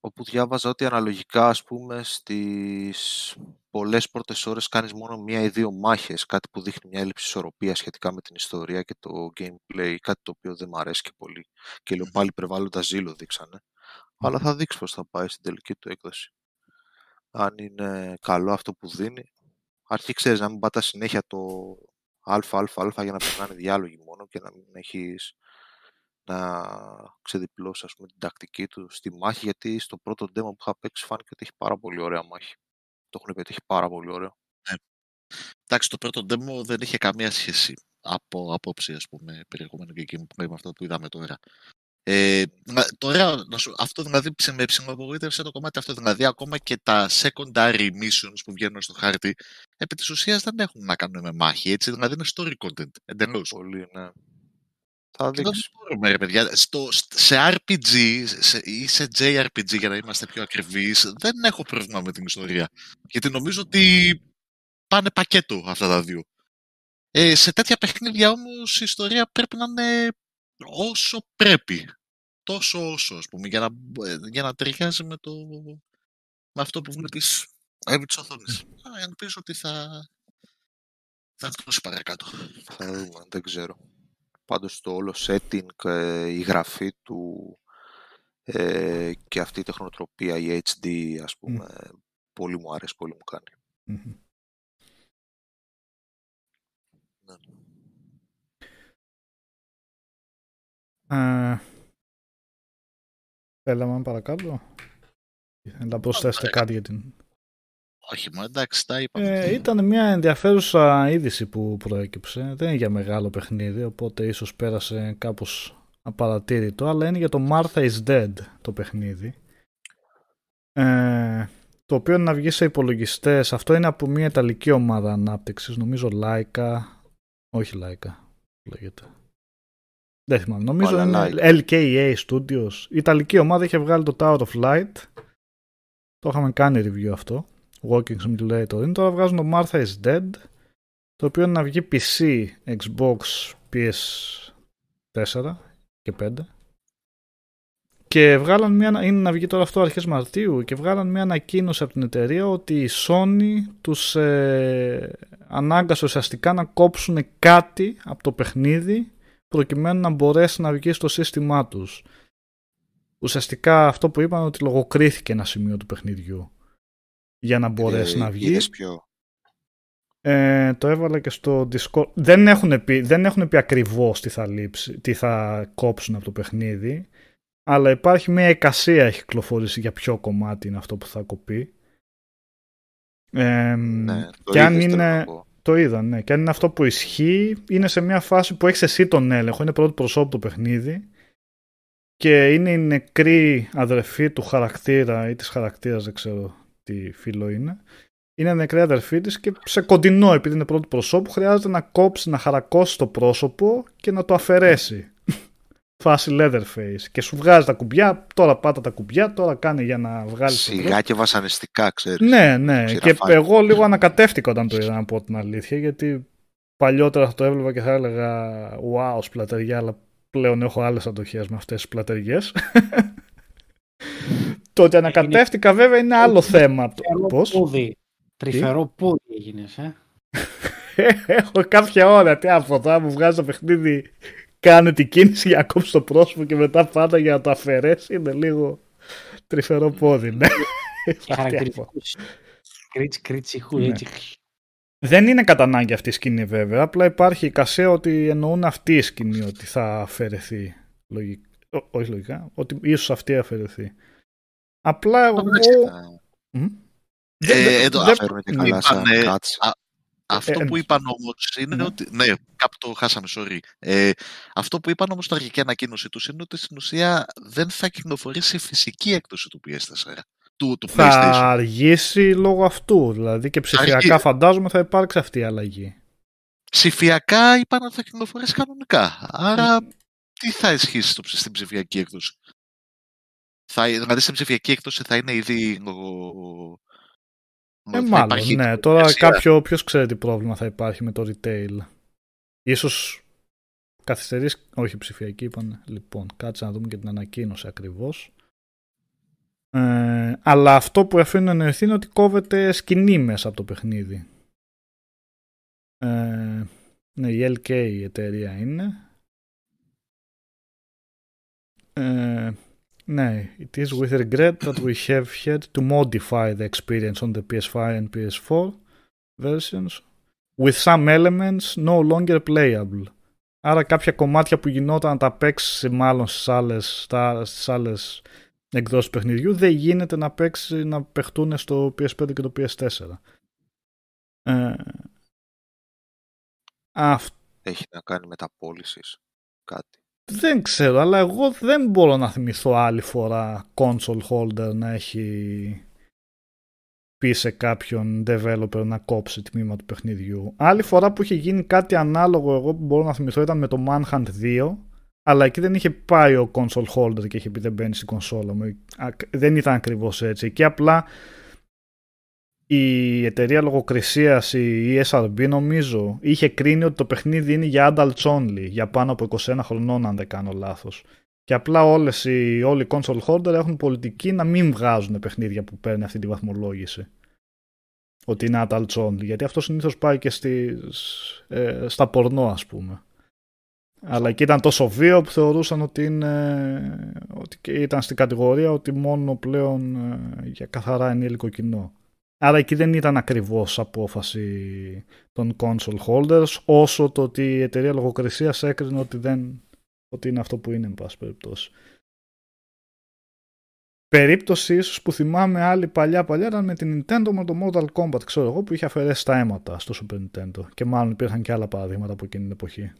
Όπου διάβαζα ότι αναλογικά ας πούμε στις πολλές πρώτες ώρες κάνεις μόνο μία ή δύο μάχες, κάτι που δείχνει μια έλλειψη ισορροπίας σχετικά με την ιστορία και το gameplay, κάτι το οποίο δεν μου αρέσει και πολύ. Και λέω πάλι υπερβάλλοντα ζήλο δείξανε. Αλλά θα δείξει πώς θα πάει στην τελική του έκδοση. Αν είναι καλό αυτό που δίνει. Αρχή ξέρεις να μην πατάς συνέχεια το α, για να περνάνε διάλογοι μόνο και να μην έχεις να ξεδιπλώσει ας πούμε, την τακτική του στη μάχη γιατί στο πρώτο demo που είχα παίξει φάνηκε ότι έχει πάρα πολύ ωραία μάχη. Το έχουν πετύχει πάρα πολύ ωραίο. Εντάξει, το πρώτο demo δεν είχε καμία σχέση από απόψη, ας πούμε, περιεχομένου και gameplay με αυτό που είδαμε τώρα. Ε, να- τώρα, να σου- αυτό δηλαδή ψε- με ψηλοαπογοήτευσε το κομμάτι αυτό. Δηλαδή, ακόμα και τα secondary missions που βγαίνουν στο χάρτη, επί της ουσίας δεν έχουν να κάνουν με μάχη, έτσι. Δηλαδή, είναι story content, εντελώς. Πολύ, ναι. Θα Και δεν δείξει. μπορούμε, ρε παιδιά. Στο, σε RPG σε, ή σε JRPG, για να είμαστε πιο ακριβείς, δεν έχω πρόβλημα με την ιστορία. Γιατί νομίζω ότι πάνε πακέτο αυτά τα δύο. Ε, σε τέτοια παιχνίδια όμως η ιστορία πρέπει να είναι όσο πρέπει. Τόσο όσο, ας πούμε, για να, ε, για να ταιριάζει με, το, με αυτό που βλέπεις επί της οθόνης. Α, ελπίζω ότι θα, θα φτώσει παρακάτω. Θα δούμε, δεν ξέρω. Πάντως το όλο setting, ε, η γραφή του ε, και αυτή η τεχνοτροπία, η HD, ας πούμε, πολύ μου αρέσει, πολύ μου κάνει. Μμμ. Ναι. Ε, Θέλαμε παρακάτω. Να προσθέσετε κάτι για την... Όχι, μα εντάξει, τα είπαμε. Ε, ήταν μια ενδιαφέρουσα είδηση που προέκυψε. Δεν είναι για μεγάλο παιχνίδι, οπότε ίσως πέρασε κάπως απαρατήρητο, αλλά είναι για το Martha is Dead το παιχνίδι. Ε, το οποίο είναι να βγει σε υπολογιστές. Αυτό είναι από μια ιταλική ομάδα ανάπτυξης, νομίζω Laika. Όχι Laika, λέγεται. Δεν θυμάμαι. Νομίζω Αλλά είναι LKA Studios. Η ιταλική ομάδα είχε βγάλει το Tower of Light. Το είχαμε κάνει review αυτό. Walking Simulator είναι. Τώρα βγάζουν το Martha is Dead. Το οποίο είναι να βγει PC, Xbox, PS4 και 5. Και βγάλαν μια, είναι να βγει τώρα αυτό αρχές Μαρτίου και βγάλαν μια ανακοίνωση από την εταιρεία ότι η Sony τους ε, ανάγκασε ουσιαστικά να κόψουν κάτι από το παιχνίδι προκειμένου να μπορέσει να βγει στο σύστημά τους. Ουσιαστικά αυτό που είπαν ότι λογοκρίθηκε ένα σημείο του παιχνιδιού για να μπορέσει Ε, να βγει. είδες ποιο. Ε, το έβαλα και στο Discord. Δεν έχουν πει, δεν έχουν πει ακριβώς τι θα, λείψει, τι θα κόψουν από το παιχνίδι, αλλά υπάρχει μια εικασία έχει κυκλοφορήσει για ποιο κομμάτι είναι αυτό που θα κοπεί. Ε, Ναι, το και αν είδες, θέλω είναι- να πω. το είδα, ναι. Και αν είναι αυτό που ισχύει, είναι σε μια φάση που έχεις εσύ τον έλεγχο. Είναι πρώτο προσώπου το παιχνίδι. Και είναι η νεκρή αδερφή του χαρακτήρα ή της χαρακτήρας, δεν ξέρω τι φίλο είναι. Είναι νεκρή αδερφή της και σε κοντινό, επειδή είναι πρώτο προσώπου, χρειάζεται να κόψει, να χαρακώσει το πρόσωπο και να το αφαιρέσει. Φάση Leatherface. Και σου βγάζει τα κουμπιά, τώρα πάτα τα κουμπιά, τώρα κάνει για να βγάλεις το Σιγά και βασανιστικά, ξέρεις. ναι, ναι. Και Ξηραφάκι. εγώ λίγο ανακατεύτηκα όταν το είδα, να πω την αλήθεια, γιατί παλιότερα θα το έβλεπα και θα έλεγα wow, σπλατεριά, αλλά πλέον έχω άλλες αντοχές με αυτές τις πλατεριές. το ότι ανακατεύτηκα βέβαια είναι άλλο θέμα. Τρυφερό Πώς; πόδι. Τρυφερό πόδι έγινες, ε. έχω κάποια ώρα. Τι από τώρα μου βγάζει το παιχνίδι, κάνε την κίνηση για να κόψει το πρόσωπο και μετά πάντα για να το αφαιρέσει. Είναι λίγο τρυφερό πόδι, ναι. Χαρακτηριστικούς. Κρίτσι, κρίτσι, χου, Ναι. έτσι. Δεν είναι κατά ανάγκη αυτή η σκηνή βέβαια. Απλά υπάρχει η κασία ότι εννοούν αυτή η σκηνή ότι θα αφαιρεθεί. Λογικά. Ό, όχι λογικά. Ότι ίσως αυτή αφαιρεθεί. Απλά εγώ. Εντάξει, θα- Μμ. Ε, Δεν- δεν- εδώ δεν- Φέρουν και καλά σαν είπανε- cuts. Αυτό Ε, που είπαν όμως είναι ναι. ότι. Ναι, κάπου το χάσαμε, sorry. Ε, αυτό που είπαν όμως στην αρχική ανακοίνωση τους είναι ότι στην ουσία δεν θα κυκλοφορήσει η φυσική έκδοση του PS4. Του, του θα PlayStation. αργήσει λόγω αυτού. Δηλαδή και ψηφιακά αργεί. φαντάζομαι θα υπάρξει αυτή η αλλαγή. Ψηφιακά είπαν ότι θα κυκλοφορήσει κανονικά. Άρα τι θα ισχύσει στο, ψ- στην ψηφιακή έκδοση; Θα, δηλαδή στην ψηφιακή έκδοση θα είναι ήδη. Ο, Ε, θα μάλλον, υπάρχει ναι. Τώρα υπηρεσία. κάποιο, ποιος ξέρει τι πρόβλημα θα υπάρχει με το retail. Ίσως καθυστερήσει, όχι ψηφιακή είπαν. Λοιπόν, κάτσε να δούμε και την ανακοίνωση ακριβώς. Ε, αλλά αυτό που αφήνει να εννοηθεί είναι ότι κόβεται σκηνή μέσα από το παιχνίδι. Ε, ναι, η LK η εταιρεία είναι. Ε, ναι, it is with regret that we have had to modify the experience on the PS5 and PS4 versions with some elements no longer playable. Άρα κάποια κομμάτια που γινόταν να τα παίξει μάλλον στις άλλες, στα, στις άλλες εκδόσεις του παιχνιδιού δεν γίνεται να παίξει να παιχτούν στο PS5 και το PS4. Ε, αυτό Έχει να κάνει με τα πώληση. Κάτι. Δεν ξέρω, αλλά εγώ δεν μπορώ να θυμηθώ άλλη φορά console holder να έχει πει σε κάποιον developer να κόψει τμήμα του παιχνιδιού. Άλλη φορά που είχε γίνει κάτι ανάλογο εγώ που μπορώ να θυμηθώ ήταν με το Manhunt 2 αλλά εκεί δεν είχε πάει ο console holder και είχε πει δεν μπαίνει στην κονσόλα μου. Α, Δεν ήταν ακριβώς έτσι. Εκεί απλά η εταιρεία λογοκρισίας, η ESRB νομίζω, είχε κρίνει ότι το παιχνίδι είναι για adults only, για πάνω από 21 χρονών αν δεν κάνω λάθος. Και απλά όλες οι, όλοι οι console holder έχουν πολιτική να μην βγάζουν παιχνίδια που παίρνει αυτή τη βαθμολόγηση. Ότι είναι adults only. Γιατί αυτό συνήθως πάει και στις, ε, στα πορνό ας πούμε. Αλλά εκεί ήταν τόσο βίο που θεωρούσαν ότι, είναι, ότι και ήταν στην κατηγορία ότι μόνο πλέον ε, για καθαρά ενήλικο κοινό. Άρα εκεί δεν ήταν ακριβώς απόφαση των console holders όσο το ότι η εταιρεία λογοκρισίας έκρινε ότι, δεν, ότι είναι αυτό που είναι εν πάση περιπτώσει. Περίπτωση ίσως που θυμάμαι άλλη παλιά παλιά ήταν με την Nintendo με το Mortal Kombat ξέρω εγώ που είχε αφαιρέσει τα αίματα στο Super Nintendo και μάλλον υπήρχαν και άλλα παραδείγματα από εκείνη την εποχή.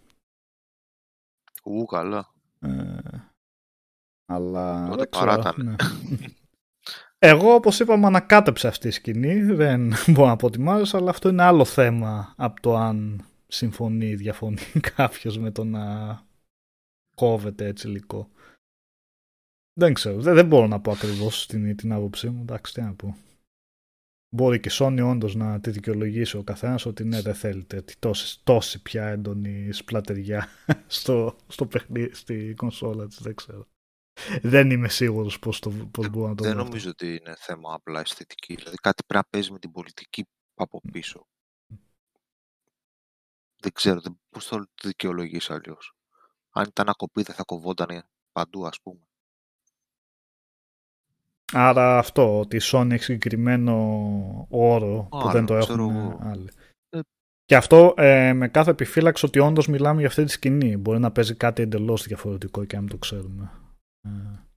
Ου, καλά. Ε, αλλά Τότε δεν ξέρω, παράτανε. ναι. Εγώ όπως είπαμε ανακάτεψα αυτή η σκηνή, δεν μπορώ να πω ότι μ' άρεσε, αλλά αυτό είναι άλλο θέμα από το αν συμφωνεί ή διαφωνεί κάποιος με το να κόβεται έτσι υλικό. Δεν ξέρω, δεν, δεν μπορώ να πω ακριβώς την, την άποψή μου, εντάξει τι να πω. Μπορεί και η Sony όντως να τη δικαιολογήσει ο καθένας ότι ναι δεν θέλετε τόση, τόση πια έντονη σπλατεριά στο, στο παιχνίδι, στη κονσόλα της, δεν ξέρω. Δεν είμαι σίγουρος πώς, το, πώς μπορώ να το Δεν βρω. νομίζω ότι είναι θέμα απλά αισθητική. Δηλαδή κάτι πρέπει να παίζει με την πολιτική από πίσω. Δεν ξέρω δεν- πώς θα το δικαιολογήσει αλλιώς. Αν ήταν ακοπή δεν θα κοβόταν παντού ας πούμε. Άρα αυτό, ότι η Sony έχει συγκεκριμένο όρο που Άλλο, δεν το ξέρω έχουν εγώ. άλλοι. Ε. Και αυτό ε, με κάθε επιφύλαξη ότι όντως μιλάμε για αυτή τη σκηνή. Μπορεί να παίζει κάτι εντελώς διαφορετικό και αν μην το ξέρουμε. Ε,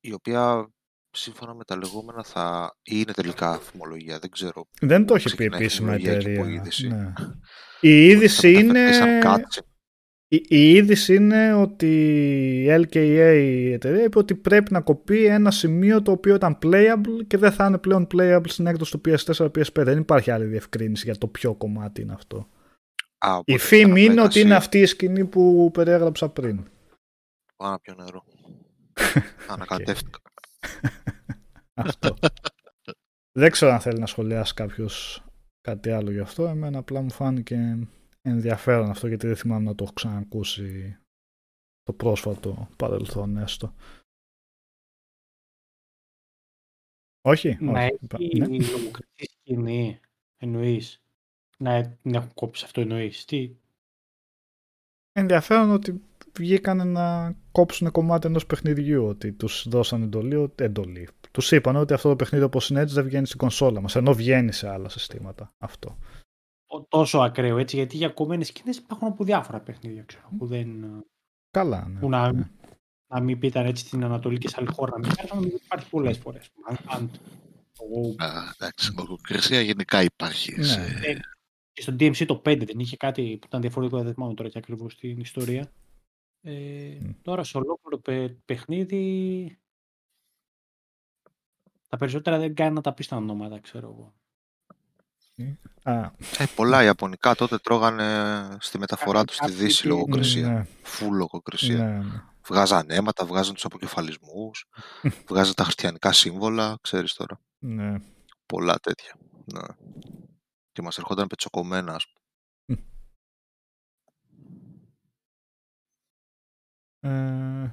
Η οποία σύμφωνα με τα λεγόμενα θα είναι τελικά αφημολογία. Δεν ξέρω. δεν το έχει πει Ξεκινάει επίσημα η φημολογία και εταιρεία. από είδηση. Ναι. Η είδηση Θα είναι. μεταφερθεί σαν cutscene. Η, η είδηση είναι ότι η LKA η εταιρεία είπε ότι πρέπει να κοπεί ένα σημείο το οποίο ήταν playable και δεν θα είναι πλέον playable στην έκδοση του PS4 PS5. Δεν υπάρχει άλλη διευκρίνηση για το ποιο κομμάτι είναι αυτό. Α, οπότε Η θα φήμη είναι αναπλέγασαι. ότι είναι αυτή η σκηνή που περιέγραψα πριν. Πάω να πιω νερό. Ανακατεύτηκα. Αυτό. δεν ξέρω αν θέλει να σχολιάσει κάποιος κάτι άλλο γι' αυτό. Εμένα απλά μου φάνηκε ενδιαφέρον αυτό γιατί δεν θυμάμαι να το έχω ξανακούσει το πρόσφατο παρελθόν έστω. Όχι, Να όχι. έχει είπα- ναι. λογοκρισή σκηνή, εννοείς. να την έχουν κόψει αυτό εννοείς. Τι... Ενδιαφέρον ότι βγήκαν να κόψουν κομμάτι ενός παιχνιδιού, ότι τους δώσαν εντολή, ότι- εντολή. Τους είπαν ότι αυτό το παιχνίδι όπως είναι έτσι δεν βγαίνει στην κονσόλα μας, ενώ βγαίνει σε άλλα συστήματα αυτό. τό- τόσο ακραίο έτσι, γιατί για κομμένες σκηνές υπάρχουν από διάφορα παιχνίδια, ξέρω, που δεν... Καλά, ναι. Που να, ναι. να μην πήταν έτσι στην Ανατολή και σε άλλη χώρα να μην υπάρχει, νομίζω ότι υπάρχει πολλές φορές. Αν, αν το- Α, εντάξει, λογοκρισία γενικά υπάρχει. Ναι. σε- Ε, και στο DMC το 5 δεν είχε κάτι που ήταν διαφορετικό, δεν θυμάμαι τώρα και ακριβώς την ιστορία. Ε, Μμ. Τώρα σε ολόκληρο παι- παιχνίδι τα περισσότερα δεν κάνει να τα πεις στα ονόματα, ξέρω εγώ. Α, Ε, πολλά Ιαπωνικά τότε τρώγανε στη μεταφορά τους στη Κάποιοι Δύση τι- λογοκρισία. ναι, Φουλ λογοκρισία. ναι, ναι. Βγάζαν αίματα, βγάζαν τους αποκεφαλισμούς, βγάζαν τα χριστιανικά σύμβολα, ξέρεις τώρα. ναι. Πολλά τέτοια. Ναι. Και μας ερχόταν πετσοκομμένα, ας πούμε. Ε,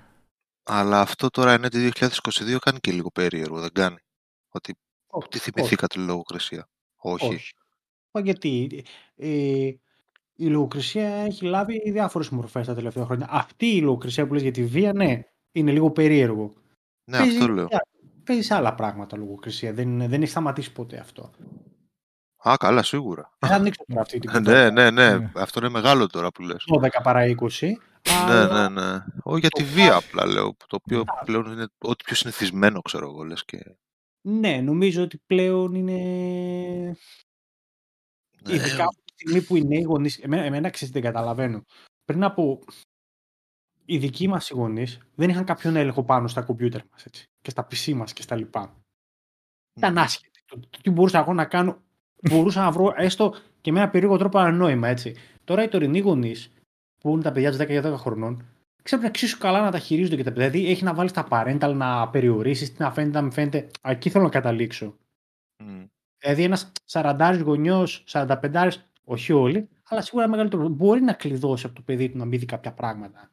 Αλλά αυτό τώρα είναι το 2022 κάνει και λίγο περίεργο, δεν κάνει. Ότι Όχι, τι θυμηθήκατε λογοκρισία. Όχι. Όχι. Μα γιατί ε, η λογοκρισία έχει λάβει διάφορες μορφές τα τελευταία χρόνια. Αυτή η λογοκρισία που λες για τη βία, ναι, είναι λίγο περίεργο. Ναι, Παίζει- αυτό λέω. Παίζει σε άλλα πράγματα λογοκρισία. Δεν, δεν έχει σταματήσει ποτέ αυτό. Α, καλά, σίγουρα. Δεν θα ανοίξω τώρα αυτή την ναι, κουβέντα. ναι, ναι, Ναι. Αυτό είναι μεγάλο τώρα που λες. 12 παρά 20. Ναι, αλλά ναι, ναι. Όχι για το τη βία απλά λέω. Το οποίο Α. πλέον είναι ό,τι πιο συνηθισμένο, ξέρω εγώ, λες και... Ναι, νομίζω ότι πλέον είναι. Ναι, Ειδικά από τη στιγμή που οι νέοι γονείς. Εμένα, εμένα ξέρεις, δεν καταλαβαίνω. Πριν από. Οι δικοί μας οι γονείς δεν είχαν κάποιον έλεγχο πάνω στα κομπιούτερ μας και στα PC μας και στα λοιπά. Ήταν άσχετοι. Το, το τι μπορούσα εγώ να κάνω. Μπορούσα να βρω έστω και με ένα περίεργο τρόπο ένα νόημα, έτσι. Τώρα οι τωρινοί γονείς, που είναι τα παιδιά τους 10 και 10 χρονών, ξέρουν εξίσου καλά να τα χειρίζονται και τα παιδιά. Δηλαδή έχει να βάλεις τα parental, να περιορίσεις, τι να φαίνεται, να μην φαίνεται. Εκεί θέλω να καταλήξω. Μμ. Δηλαδή ένας 40 γονιός, 45, όχι όλοι, αλλά σίγουρα μεγαλύτερο, μπορεί να κλειδώσει από το παιδί του να μην δει κάποια πράγματα.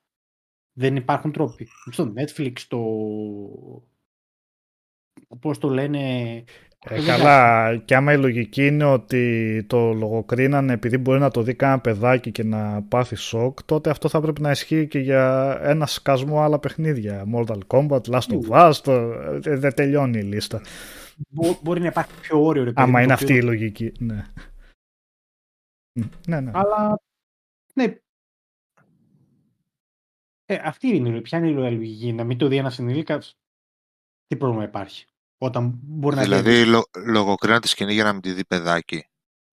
Δεν υπάρχουν τρόποι. Στο Netflix, το. Πώς το λένε. Ε, Δεν καλά, και άμα η λογική είναι ότι το λογοκρίνανε επειδή μπορεί να το δει κανένα παιδάκι και να πάθει σοκ, τότε αυτό θα πρέπει να ισχύει και για ένα σκασμό άλλα παιχνίδια. Mortal Kombat, Last of Us, το... ε, δεν τελειώνει η λίστα. μπο- μπορεί να υπάρχει πιο όριο. Ρε, παιδί Άμα μου, είναι το αυτή οποίο- η λογική. Ναι. Μ, Ναι, ναι. Αλλά. Ναι. Ε, αυτή είναι η ποια είναι η λογική. Να μην το δει ένας ενήλικας. Τι πρόβλημα υπάρχει. Όταν μπορεί να δει. Δηλαδή λο, λογοκρίνα τη σκηνή για να μην τη δει παιδάκι.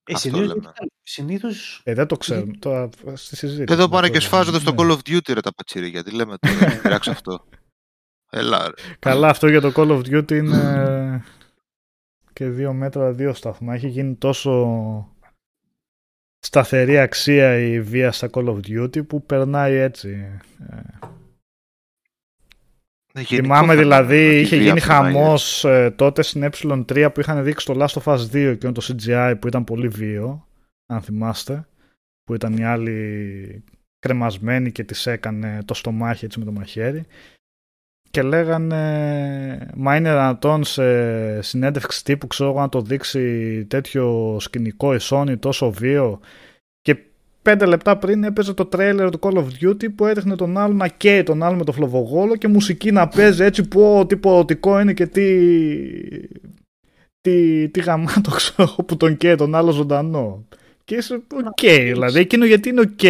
Ε, αυτό συνήθως, λέμε. συνήθως Ε, δεν το ξέρουμε. Τώρα στη συζήτηση. Εδώ να πάνε το και λέμε. σφάζονται στο Ναι. Call of Duty ρε τα πατσίρια. Τι λέμε τώρα, πειράξε αυτό. Έλα ρε. Καλά, αυτό για το Call of Duty είναι και δύο μέτρα, δύο σταθμά. Έχει γίνει τόσο σταθερή αξία η βία στα Call of Duty που περνάει έτσι. Ε, Ναι, γενικό Θυμάμαι φαινόμενο δηλαδή ότι η είχε βία γίνει περνάει χαμός ε, τότε στην ε3 που είχαν δείξει το Last of Us 2 και το CGI που ήταν πολύ βίο, αν θυμάστε, που ήταν οι άλλοι κρεμασμένοι και τις έκανε το στομάχι έτσι με το μαχαίρι. Και λέγανε μα είναι δυνατόν σε συνέντευξη τύπου ξέρω εγώ να το δείξει τέτοιο σκηνικό η Sony τόσο βίο και πέντε λεπτά πριν έπαιζε το τρέιλερ του Call of Duty που έδειχνε τον άλλο να καίει τον άλλο με το φλοβογόλο και μουσική να παίζει έτσι που τι πορωτικό είναι και τι τι, τι γαμάτο ξέρω εγώ, που τον καίει τον άλλο ζωντανό και είσαι οκ δηλαδή εκείνο γιατί είναι οκ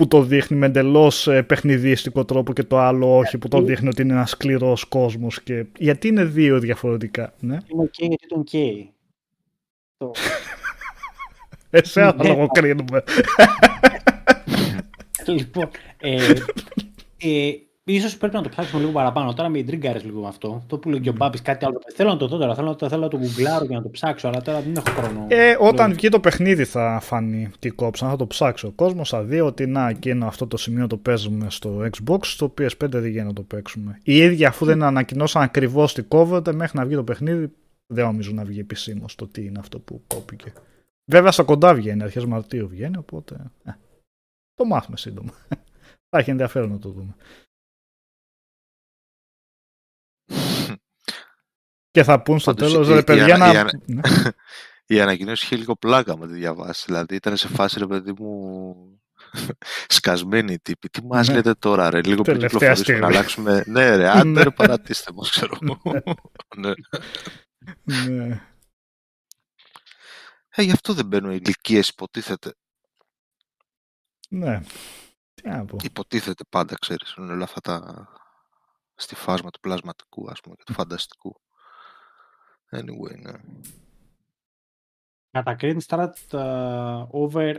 που το δείχνει με εντελώς παιχνιδίστικο τρόπο και το άλλο όχι που το δείχνει ότι είναι ένας σκληρός κόσμος. Και... Γιατί είναι δύο διαφορετικά. Ναι; Είναι οκ γιατί τον καίει. Το... Εσένα θα Ναι. λογοκρίνουμε. λοιπόν, ε, ε, ίσως πρέπει να το ψάξουμε λίγο παραπάνω. Τώρα με ιντρίγκαρες λίγο με αυτό. Το που λέει και ο Μπάμπης κάτι άλλο. Θέλω να το δω τώρα. Θέλω να το, θέλω να το γκουγκλάρω και να το ψάξω. Αλλά τώρα δεν έχω χρόνο. Ε, όταν Λέω, βγει το παιχνίδι θα φανεί τι κόψαν, θα το ψάξει ο κόσμος. Θα δει ότι να, εκείνο αυτό το σημείο το παίζουμε στο Xbox, στο PS5 δεν γίνεται να το παίξουμε. Οι ίδιοι, αφού δεν ανακοινώσαν ακριβώς τι κόβεται, μέχρι να βγει το παιχνίδι, δεν νομίζω να βγει επισήμως το τι είναι αυτό που κόπηκε. Βέβαια, στα κοντά βγαίνει, αρχές Μαρτίου βγαίνει, οπότε. Ε, το μάθουμε σύντομα. θα έχει ενδιαφέρον να το δούμε. Και θα πούν στο Πάντως, τέλος, η- ρε η παιδιά, ανα- η να. ανα- Ναι. η ανακοινώση είχε λίγο πλάκα με τη διαβάσει. Δηλαδή ήταν σε φάση, ρε παιδί μου, σκασμένη τύπη. Τι μας Ναι. λέτε τώρα, ρε, λίγο πριν Τελευταία κυκλοφορήσουμε να στιγμή. αλλάξουμε. Ναι, ρε, άντε Ναι. ρε, παρατήστε μας, ξέρω εγώ. ναι. ναι. Ε, γι' αυτό δεν μπαίνουν ηλικίες, υποτίθεται. ναι. Τι να πω. Υποτίθεται πάντα, ξέρεις, είναι όλα αυτά τα στη φάσμα του πλασματικού, ας πούμε, και του φανταστικού. Anyway, ναι. Κατακρίνεις τώρα τα over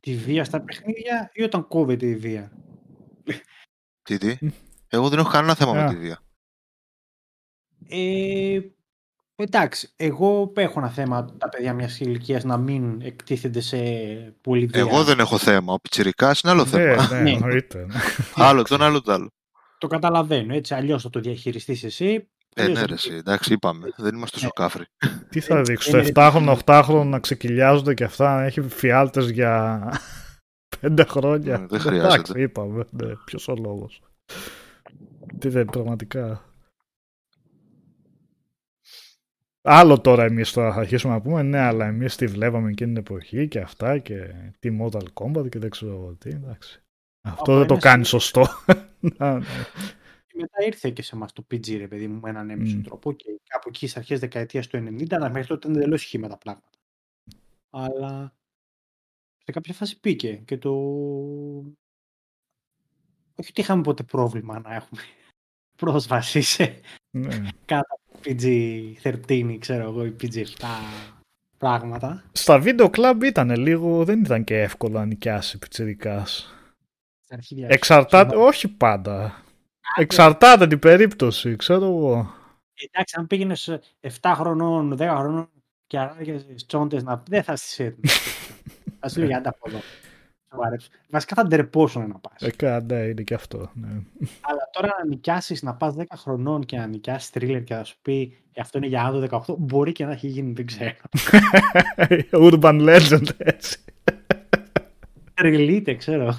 τη βία στα παιχνίδια ή όταν κόβεται η βία; Τι, τι; Εγώ δεν έχω κανένα θέμα Α. με τη βία. Ε, εντάξει, εγώ έχω ένα θέμα τα παιδιά μιας ηλικίας να μην εκτίθενται σε πολύ βία. Εγώ δεν έχω θέμα. Ο Πιτσιρικάς είναι άλλο θέμα. Ναι, ναι, Ναι. εννοείται. ναι. άλλο τον άλλο το άλλο. Το καταλαβαίνω. Έτσι, αλλιώς θα το διαχειριστείς εσύ. Ε, αλλιώς ναι, θα ρε, το- εσύ, εντάξει, είπαμε. Δεν είμαστε τόσο κάφροι. Τι θα δείξω, είναι- το 7χρονο, 8χρονο να ξεκυλιάζονται και αυτά, να έχει φιάλτες για 5 χρόνια. Mm, δεν χρειάζεται. Εντάξει, είπαμε, ναι, ποιος ο λόγος. Τι δεν, πραγματικά. Άλλο τώρα εμείς τώρα θα αρχίσουμε να πούμε, ναι, αλλά εμείς τη βλέπαμε εκείνη την εποχή και αυτά και τι Mortal Kombat και δεν ξέρω εγώ τι, εντάξει. Αυτό Από δεν το ένα κάνεις σημείο- σωστό. Να, ναι. Και μετά ήρθε και σε εμά το PG, ρε παιδί μου, με έναν έμεσο Μμ. τρόπο και κάπου εκεί στις αρχές δεκαετίας του 90, αλλά μέχρι τότε ήταν εντελώ χήμα τα πράγματα. Αλλά σε κάποια φάση πήκε και το. Όχι ότι είχαμε ποτέ πρόβλημα να έχουμε πρόσβαση σε ναι. PG-13, ξέρω εγώ, ή PG-7 πράγματα. Στα βίντεο κλαμπ ήταν λίγο, δεν ήταν και εύκολο να νοικιάσει πιτσιρικάς. Στην αρχή Εξαρτάται, όχι πάντα. Εξαρτάται την περίπτωση, ξέρω εγώ. Εντάξει, αν πήγαινες 7 χρονών, 10 χρονών και αράγε τσόντες να δεν θα στι έδινε. θα σου λέγε άντα από εδώ. Σοβαρέψου. Βασικά θα ντερπόσουν να πας. Ε, κα- ναι, είναι και αυτό. Ναι. Αλλά τώρα να νοικιάσεις, να πας 10 χρονών και να νοικιάσεις τρίλερ και να σου πει «Ε, αυτό είναι για άνω 18, μπορεί και να έχει γίνει, δεν ξέρω. Urban Legend, έτσι. Τρελείται, ξέρω.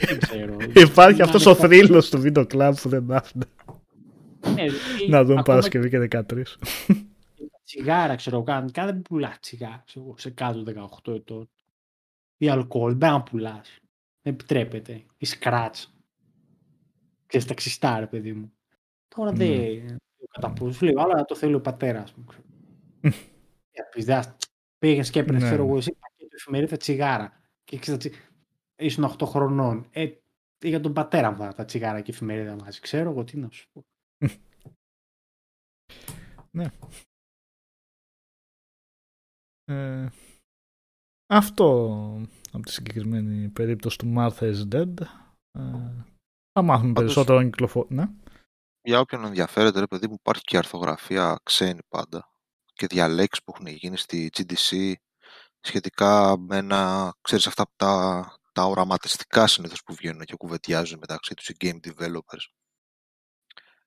δεν ξέρω. Υπάρχει Να αυτός είναι ο θρύλος του βίντεο κλαμπ που δεν άφηνε Ναι, ή να δουν ακόμα Παρασκευή και 13. και τα τσιγάρα, ξέρω εγώ, κανονικά δεν πουλάς τσιγάρα ξέρω εγώ, σε κάτω 18 ετών. Ή αλκοόλ, δεν να πουλάς. Δεν επιτρέπεται. Ή σκράτ. Ξέρεις, τα ξυστά, ρε παιδί μου. Τώρα Ναι. δεν το κατά πόσο. Σου λέει, αλλά το θέλει ο πατέρας μου. ξέρω. Για πηδάς, πήγαινες και έπαιρνες, Ναι. ξέρω εγώ, εσύ πακέτο εφημερίδα τσιγάρα. Και ξέρεις, τα τσι- ήσουν 8 χρονών. Ε, για τον πατέρα μου τα τσιγάρα και εφημερίδα μαζί. Ξέρω εγώ τι να σου πω. Ε, αυτό από τη συγκεκριμένη περίπτωση του Martha is Dead. Ε, θα μάθουμε Πάντως- περισσότερο αν κυκλοφορεί. Ναι. Για όποιον ενδιαφέρεται, ρε παιδί μου, υπάρχει και αρθογραφία ξένη πάντα και διαλέξεις που έχουν γίνει στη GDC σχετικά με ένα, ξέρεις αυτά τα, τα οραματιστικά συνήθως που βγαίνουν και κουβεντιάζουν μεταξύ τους οι game developers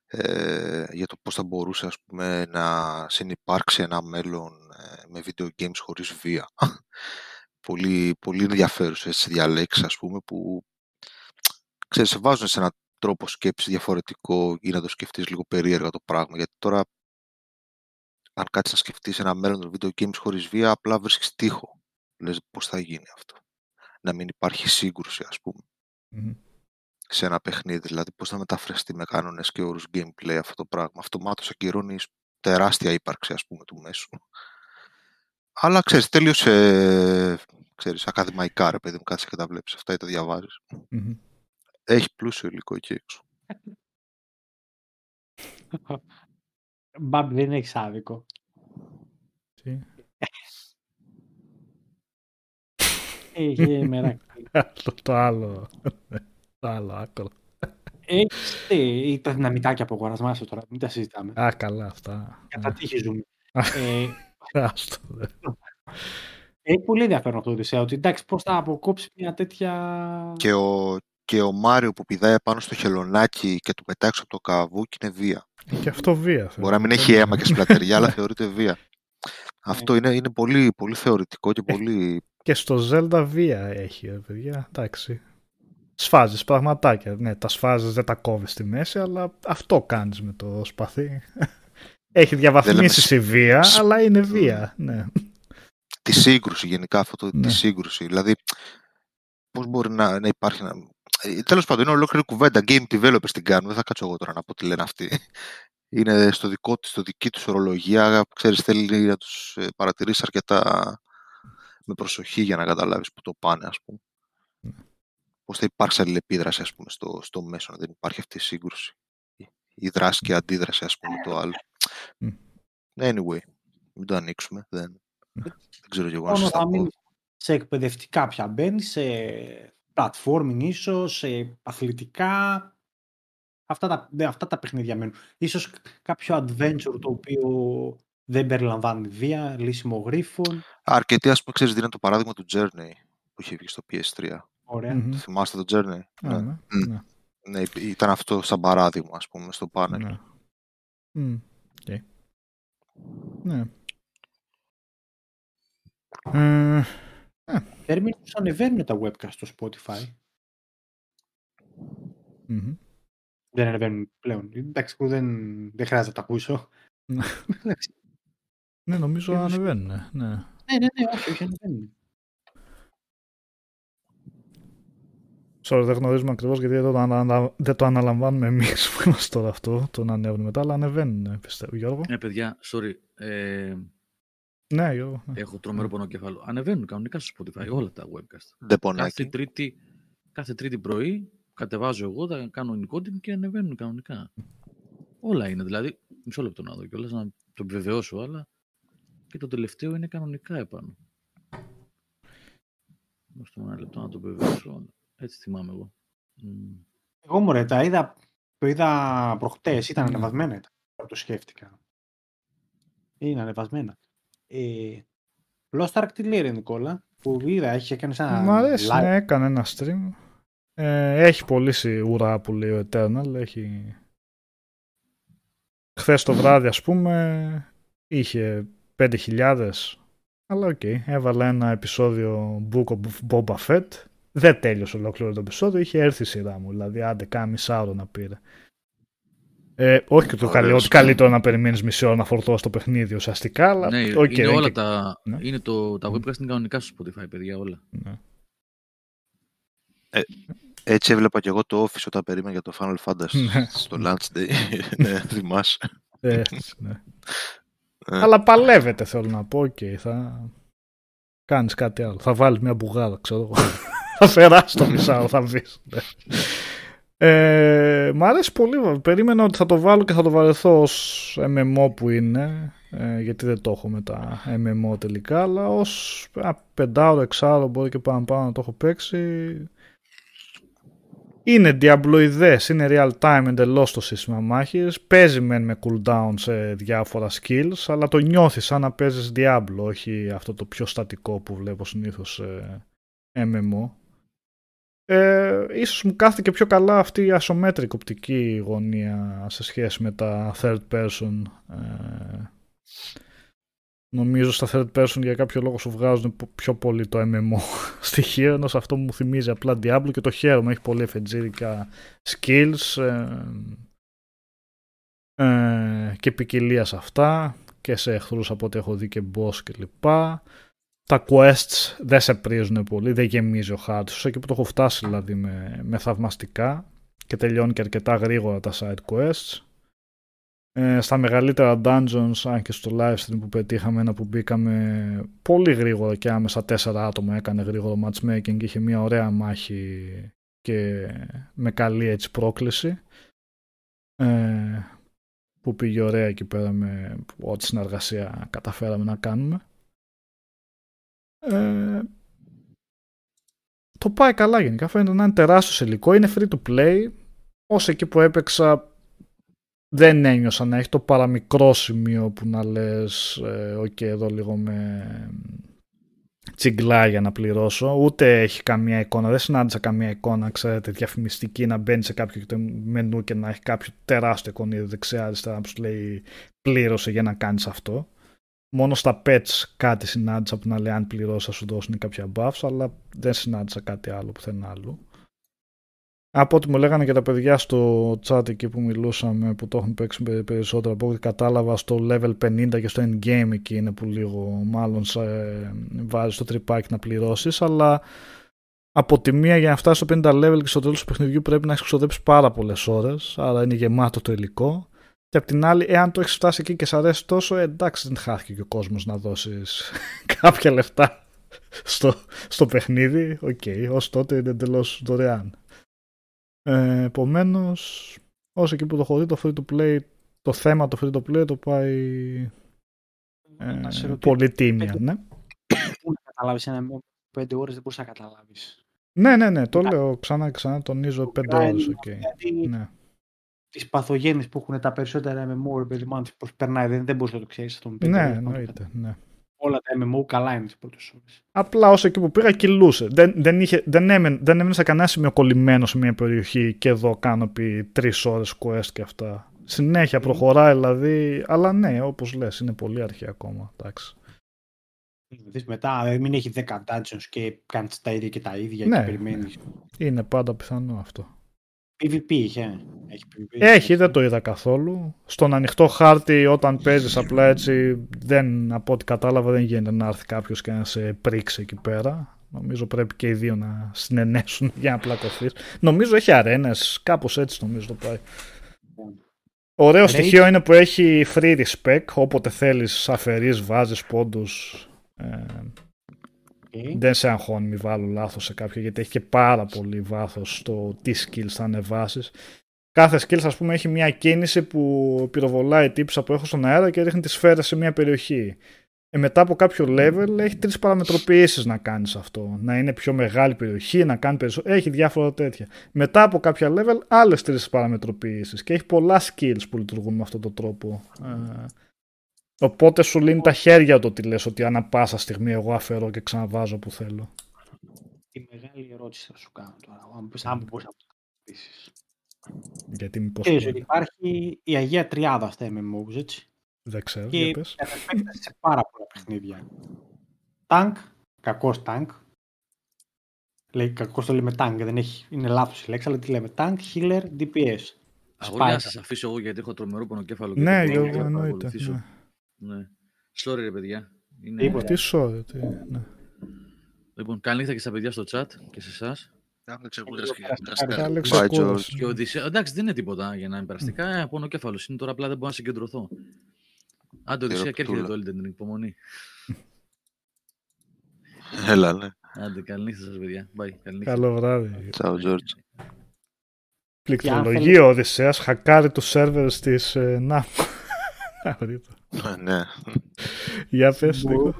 ε, για το πώς θα μπορούσε ας πούμε να συνυπάρξει ένα μέλλον ε, με video games χωρίς βία. Πολύ, πολύ ενδιαφέρουσες διαλέξεις ας πούμε που ξέρεις, σε βάζουν σε έναν τρόπο σκέψης διαφορετικό ή να το σκεφτείς λίγο περίεργα το πράγμα. Γιατί τώρα, αν κάτσεις να σκεφτείς ένα μέλλον των video games χωρίς βία, απλά βρίσκεις τείχο. Λες πώς θα γίνει αυτό. Να μην υπάρχει σύγκρουση, ας πούμε, Μμμ. σε ένα παιχνίδι. Δηλαδή, πώς θα μεταφραστεί με κανόνες και όρους gameplay αυτό το πράγμα. Αυτομάτως ακυρώνεις τεράστια ύπαρξη, ας πούμε, του μέσου. Αλλά ξέρεις, τέλειως ε, ξέρεις, ακαδημαϊκά, ρε παιδί μου, κάτσε και τα βλέπεις αυτά ή τα διαβάζεις. Μμμ. Έχει πλούσιο υλικό εκεί έξω. Μπαμπ δεν έχεις άδικο. Τι; Έχει μεράκι. το, το άλλο. το άλλο άκρο. Έχεις ε, τα δυναμητάκια από αγορασμάσαι τώρα, μην τα συζητάμε. Α, καλά αυτά. Κατά τύχη ζούμε. Α. ε, Άστο, δε. έχει πολύ ενδιαφέρον αυτό το Οδυσσέα, ότι εντάξει πώς θα αποκόψει μια τέτοια... Και ο, και ο Μάριο που πηδάει πάνω στο χελωνάκι και του πετάξει από το καβούκι είναι βία. Και αυτό βία. Μπορεί να μην έχει αίμα και σπλατεριά, αλλά θεωρείται βία. Αυτό είναι, είναι πολύ, πολύ θεωρητικό και πολύ. Και στο Zelda βία έχει, ρε παιδιά. Εντάξει. Σφάζεις πραγματάκια. Ναι, τα σφάζεις, δεν τα κόβεις στη μέση, αλλά αυτό κάνεις με το σπαθί. Έχει διαβαθμίσεις λέμε σε βία, αλλά είναι βία. Ναι. Τη σύγκρουση γενικά, αυτό το, Ναι. τη σύγκρουση. Δηλαδή, πώς μπορεί να, να υπάρχει... Να... Ε, Τέλος πάντων, είναι ολόκληρη κουβέντα. Game developers την κάνουν. Δεν θα κάτσω εγώ τώρα να πω τι λένε αυτοί. Είναι στο, δικό, της- στο δική τους ορολογία. Ξέρεις, θέλει να τους ε, παρατηρήσεις αρκετά με προσοχή για να καταλάβεις που το πάνε, ας πούμε. Ναι. Πώς θα υπάρξει αλληλεπίδραση, ας πούμε, στο, στο μέσο. να Δεν υπάρχει αυτή η σύγκρουση. Η δράση και η αντίδραση, ας πούμε, το άλλο. Μμ. Anyway, μην το ανοίξουμε. Δεν, δεν ξέρω κι εγώ να Μόνο σας τα θα πω. μείνεις σε εκπαιδευτικά πια μπαίνεις, σε platforming ίσως, σε αθλητικά. Αυτά τα, δε- αυτά τα παιχνίδια μένουν. Ίσως κάποιο adventure το οποίο δεν περιλαμβάνει βία, λύσιμο γρίφων. Αρκετοί, ας πούμε, ξέρεις, δίνουν το παράδειγμα του Journey που είχε βγει στο PS3. Ωραία. Μμμ. Το θυμάστε το Journey; Α, ναι. ναι. Μμ. ναι. Ναι, υπ- ήταν αυτό σαν παράδειγμα, ας πούμε, στο πάνελ. Ναι. Μμ, οκ. Ναι. Ε, Θέρμι τους ανεβαίνουν τα webcast στο Spotify. μμμ. Δεν ανεβαίνουν πλέον. Εντάξει, που δεν, δεν χρειάζεται να τα ακούσω. Ναι. Εντάξει. Ναι, νομίζω Και τους- ανεβαίνουν. Ναι. Ναι, ναι, ναι, όχι, όχι, ανεβαίνουν. Sorry, δεν γνωρίζουμε ακριβώς γιατί δεν το, ανα- δεν το αναλαμβάνουμε εμείς που είμαστε τώρα αυτό, το να ανέβουν μετά, αλλά ανεβαίνουν, πιστεύω. Γιώργο. Ε, παιδιά, sorry. Ε, Ναι, Γιώργο. ναι. έχω τρομερό πονοκέφαλο. Ανεβαίνουν κανονικά στο Spotify όλα τα webcast. Κάθε Ντεπονάκι. τρίτη, κάθε τρίτη πρωί κατεβάζω εγώ, τα κάνω encoding και ανεβαίνουν κανονικά. Όλα είναι. Δηλαδή, μισό λεπτό να δω κιόλας να το επιβεβαιώσω, αλλά και το τελευταίο είναι κανονικά επάνω. Δώστε μου ένα λεπτό να το επιβεβαιώσω. Έτσι θυμάμαι εγώ. Μμ. Εγώ μου ρε, τα είδα, το είδα προχτές, ήταν Ναι. ανεβασμένα. ήταν, όταν Το σκέφτηκα. Είναι ανεβασμένα. Ε, Lost Ark τι λέει ρε Νικόλα, που είδα, έχει κάνει ένα Μ' αρέσει, live. ναι, έκανε ένα stream. Ε, έχει πωλήσει ουρά που λέει ο Eternal. Έχει... Χθες το βράδυ, ας πούμε, είχε 5.000. Αλλά οκ, έβαλα ένα επεισόδιο Book of Boba Fett. Δεν τέλειωσε ολόκληρο το επεισόδιο, είχε έρθει η σειρά μου. Δηλαδή, άντε, κάνα μισάωρο να πήρε. Ε, όχι και το Ωραίος. καλή, ότι καλύτερο να περιμένεις μισή ώρα να φορτώσει το παιχνίδι ουσιαστικά, αλλά. Ναι, οκ, είναι δεν όλα και- τα, ναι. είναι το, τα Μμ. webcast είναι κανονικά στο Spotify, παιδιά, όλα. Ναι. Έτσι έβλεπα και εγώ το Office όταν περίμενα για το Final Fantasy Ναι. στο Launch Day. ναι, θυμάσαι. Έτσι, ναι. Ε. Αλλά παλεύεται θέλω να πω. Οκ, θα κάνεις κάτι άλλο. Θα βάλεις μια μπουγάδα, ξέρω εγώ. θα περάσει το μισάωρο, θα βρεις. Ναι. Ε, μ' αρέσει πολύ. Περίμενα ότι θα το βάλω και θα το βαρεθώ ως MMO που είναι. Ε, γιατί δεν το έχω με τα MMO τελικά. Αλλά ως ένα πεντάωρο, εξάωρο μπορεί και πάνω πάνω να το έχω παίξει. Είναι διαμπλοειδές, είναι real time εντελώς το σύστημα μάχης. Παίζει μεν με cooldown σε διάφορα skills, αλλά το νιώθεις σαν να παίζεις Diablo, όχι αυτό το πιο στατικό που βλέπω συνήθως σε MMO. Ε, ίσως μου κάθεται και πιο καλά αυτή η asymmetric οπτική γωνία σε σχέση με τα third person. Ε, νομίζω στα third person για κάποιο λόγο σου βγάζουν πο- πιο πολύ το MMO στοιχείο, ενώ σε αυτό μου θυμίζει απλά Diablo και το χαίρομαι, έχει πολύ εφετζίδικα skills ε, ε, και ποικιλία σε αυτά και σε εχθρούς από ό,τι έχω δει και boss κλπ. Τα quests δεν σε πρίζουν πολύ, δεν γεμίζει ο χάρτης, όσο και που το έχω φτάσει δηλαδή με, με θαυμαστικά και τελειώνει και αρκετά γρήγορα τα side quests. Ε, στα μεγαλύτερα dungeons, αν και στο live stream που πετύχαμε ένα που μπήκαμε πολύ γρήγορα και άμεσα τέσσερα άτομα έκανε γρήγορο matchmaking, είχε μια ωραία μάχη και με καλή έτσι πρόκληση ε, που πήγε ωραία εκεί πέρα με ό,τι συνεργασία καταφέραμε να κάνουμε. Ε, το πάει καλά γενικά, φαίνεται να είναι τεράστιος υλικό, είναι free to play. Όσο εκεί που έπαιξα δεν ένιωσα να έχει το παραμικρό σημείο που να λες ε, οκ εδώ λίγο με τσιγκλά για να πληρώσω ούτε έχει καμία εικόνα, δεν συνάντησα καμία εικόνα ξέρετε διαφημιστική να μπαίνει σε κάποιο μενού και να έχει κάποιο τεράστιο εικονίδιο δεξιά αριστερά που σου λέει πλήρωσε για να κάνεις αυτό μόνο στα pets κάτι συνάντησα που να λέει αν πληρώσεις θα σου δώσουν κάποια buffs αλλά δεν συνάντησα κάτι άλλο πουθενά άλλο. Από ό,τι μου λέγανε και τα παιδιά στο chat εκεί που μιλούσαμε που το έχουν παίξει πε- περισσότερο από ό,τι κατάλαβα στο level 50 και στο endgame εκεί είναι που λίγο μάλλον σε, βάζεις το τρυπάκι να πληρώσεις αλλά από τη μία για να φτάσει στο 50 level και στο τέλος του παιχνιδιού πρέπει να έχεις ξοδέψει πάρα πολλές ώρες άρα είναι γεμάτο το υλικό και απ' την άλλη εάν το έχεις φτάσει εκεί και σε αρέσει τόσο ε, εντάξει δεν χάθηκε και ο κόσμος να δώσεις κάποια λεφτά στο, στο παιχνίδι OK, okay, ως τότε είναι εντελώς δωρεάν ε, Επομένως, όσο εκεί που το έχω δει, το free to play, το θέμα το free to play το πάει ε, Να σε ρωτήσω, πολύ τίμια. πέντε- Ναι. Πού να καταλάβεις ένα με πέντε ώρες δεν μπορούσα να καταλάβεις. ναι, ναι, ναι, το Κοιτά. λέω ξανά και ξανά, τονίζω πέντε ώρες, οκ. Γιατί Ναι. Τις παθογένειες που έχουν τα περισσότερα MMO, ρε παιδί μου, πώ περνάει, δεν, δεν μπορείς να το ξέρεις αυτό με πέντε Ναι, ώρες, πάνω εννοείται, ναι. Όλα τα MMO καλά είναι τις πρώτες ώρες. Απλά όσο εκεί που πήγα κυλούσε. Δεν, δεν, είχε, δεν, έμενε, δεν έμενε σε κανένα σημείο κολλημένο σε μια περιοχή και εδώ κάνω επί τρεις ώρες quest και αυτά. Συνέχεια προχωράει δηλαδή, αλλά ναι, όπως λες, είναι πολύ αρχή ακόμα. Εντάξει. Δεις μετά, δηλαδή μην έχει 10 dungeons και κάνεις τα ίδια και τα ίδια Ναι, και περιμένεις. Είναι πάντα πιθανό αυτό. PvP είχε. Έχει PvP. Έχει, δεν το είδα καθόλου. Στον ανοιχτό χάρτη, όταν παίζεις απλά έτσι, δεν, από ό,τι κατάλαβα, δεν γίνεται να έρθει κάποιος και να σε πρίξει εκεί πέρα. Νομίζω πρέπει και οι δύο να συνενέσουν για να πλακωθείς. Νομίζω έχει αρένες, κάπως έτσι νομίζω το πάει. Ωραίο Rage. στοιχείο είναι που έχει free respect, όποτε θέλεις αφαιρείς, βάζεις πόντους, ε, Okay. δεν σε αγχώνει μη βάλω λάθος σε κάποια γιατί έχει και πάρα πολύ βάθος στο τι skills θα ανεβάσεις. Κάθε skills ας πούμε έχει μια κίνηση που πυροβολάει τύψα που έχω στον αέρα και ρίχνει τις σφαίρες σε μια περιοχή. Ε, μετά από κάποιο level έχει τρεις παραμετροποιήσεις να κάνεις αυτό. Να είναι πιο μεγάλη περιοχή, να κάνει περισσότερο. Έχει διάφορα τέτοια. Μετά από κάποια level άλλες τρεις παραμετροποιήσεις και έχει πολλά skills που λειτουργούν με αυτόν τον τρόπο. Ε, οπότε σου λύνει τα χέρια το ότι λες ότι ανά πάσα στιγμή εγώ αφαιρώ και ξαναβάζω που θέλω. Τη μεγάλη ερώτηση θα σου κάνω τώρα. Αν πεις, αν μπορείς να το απαντήσεις. Γιατί μήπως Ξέρεις ότι υπάρχει η Αγία Τριάδα στα MMOs, έτσι. δεν ξέρω. Και για πες. κατά επέκταση σε πάρα πολλά παιχνίδια. Tank, κακός tank. Λέει, κακός το λέμε tank, δεν έχει, είναι λάθος η λέξη, αλλά τι λέμε, tank, healer, DPS. Αγόρια, να Spider. σας αφήσω εγώ γιατί έχω τρομερό πονοκέφαλο. και Ναι, δεν μπορώ Γιώργο, να εννοείται. παρακολουθήσω. Ναι. Ναι. Sorry ρε παιδιά. Είναι... Τίποτα. Τι sorry, τι, ναι. Λοιπόν, καλή νύχτα και στα παιδιά στο chat και σε εσάς. Κάνε ξεκούρας και Ευχαριστώ. περαστικά. Άλεξ, Bye, ακούρασε. Και ο Οδυσσέ- Εντάξει, δεν είναι τίποτα για να είναι περαστικά. Ε, πονοκέφαλο είναι τώρα, απλά δεν μπορώ να συγκεντρωθώ. Άντε, Οδυσσέα και έρχεται το Elden Ring, υπομονή. Έλα, ναι. Άντε, καλή νύχτα σας παιδιά. Bye, καλή νύχτα. Καλό βράδυ. Τσαου, Τζόρτζ. Πληκτρολογεί ο Οδυσσέας, χακάρει τους σερβερ της ε, ΝΑΠ. Αγρίτο. Ναι. Για πες, Μπορούμε- Νίκο.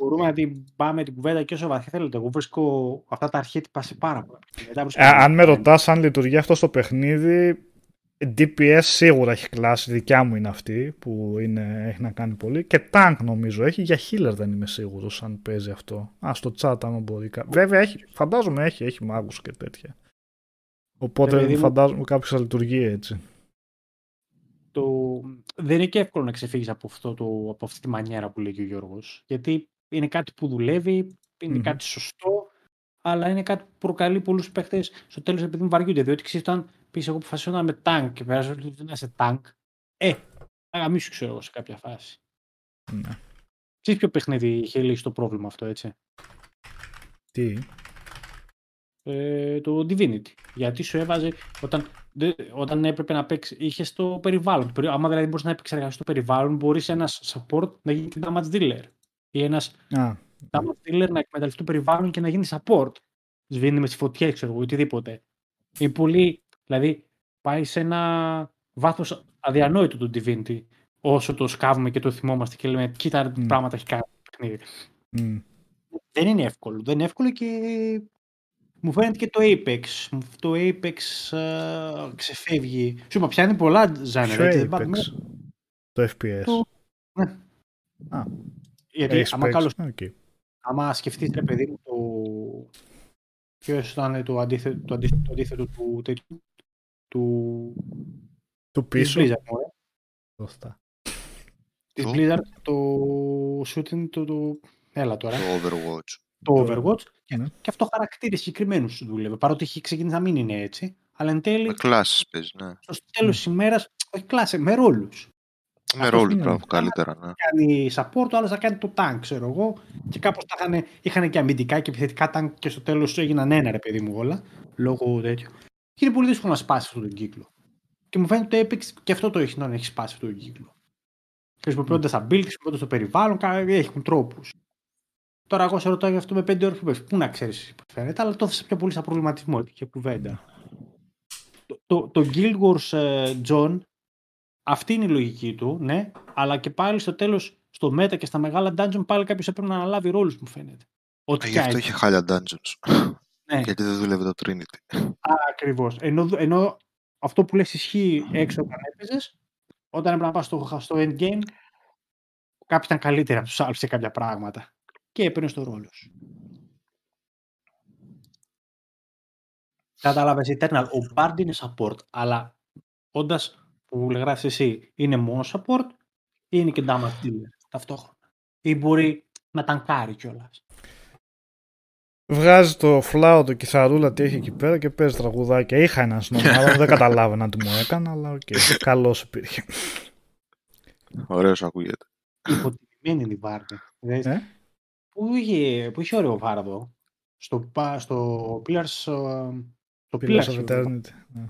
Μπορούμε να την πάμε την κουβέντα και όσο βαθιά θέλετε. Εγώ βρίσκω αυτά τα αρχέτυπα σε πάρα πολλά. Μετά βρίσκω- Ε, αν με ρωτάς αν λειτουργεί αυτό στο παιχνίδι, DPS σίγουρα έχει κλάση, δικιά μου είναι αυτή που είναι, έχει να κάνει πολύ. Και tank νομίζω έχει, για healer δεν είμαι σίγουρος αν παίζει αυτό. Α, στο chat άμα μπορεί. κα- Βέβαια έχει, φαντάζομαι έχει, έχει μάγους και τέτοια. Ρε Οπότε παιδί μου. φαντάζομαι κάποιος θα λειτουργεί έτσι. το... δεν είναι και εύκολο να ξεφύγεις από, αυτό το... από αυτή τη μανιέρα που λέει και ο Γιώργος. Γιατί είναι κάτι που δουλεύει, είναι Μμμ. κάτι σωστό, αλλά είναι κάτι που προκαλεί πολλούς παίχτες στο τέλος επειδή μου βαριούνται. Διότι ξέρεις, όταν πεις εγώ αποφασίσω να είμαι tank και περάσω ότι να είσαι tank, ε, αγαμίσου ξέρω εγώ σε κάποια φάση. Ναι. Ξέρεις ποιο παιχνίδι είχε λύσει το πρόβλημα αυτό, έτσι; Τι; Ε, το Divinity. Γιατί σου έβαζε όταν, δε- όταν έπρεπε να παίξει, είχες το περιβάλλον. Το περι- Άμα δηλαδή μπορείς να επεξεργαστείς το περιβάλλον, μπορείς ένας support να γίνει damage dealer. Ή ένας Α, damage dealer να εκμεταλλευτεί το περιβάλλον και να γίνει support. Σβήνει με τι φωτιέ, ξέρω εγώ, οτιδήποτε. Είναι πολύ. Δηλαδή, πάει σε ένα βάθος αδιανόητο το Divinity. Όσο το σκάβουμε και το θυμόμαστε και λέμε, κοίτα τι Μμ. πράγματα έχει κάνει το παιχνίδι μ. δεν είναι εύκολο. Δεν είναι εύκολο και μου φαίνεται και το Apex. Μου- Το Apex ε, ξεφεύγει. Σου είπα, πιάνει πολλά genre. Ποιο έτσι, δεν Apex? πάμε- Το FPS. Το- Ναι. Α, Γιατί έχεις άμα, παίξει. καλώς, Οκ. άμα σκεφτείς, ρε παιδί μου, το... Ποιος ήταν το αντίθετο, το αντίθετο, το αντίθετο του τέτοιου, του... Του της πίσω; Blizzard, μωρέ. Σωστά. Της Το; Blizzard, το shooting, το, το... Έλα τώρα. Το Overwatch. Το Το- Overwatch και, ναι. και αυτό χαρακτήρες συγκεκριμένους δούλευε. Παρότι έχει ξεκινήσει να μην είναι έτσι. αλλά εν Με τέλει κλάσεις παίζει, ναι. στο τέλος της ημέρας, όχι κλάσε, με ρόλους. Με αυτός ρόλους, είναι. μπράβο, καλύτερα, ναι. κάνει support, ο άλλος θα κάνει το tank, ξέρω εγώ. Και κάπως τα είχαν, είχαν και αμυντικά και επιθετικά tank και στο τέλος έγιναν ένα ρε παιδί μου όλα, λόγω τέτοιου. Και είναι πολύ δύσκολο να σπάσει αυτόν τον κύκλο. Και μου φαίνεται ότι το Apex και αυτό το έχει να έχει σπάσει αυτόν τον κύκλο. Χρησιμοποιώντας τα build, χρησιμοποιώντας το περιβάλλον, κα- έχουν τρόπους. Τώρα, εγώ σε ρωτάω για αυτό με 5 ώρες που πες. Πού να ξέρεις πώς φαίνεται, αλλά το έθεσα πιο πολύ σαν προβληματισμό και κουβέντα. Το, το, το Guild Wars ε, John, αυτή είναι η λογική του, ναι, αλλά και πάλι στο τέλος, στο Meta και στα μεγάλα dungeon, πάλι κάποιος έπρεπε να αναλάβει ρόλους, μου φαίνεται. Ό,τι Ε, και Γι' αυτό αν είχε χάλια dungeons. Ναι. Γιατί δεν δούλευε το Trinity. Ακριβώς. Ενώ, ενώ αυτό που λες ισχύει έξω όταν έπαιζες, όταν έπρεπε να πας στο, στο endgame, κάποιοι ήταν καλύτεροι από τους άλλου σε κάποια πράγματα. Και έπαιρνε το ρόλο σου. Κατάλαβες Eternal. Ο Bard είναι support, αλλά όντας που γράφεις εσύ, είναι μόνο support ή είναι και damage dealer ταυτόχρονα; Ή μπορεί να τανκάρει κιόλας; Βγάζει το φλάουτο, το κιθαρούλα τι έχει εκεί πέρα και παίζει τραγουδάκια. Είχα έναν στην ομάδα, δεν καταλάβαινα τι μου έκανε, αλλά οκ, καλός υπήρχε. Ωραίος ακούγεται. Υποτιμημένοι είναι οι βάρδοι. Ε; Πού είχε, που είχε ωραίο βάρδο. Στο, πα- στο Pillars... ε, Στο Pillars Pillars, of Eternity. ναι.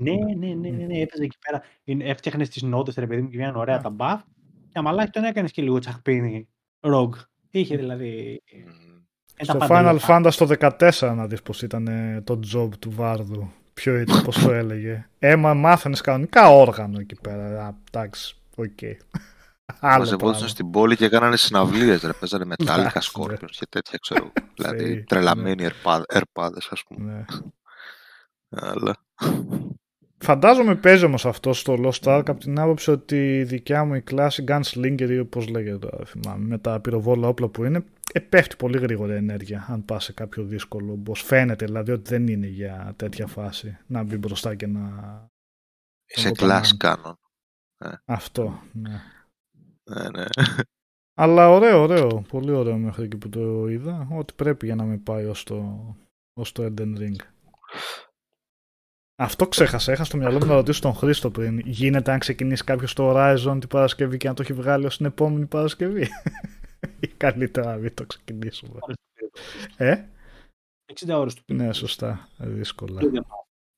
Ναι, ναι, ναι, ναι, ναι, έπαιζε εκεί πέρα. Είναι- Έφτιαχνες τις νότες, ρε παιδί μου, και βγαίνουν ωραία Α. τα buff. Και αμαλάκι τον έκανες και λίγο τσαχπίνι. Rogue. Είχε δηλαδή. Μμμ. ε, τα Στο πάντα Final όλα. Fantasy το 14 να δεις πως ήταν ε, το job του Βάρδου. Ποιο ήταν, πώς το έλεγε. Ε, μα μάθαινες κανονικά όργανο εκεί πέρα. Α, Εντάξει, οκ. Άλλο Μαζευόντουσαν πράγμα. στην πόλη και κάνανε συναυλίες, ρε. Παίζανε Metallica Εντάξει, ναι. Scorpions και τέτοια, ξέρω. εγώ. δηλαδή, Θεοί, τρελαμένοι ερπάδε, ερπάδες, ας πούμε. Ναι. Αλλά... Φαντάζομαι παίζει όμως αυτό στο Lost Ark από την άποψη ότι η δικιά μου η κλάση Gunslinger ή όπως λέγεται τώρα, δεν θυμάμαι, με τα πυροβόλα όπλα που είναι, ε, πέφτει πολύ γρήγορα η ενέργεια αν πας σε κάποιο δύσκολο boss. Φαίνεται δηλαδή ότι δεν είναι για τέτοια φάση να μπει μπροστά και να... σε Εγώ class πανά. canon. Αυτό, ναι. Ναι, ναι. Αλλά ωραίο, ωραίο. Πολύ ωραίο μέχρι εκεί που το είδα. Ό,τι πρέπει για να με πάει ως το, ως το Elden Ring. Αυτό ξέχασα. Είχα στο μυαλό μου να ρωτήσω τον Χρήστο πριν. Γίνεται αν ξεκινήσει κάποιος το Horizon την Παρασκευή και να το έχει βγάλει ως την επόμενη Παρασκευή; Ή καλύτερα να μην το ξεκινήσουμε. Ε, 60 ώρες του ναι, σωστά. Δύσκολα.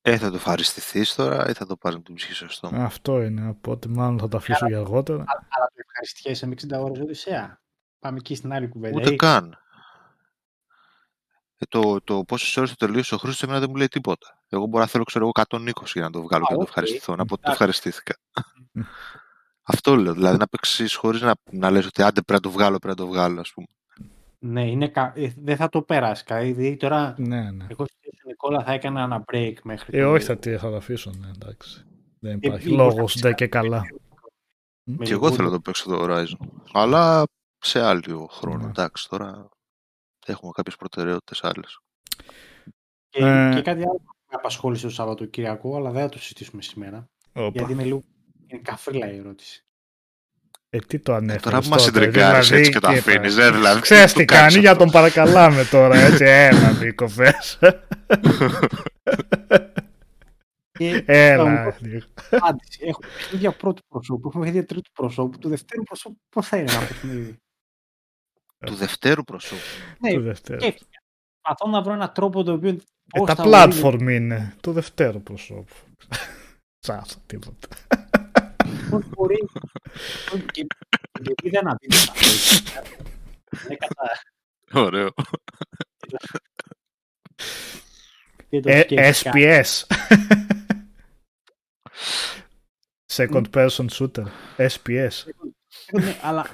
Ε, θα το ευχαριστηθεί τώρα ή θα το πάρεις με την ψυχή σου στο στόμα; Αυτό είναι. Οπότε μάλλον θα το αφήσω για αργότερα. Αλλά το ευχαριστιέσαι με 60 ώρες Οδυσσέα. Πάμε εκεί στην άλλη κουβέντα. Ούτε Ε, καν. Ε, το, το πόσες ώρες το τελείωσε ο Χρήστος εμένα δεν μου λέει τίποτα. Εγώ μπορώ να θέλω, ξέρω εγώ, 120 για να το βγάλω Α, και να το οκ. ευχαριστηθώ. Να πω ότι το Εντάξει. ευχαριστήθηκα. Αυτό λέω. Δηλαδή να παίξεις χωρίς να, να λες ότι άντε πρέπει να το βγάλω, πρέπει να το βγάλω, ας πούμε. Ναι, είναι κα... ε, δεν θα το περάσει. Δηλαδή τώρα, Ναι, ναι. εγώ στη θέση του Νικόλα θα έκανα ένα break μέχρι. Ε, το- όχι, θα, τι- θα το αφήσω, ναι, εντάξει. Δεν υπάρχει Ε, λόγος, φυσικά, ντε και καλά. Με Και εγώ λιγότερο- θέλω να το παίξω το Horizon. Αλλά σε άλλο χρόνο. Ναι. Εντάξει, τώρα έχουμε κάποιες προτεραιότητες άλλες. Και, Ε, και κάτι άλλο που με απασχόλησε το Σαββατοκύριακο, αλλά δεν θα το συζητήσουμε σήμερα. Όπα. Γιατί είναι λίγο. Είναι καφρίλα η ερώτηση. Ε, τι το ανέφερες τώρα που μας τότε, συντριγκάρεις δηλαδή, έτσι και το τι αφήνεις, είπα. ε, δηλαδή, Ξέρεις τι τι το κάνεις κάνει, για αυτό. τον παρακαλάμε τώρα, έτσι, έλα Νίκο, πες. Και Έλα, θα μου Νίκο. πω απάντηση. Έχουμε παιχνίδια πρώτου προσώπου, έχουμε παιχνίδια τρίτου προσώπου. Του δευτέρου προσώπου, πώς θα είναι ένα παιχνίδι. Του δευτέρου προσώπου. ναι, Του δευτέρου. σκέφτηκα. Προσπαθώ να βρω έναν τρόπο το οποίο. Ε, πώς τα θα ορίζει- platform είναι του δευτέρου προσώπου. Τσάσα, τίποτα. Πώς μπορεί. και- και είδα ένα βίντεο να αυτό. Είναι κατά- Ωραίο. δεν το Ε, σκέφτηκα. SPS. Second person shooter. SPS. Ναι, αλλά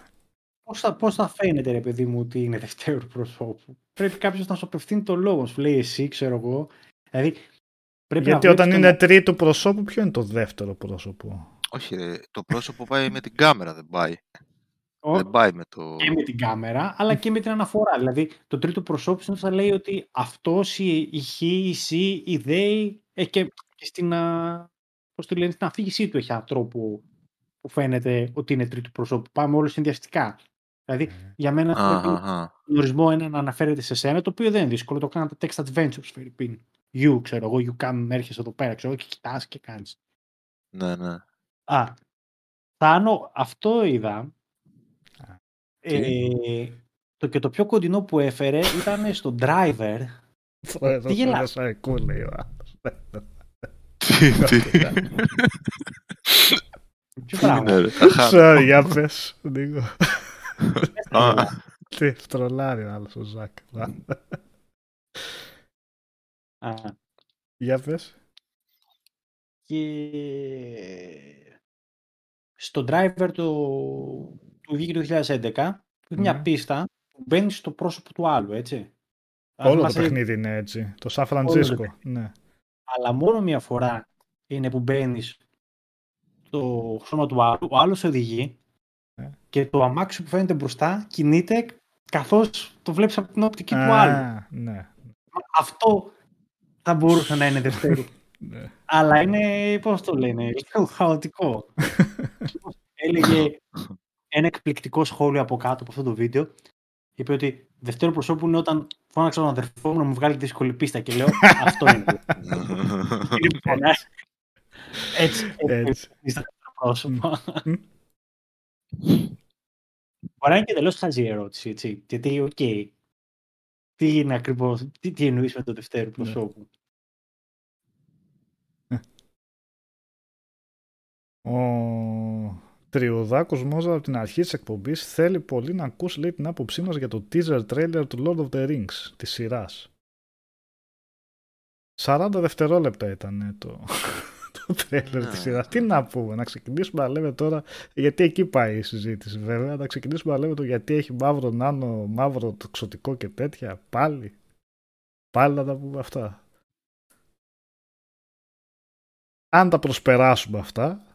πώς θα, πώς θα φαίνεται, ρε παιδί μου, ότι είναι δευτέρου προσώπου. Πρέπει κάποιος να σου απευθύνει το λόγο. Σου λέει εσύ, ξέρω εγώ. Δηλαδή, πρέπει Γιατί να όταν βλέπεις είναι τον- τρίτο πρόσωπο, ποιο είναι το δεύτερο πρόσωπο; Όχι, ρε, το πρόσωπο πάει με την κάμερα, δεν πάει. Ο- Δεν πάει με το. και με την κάμερα, αλλά και με την αναφορά. Δηλαδή, το τρίτο προσώπου συνήθως θα λέει ότι αυτός η, η χ, η σ, η δέη, έχει και, και στην, α, πώς το λένε, στην αφήγησή του έχει έναν τρόπο που φαίνεται ότι είναι τρίτο προσώπου. Πάμε όλο συνδυαστικά. Δηλαδή, για μένα Α, πρέπει α, α. τον ορισμό είναι να αναφέρεται σε σένα, το οποίο δεν είναι δύσκολο. Το κάναν τα text adventures, Φερρυπίν. you, ξέρω εγώ, you come, έρχεσαι εδώ πέρα, ξέρω εγώ, και κοιτάς και κάνεις. Ναι, ναι. Α, Θάνο, αυτό είδα. Ε, το και το πιο κοντινό που έφερε ήταν στο driver. Εδώ γελάς; σαν εκού, λέει ο άλλος. Τι, τι. Ποιο πράγμα. Ναι, ρε, τα χάνω. Sorry, για πες, λίγο. Α, Τι, τρολάρει ο άλλος ο Ζακ. Α, Για πες. και στο driver το, του βγήκε το 2011, που είναι μια Μμμ. πίστα που μπαίνει στο πρόσωπο του άλλου, έτσι. Αν Όλο το θυμάσαι, παιχνίδι είναι έτσι. Το Σαν το Φραντζίσκο. Ναι. Αλλά μόνο μια φορά είναι που μπαίνεις στο σώμα του άλλου, ο άλλος οδηγεί Ε. και το αμάξι που φαίνεται μπροστά κινείται καθώς το βλέπεις από την οπτική του άλλου. Α, ναι. Αυτό θα μπορούσε να είναι δευτέρου. ναι. Αλλά είναι, πώς το λένε, λίγο χαοτικό. Έλεγε ένα εκπληκτικό σχόλιο από κάτω από αυτό το βίντεο. Είπε ότι δευτέρου προσώπου είναι όταν φώναξα τον αδερφό μου να μου βγάλει δύσκολη πίστα και λέω αυτό είναι. Είναι φωνά. Έτσι, έτσι, Έτσι. στα δεύτερο πρόσωπο. Μμ. Μπορεί να είναι και τελείως χαζή η ερώτηση, έτσι. Γιατί, οκ, τι είναι ακριβώς, τι, τι εννοείς με το δευτέρου προσώπου. Ο Τριουδάκος Μόζα από την αρχή της εκπομπής θέλει πολύ να ακούσει λέει, την άποψή μας για το teaser trailer του Lord of the Rings της σειράς. 40 δευτερόλεπτα ήταν το, το trailer Ναι. της σειράς. Τι να πούμε, να ξεκινήσουμε να λέμε τώρα, γιατί εκεί πάει η συζήτηση βέβαια, να ξεκινήσουμε να λέμε το γιατί έχει μαύρο νάνο, μαύρο τοξωτικό και τέτοια, πάλι. Πάλι να τα πούμε αυτά. Αν τα προσπεράσουμε αυτά,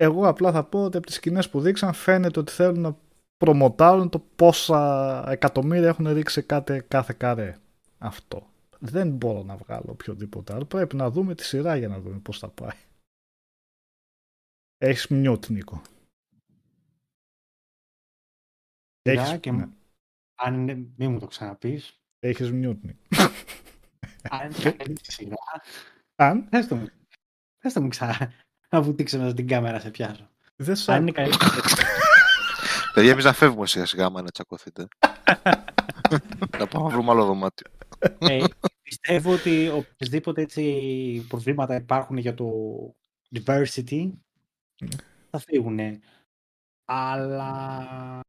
εγώ απλά θα πω ότι από τις σκηνές που δείξαν φαίνεται ότι θέλουν να προμοτάρουν το πόσα εκατομμύρια έχουν ρίξει κάθε, κάθε καρέ. Αυτό. Δεν μπορώ να βγάλω οποιοδήποτε άλλο. Πρέπει να δούμε τη σειρά για να δούμε πώς θα πάει. Έχεις μνιούτ, Νίκο. Σειρά Έχεις, και ναι. αν είναι, μην μου το ξαναπείς, Έχεις mute, Νίκο. αν είναι καλή σειρά, Αν πες το μου, πες το μου ξανά, να βουτήξε μέσα στην κάμερα σε πιάσω. δεν σ' Αν άκου- είναι καλή Παιδιά, εμείς να φεύγουμε σιγά σιγά, άμα να τσακωθείτε. να πάμε να βρούμε άλλο δωμάτιο. Ε, πιστεύω ότι οποιασδήποτε έτσι προβλήματα υπάρχουν για το diversity θα φύγουν. Αλλά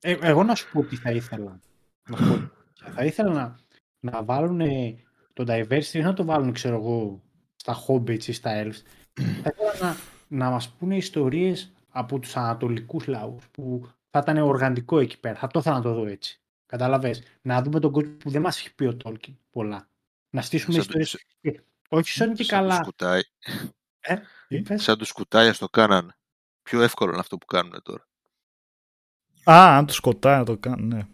ε, εγώ να σου πω τι θα ήθελα. Να σου πω. θα ήθελα να, να βάλουν το diversity, να το βάλουν ξέρω εγώ στα hobbits ή στα elves. θα ήθελα να, να μας πούνε ιστορίες από τους ανατολικούς λαούς που θα ήταν οργανικό εκεί πέρα. Θα το ήθελα να το δω έτσι. Κατάλαβες. Να δούμε τον κόσμο που δεν μας έχει πει ο Tolkien πολλά. Να στήσουμε Σαν ιστορίες. τους- Όχι σαν και σαν τους καλά. σκουτάει. Είπες; Σαν τους σκουτάια το κάνανε. Πιο εύκολο είναι αυτό που κάνουν τώρα. Α, αν τους κοτάει να το κάνουν, ναι.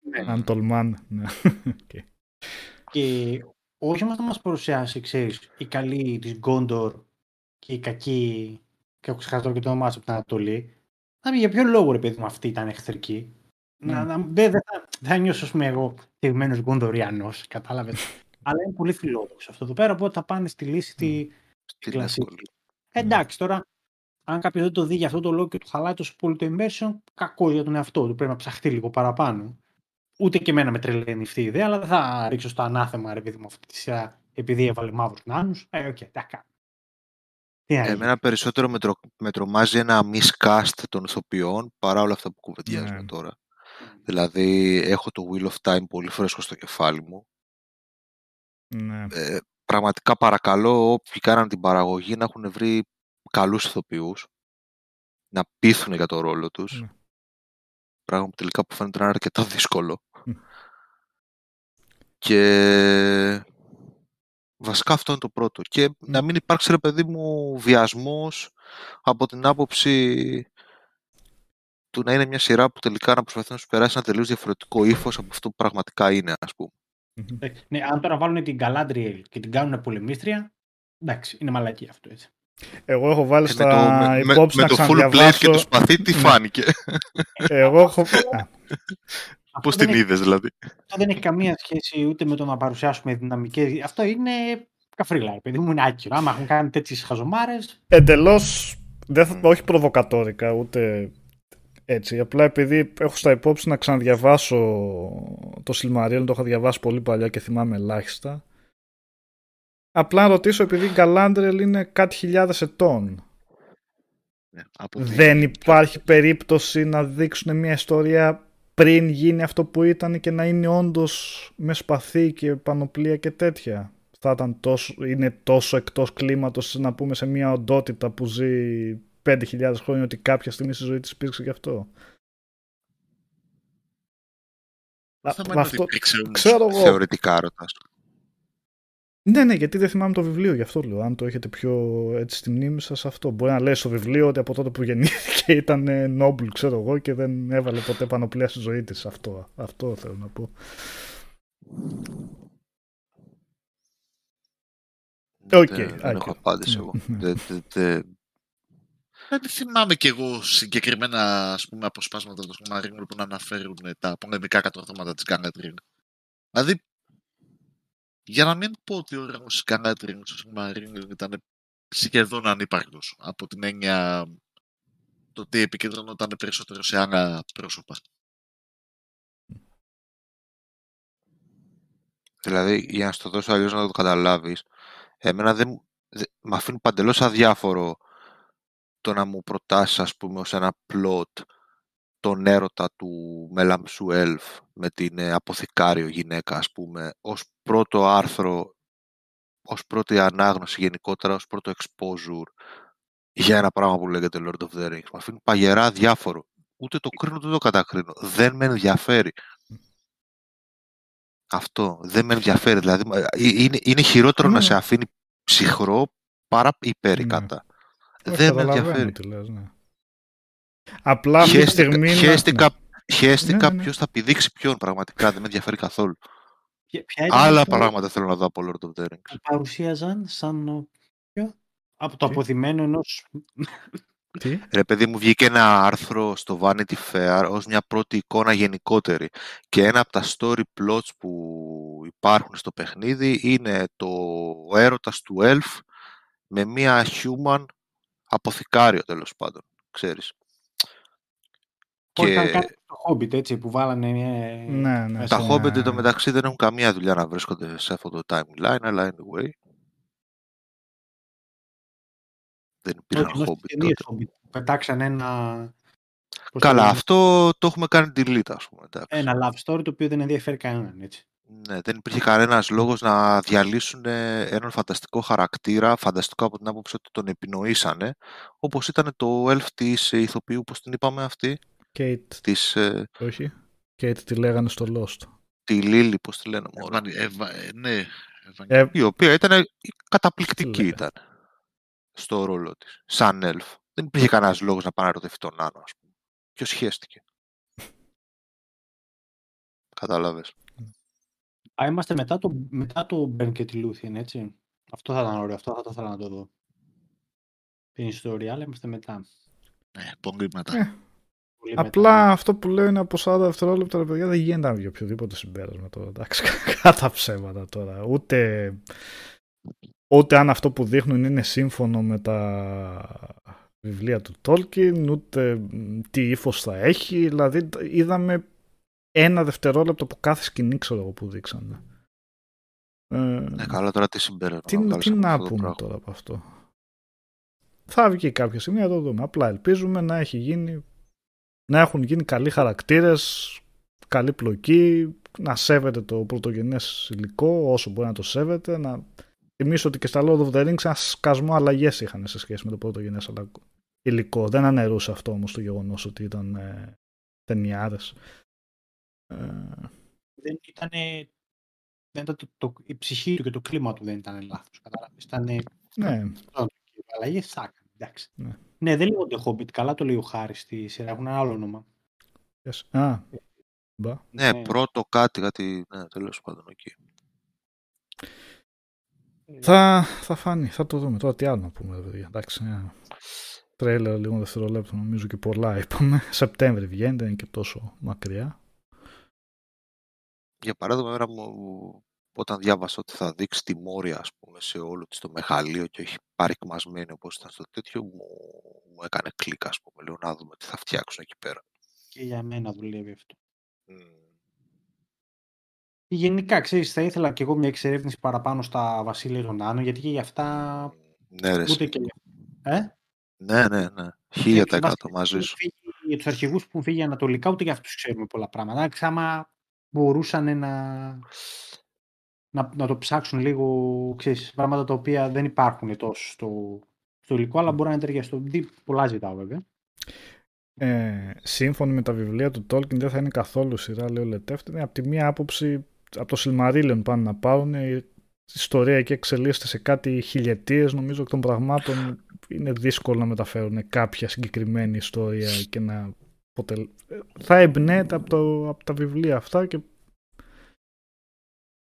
Ναι. Αν τολμάνε, ναι. Οκ. Και όχι όμως να μας παρουσιάσει, ξέρεις, η καλή της Γκόντορ και η κακή, και έχω ξεχάσει τώρα και το όνομά της από την Ανατολή. Να πει για ποιο λόγο ρε παιδί μου αυτή ήταν εχθρική. Να, Ναι. να, δεν, δεν θα, δεν θα νιώσω ας πούμε εγώ θιγμένος Γκοντοριανός, κατάλαβες. Αλλά είναι πολύ φιλόδοξο αυτό εδώ πέρα, οπότε θα πάνε στη λύση τη, Στην κλασική. εύκολη. Εντάξει, τώρα, αν κάποιος δεν το δει για αυτό το λόγο και του χαλάει τόσο πολύ το immersion, κακό για τον εαυτό του. Πρέπει να ψαχτεί λίγο παραπάνω. Ούτε και εμένα με τρελαίνει αυτή η ιδέα, αλλά δεν θα ρίξω στο ανάθεμα, ρε παιδί μου, αυτή τη σειρά επειδή έβαλε μαύρους νάνους. Ε, οκ, okay, τα Τι να γίνει. Εμένα περισσότερο με, τρο- με τρομάζει ένα miscast των ηθοποιών παρά όλα αυτά που κουβεντιάζουμε Ναι. τώρα. Δηλαδή, έχω το Wheel of Time πολύ φρέσκο στο κεφάλι μου. ναι. Ε, πραγματικά παρακαλώ όποιοι κάναν την παραγωγή να έχουν βρει καλούς ηθοποιούς, να πείθουν για το ρόλο τους. Ναι. Πράγμα που τελικά που φαίνεται να είναι αρκετά δύσκολο. Μμ. Και βασικά αυτό είναι το πρώτο. Και να μην υπάρξει ρε παιδί μου βιασμός από την άποψη του να είναι μια σειρά που τελικά να προσπαθεί να σου περάσει ένα τελείως διαφορετικό ύφος από αυτό που πραγματικά είναι, ας πούμε. Μμμ. Ε, Ναι, αν τώρα βάλουν την Galadriel και την κάνουν πολεμίστρια, εντάξει, είναι μαλακή αυτό έτσι. Εγώ έχω βάλει Ε, στα με το, με, υπόψη με να το full blade και ξαναδιαβάσω. το σπαθί τι Ναι. φάνηκε. Εγώ έχω... Α, Πώς δεν την έχει- είδες δηλαδή; Αυτό δεν έχει καμία σχέση ούτε με το να παρουσιάσουμε δυναμικές. Αυτό είναι καφρίλα, ρε παιδί μου, είναι άκυρο. Άμα έχουν κάνει τέτοιες χαζομάρες. Εντελώς. Όχι προβοκατόρικα, ούτε έτσι. Απλά επειδή έχω στα υπόψη να ξαναδιαβάσω το Silmarillion, το είχα διαβάσει πολύ παλιά και θυμάμαι ελάχιστα. Απλά να ρωτήσω, επειδή η Galadriel είναι κάτι χιλιάδες ετών. Ναι, από τη- Δεν υπάρχει περίπτωση να δείξουν μια ιστορία πριν γίνει αυτό που ήταν και να είναι όντως με σπαθί και πανοπλία και τέτοια. Θα ήταν τόσο, είναι τόσο εκτός κλίματος να πούμε σε μια οντότητα που ζει 5.000 χρόνια ότι κάποια στιγμή στη ζωή της υπήρξε γι' αυτό. Το Α, θέμα είναι ότι αυτό, υπήρξε όμως. ξέρω εγώ. Θεωρητικά ρωτάς. Ναι, ναι, γιατί δεν θυμάμαι το βιβλίο, γι' αυτό λέω. Αν το έχετε πιο έτσι στη μνήμη σας αυτό. Μπορεί να λέει στο βιβλίο ότι από τότε που γεννήθηκε ήταν ε, noble, ξέρω εγώ, και δεν έβαλε ποτέ πανοπλία στη ζωή της. Αυτό, αυτό θέλω να πω. Οκ, Δεν, δεν άκυρο. έχω απάντηση εγώ. Ναι. Δεν- δεν- δεν- Δεν θυμάμαι κι εγώ συγκεκριμένα ας πούμε, αποσπάσματα του Silmarillion που να αναφέρουν τα πολεμικά κατορθώματα της Galadriel. Δηλαδή, για να μην πω ότι ο ρόλος της Galadriel στο Submarine ήταν σχεδόν ανύπαρκτος από την έννοια το ότι επικεντρωνόταν περισσότερο σε άλλα πρόσωπα. Δηλαδή, για να στο δώσω αλλιώς να το καταλάβεις, εμένα δεν, μου- δε, με αφήνει παντελώς αδιάφορο το να μου προτάσεις, ας πούμε, ως ένα plot τον έρωτα του Μελαμψού Ελφ με την ε, αποθηκάριο γυναίκα, ας πούμε, ως πρώτο άρθρο, ως πρώτη ανάγνωση γενικότερα, ως πρώτο exposure για ένα πράγμα που λέγεται Lord of the Rings. Με αφήνει παγερά διάφορο. Ούτε το κρίνω, ούτε το κατακρίνω. Δεν με ενδιαφέρει. Αυτό δεν με ενδιαφέρει. Δηλαδή, ε, είναι, είναι χειρότερο Ναι. να σε αφήνει ψυχρό παρά υπέρικατα. Όχι, Δεν με καταλαβαίνω ενδιαφέρει. τι λες, ναι. Απλά αυτή τη Χαίστηκα, στιγμή... να- χαίστηκα, χαίστηκα Ναι, ναι, ναι. ποιος θα πηδήξει ποιον πραγματικά. Δεν με ενδιαφέρει καθόλου. Ποια, ποια ήταν Άλλα αυτά πράγματα θέλω να δω από Lord of the Rings. που παρουσίαζαν σαν. ο- ποιο; Από το Τι; αποθυμένο ενό. Τι; Ρε παιδί μου βγήκε ένα άρθρο στο Vanity Fair ως μια πρώτη εικόνα γενικότερη και ένα από τα story plots που υπάρχουν στο παιχνίδι είναι το έρωτας του Elf με μια human αποθηκάριο τέλος πάντων, ξέρεις. Ήταν Και κάτι το Hobbit έτσι που βάλανε. ε, Ναι, ναι. μέσα. τα σε- Hobbit το μεταξύ δεν έχουν καμία δουλειά να βρίσκονται σε αυτό το timeline, αλλά anyway. Δεν υπήρχαν Όχι, ενώ στις Hobbit ταινίες τότε. Hobbit που Πετάξαν ένα. πώς το Καλά, λένε, αυτό το έχουμε κάνει delete, ας πούμε. εντάξει. Ένα love story το οποίο δεν ενδιαφέρει κανέναν. Έτσι. Ναι, δεν υπήρχε κανένας λόγος να διαλύσουν ε, έναν φανταστικό χαρακτήρα, φανταστικό από την άποψη ότι τον επινοήσανε, όπως ήταν το elf της ε, ηθοποιού, πώς την είπαμε αυτή, Kate, της, ε, όχι. Kate τη λέγανε στο Lost. τη Λίλη, πώς τη λένε μωρέ, Ευαν- Ευα- ε, ναι, Ευαν- Ε, η οποία ήταν καταπληκτική Τι λέει. ήταν στο ρόλο της, σαν elf. Δεν υπήρχε κανένας λόγος να πάει να ρωτευτεί τον Άνω, ας πούμε. Ποιος σχέστηκε. Κατάλαβες. Α, είμαστε μετά το, μετά το Μπεν και τη Λούθιεν, έτσι. Αυτό θα ήταν ωραίο, αυτό θα το ήθελα να το δω. Την ιστορία, αλλά είμαστε μετά. ναι, πολύ μετά. Ε, Πολύ μετά, Απλά ναι. αυτό που λέω είναι από 40 δευτερόλεπτα, ρε παιδιά, δεν γίνεται να βγει οποιοδήποτε συμπέρασμα τώρα. Εντάξει, κατά ψέματα τώρα. Ούτε, ούτε αν αυτό που δείχνουν είναι σύμφωνο με τα βιβλία του Tolkien, ούτε μ, τι ύφος θα έχει. Δηλαδή, είδαμε ένα δευτερόλεπτο από κάθε σκηνή, ξέρω εγώ, που δείξανε. Ε, Ναι, καλά τώρα τι συμπέρασμα τι, βγάλεις τι από να αυτό το πούμε πράγμα. τώρα από αυτό. Θα βγει κάποια στιγμή, θα το δούμε. Απλά ελπίζουμε να έχει γίνει να έχουν γίνει καλοί χαρακτήρες, καλή πλοκή, να σέβεται το πρωτογενές υλικό όσο μπορεί να το σέβεται, να θυμίσω ότι και στα Lord of the Rings ένα σκασμό αλλαγές είχαν σε σχέση με το πρωτογενές αλλα- υλικό. Δεν αναιρούσε αυτό όμως το γεγονός ότι ήταν ε, ταινιάρες. Ε, δεν ήταν. Δεν ήταν το, το, η ψυχή του και το κλίμα του δεν ήταν λάθο. Κατάλαβε. Ήταν. ναι, Αλλαγέ θα έκανε. Εντάξει. Ναι. Ναι. δεν λέγονται Hobbit. Καλά το λέει ο Χάρης στη σειρά. Έχουν ένα άλλο όνομα. yes. Α, μπα. Ναι, πρώτο κάτι, κάτι, ναι, τέλος πάντων εκεί. Ε, Θα, θα φανεί, θα το δούμε. Τώρα τι άλλο να πούμε, ρε παιδιά. Εντάξει, ένα τρέιλερ λίγο δευτερόλεπτο νομίζω και πολλά είπαμε. Σεπτέμβρη βγαίνει, δεν είναι και τόσο μακριά. Για παράδειγμα, εμένα μου, όταν διάβασα ότι θα δείξει τη Μόρια, ας πούμε, σε όλο της το μεγαλείο και όχι παρικμασμένη όπως ήταν στο τέτοιο, μου, μου έκανε κλικ, ας πούμε. Λέω να δούμε τι θα φτιάξουν εκεί πέρα. Και για μένα δουλεύει αυτό. Μμμ. Και Γενικά, ξέρεις, θα ήθελα και εγώ μια εξερεύνηση παραπάνω στα Βασίλεια των Άνω, γιατί και για αυτά Ναι, ρε, ούτε εσύ. και... Ε; Ναι, ναι, ναι. Γιατί Χίλια τα τους εκατό βασιλείς μαζί που σου. έχουν φύγει- Για τους αρχηγούς που έχουν φύγει ανατολικά, ούτε για αυτούς ξέρουμε πολλά πράγματα. Εντάξει, άμα μπορούσαν να, να, να το ψάξουν λίγο, ξέρεις, πράγματα τα οποία δεν υπάρχουν τόσο στο, στο υλικό, αλλά μπορεί να ταιριαστούν. Τι πολλά ζητάω βέβαια. Ε, σύμφωνα με τα βιβλία του Tolkien δεν θα είναι καθόλου σειρά, λέει ο Λετεύτη. Από τη μία άποψη, από το Silmarillion πάνε να πάρουν. Η ιστορία εκεί εξελίσσεται σε κάτι χιλιετίες νομίζω εκ των πραγμάτων. Είναι δύσκολο να μεταφέρουν κάποια συγκεκριμένη ιστορία και να αποτελ... ε, θα εμπνέεται από, το, από τα βιβλία αυτά και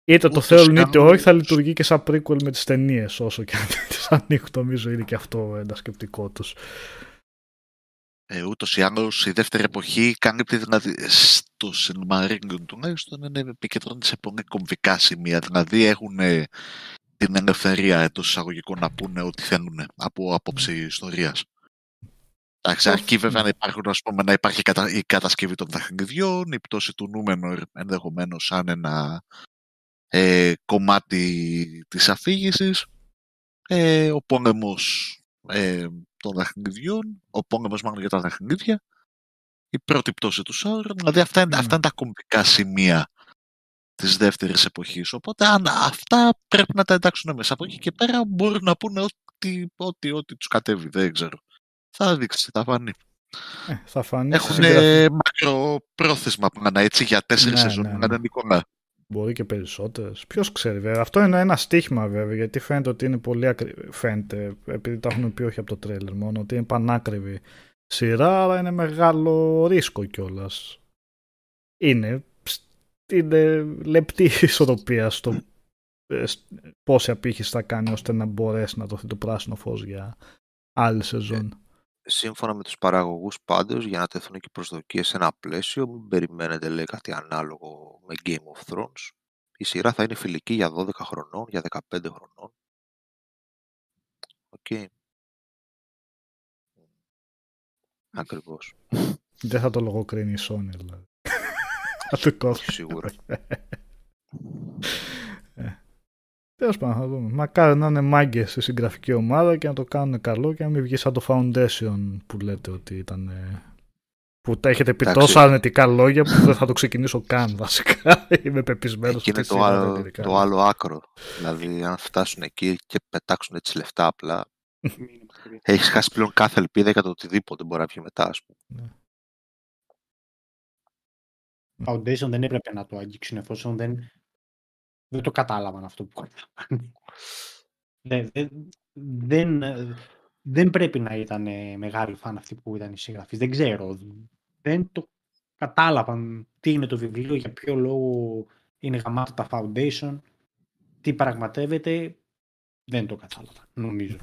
είτε το Ούτως θέλουν κι είτε άλλως- όχι θα λειτουργεί και σαν prequel με τις ταινίες όσο και αν τις ανοίγουν νομίζω είναι και αυτό ένα σκεπτικό τους. Ε, Ούτως ή άλλως η δεύτερη εποχή κάνει τη δυνατή. Στο Silmarillion τουλάχιστον είναι επικεντρώνεται σε πολύ κομβικά σημεία. Δηλαδή έχουν ε, την ελευθερία εντός εισαγωγικών να πούνε ό,τι θέλουν από άποψη ιστορίας. Εντάξει, αρκεί βέβαια να, υπάρχουν, ας πούμε, να υπάρχει κατα... η κατασκευή των παιχνιδιών, η πτώση του Νούμενορ ενδεχομένως σαν ένα ε, κομμάτι της αφήγησης, ε, ο πόλεμος ε, των παιχνιδιών, ο πόλεμος μάλλον για τα παιχνίδια, η πρώτη πτώση του Σάουρον, δηλαδή αυτά είναι, Ναι. αυτά είναι τα κομβικά σημεία της δεύτερης εποχής. Οπότε αν αυτά πρέπει να τα εντάξουν μέσα. Από εκεί και πέρα μπορούν να πούνε ό,τι, ό,τι, ό,τι τους κατέβει, δεν ξέρω. Θα δείξει, θα φανεί. Ε, θα φανεί στη Έχουν συγγραφή. μακροπρόθεσμα πλάνα έτσι για τέσσερις Ναι, σεζόν. ναι, Ναι, ναι. Νικόλα. Μπορεί και περισσότερες. Ποιος ξέρει, βέβαια. Αυτό είναι ένα στίχημα, βέβαια, γιατί φαίνεται ότι είναι πολύ ακριβή. Φαίνεται, επειδή τα έχουν πει όχι από το τρέλερ μόνο, ότι είναι πανάκριβη σειρά, αλλά είναι μεγάλο ρίσκο κιόλας. Είναι, είναι λεπτή ισορροπία στο ε, σ- πόση απήχηση θα κάνει ώστε να μπορέσει να δοθεί το πράσινο φως για άλλη σεζόν. Σύμφωνα με τους παραγωγούς πάντως, για να τεθούν και οι προσδοκίες σε ένα πλαίσιο, μην περιμένετε λέει κάτι ανάλογο με Game of Thrones. Η σειρά θα είναι φιλική για 12 χρονών, για 15 χρονών. Οκ. Ακριβώς. Δεν θα το λογοκρίνει η Sony, δηλαδή. θα το κόψει. Όχι σίγουρα. Τέλος πάντων, θα δούμε. Μακάρι να είναι μάγκες στη συγγραφική ομάδα και να το κάνουν καλό και να μην βγει σαν το Foundation που λέτε ότι ήταν. ε, που τα έχετε πει Εντάξει. τόσα αρνητικά λόγια που δεν θα το ξεκινήσω καν βασικά. Είμαι πεπισμένος Εκεί είναι το άλλο, το άλλο άκρο. Δηλαδή, αν φτάσουν εκεί και πετάξουν έτσι λεφτά απλά, έχεις χάσει πλέον κάθε ελπίδα για το οτιδήποτε μπορεί να βγει μετά, ας πούμε. Foundation δεν έπρεπε να το αγγίξουν εφόσον δεν, δεν το κατάλαβαν αυτό που έκαναν. δεν, δεν, δεν, ε, δεν πρέπει να ήταν ε, μεγάλοι φαν αυτοί που ήταν οι συγγραφείς. Δεν ξέρω. Δεν το κατάλαβαν τι είναι το βιβλίο, για ποιο λόγο είναι γαμάτα τα Foundation, τι πραγματεύεται. Δεν το κατάλαβαν, νομίζω.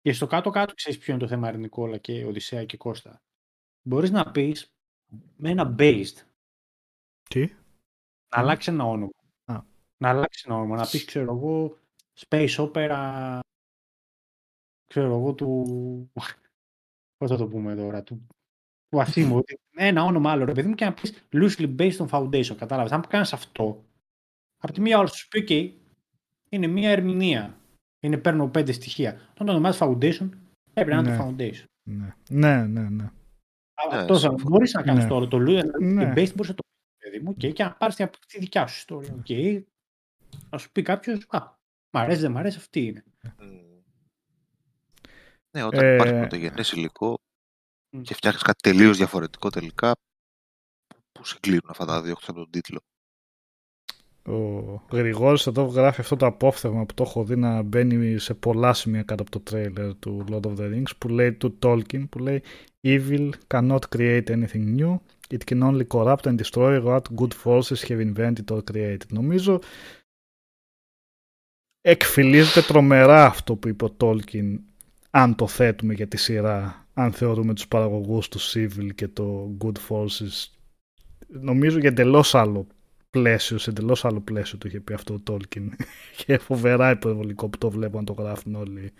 Και στο κάτω-κάτω ξέρεις ποιο είναι το θέμα, ρε Νικόλα και Οδυσσέα και Κώστα; Μπορείς να πεις με ένα based Τι; Να αλλάξει ένα όνομα. Α. Να αλλάξει ένα όνομα. Να πεις, ξέρω εγώ, Space Opera, ξέρω εγώ, του... Πώς θα το πούμε τώρα, του, του Ασίμου. ότι ένα όνομα άλλο, ρε παιδί μου, και να πεις loosely based on foundation. Κατάλαβες. Αν κάνεις αυτό, από τη μία ώρα σου πει, OK, είναι μία ερμηνεία. Είναι παίρνω πέντε στοιχεία. Όταν το ονομάζεις foundation, πρέπει να είναι Ναι. το foundation. Ναι, ναι, ναι. ναι. Ναι, Αυτό θα συμφωνώ. μπορείς να κάνεις Ναι. τώρα. Το loosely Ναι. based μπορείς να το πεις, παιδί μου, okay, και να πάρεις την, τη δικιά σου ιστορία. Okay. Να σου πει κάποιος, α, μ' αρέσει, δεν μ' αρέσει, αυτή είναι. Μμμ. Ναι, όταν Ε, υπάρχει πρωτογενές υλικό Μμ. και φτιάχνεις κάτι τελείως διαφορετικό τελικά, που συγκλίνουν αυτά τα δύο εκτός από τον τίτλο; Ο Γρηγόρης εδώ γράφει αυτό το απόφθεγμα που το έχω δει να μπαίνει σε πολλά σημεία κάτω από το τρέιλερ του Lord of the Rings που λέει του Tolkien που λέει Evil cannot create anything new It can only corrupt and destroy what good forces have invented or created. Νομίζω εκφυλίζεται τρομερά αυτό που είπε ο Tolkien αν το θέτουμε για τη σειρά αν θεωρούμε τους παραγωγούς τους Civil και το Good Forces νομίζω για εντελώς άλλο πλαίσιο, σε εντελώς άλλο πλαίσιο το είχε πει αυτό ο Τόλκιν. και φοβερά υπερβολικό που το βλέπω να το γράφουν όλοι.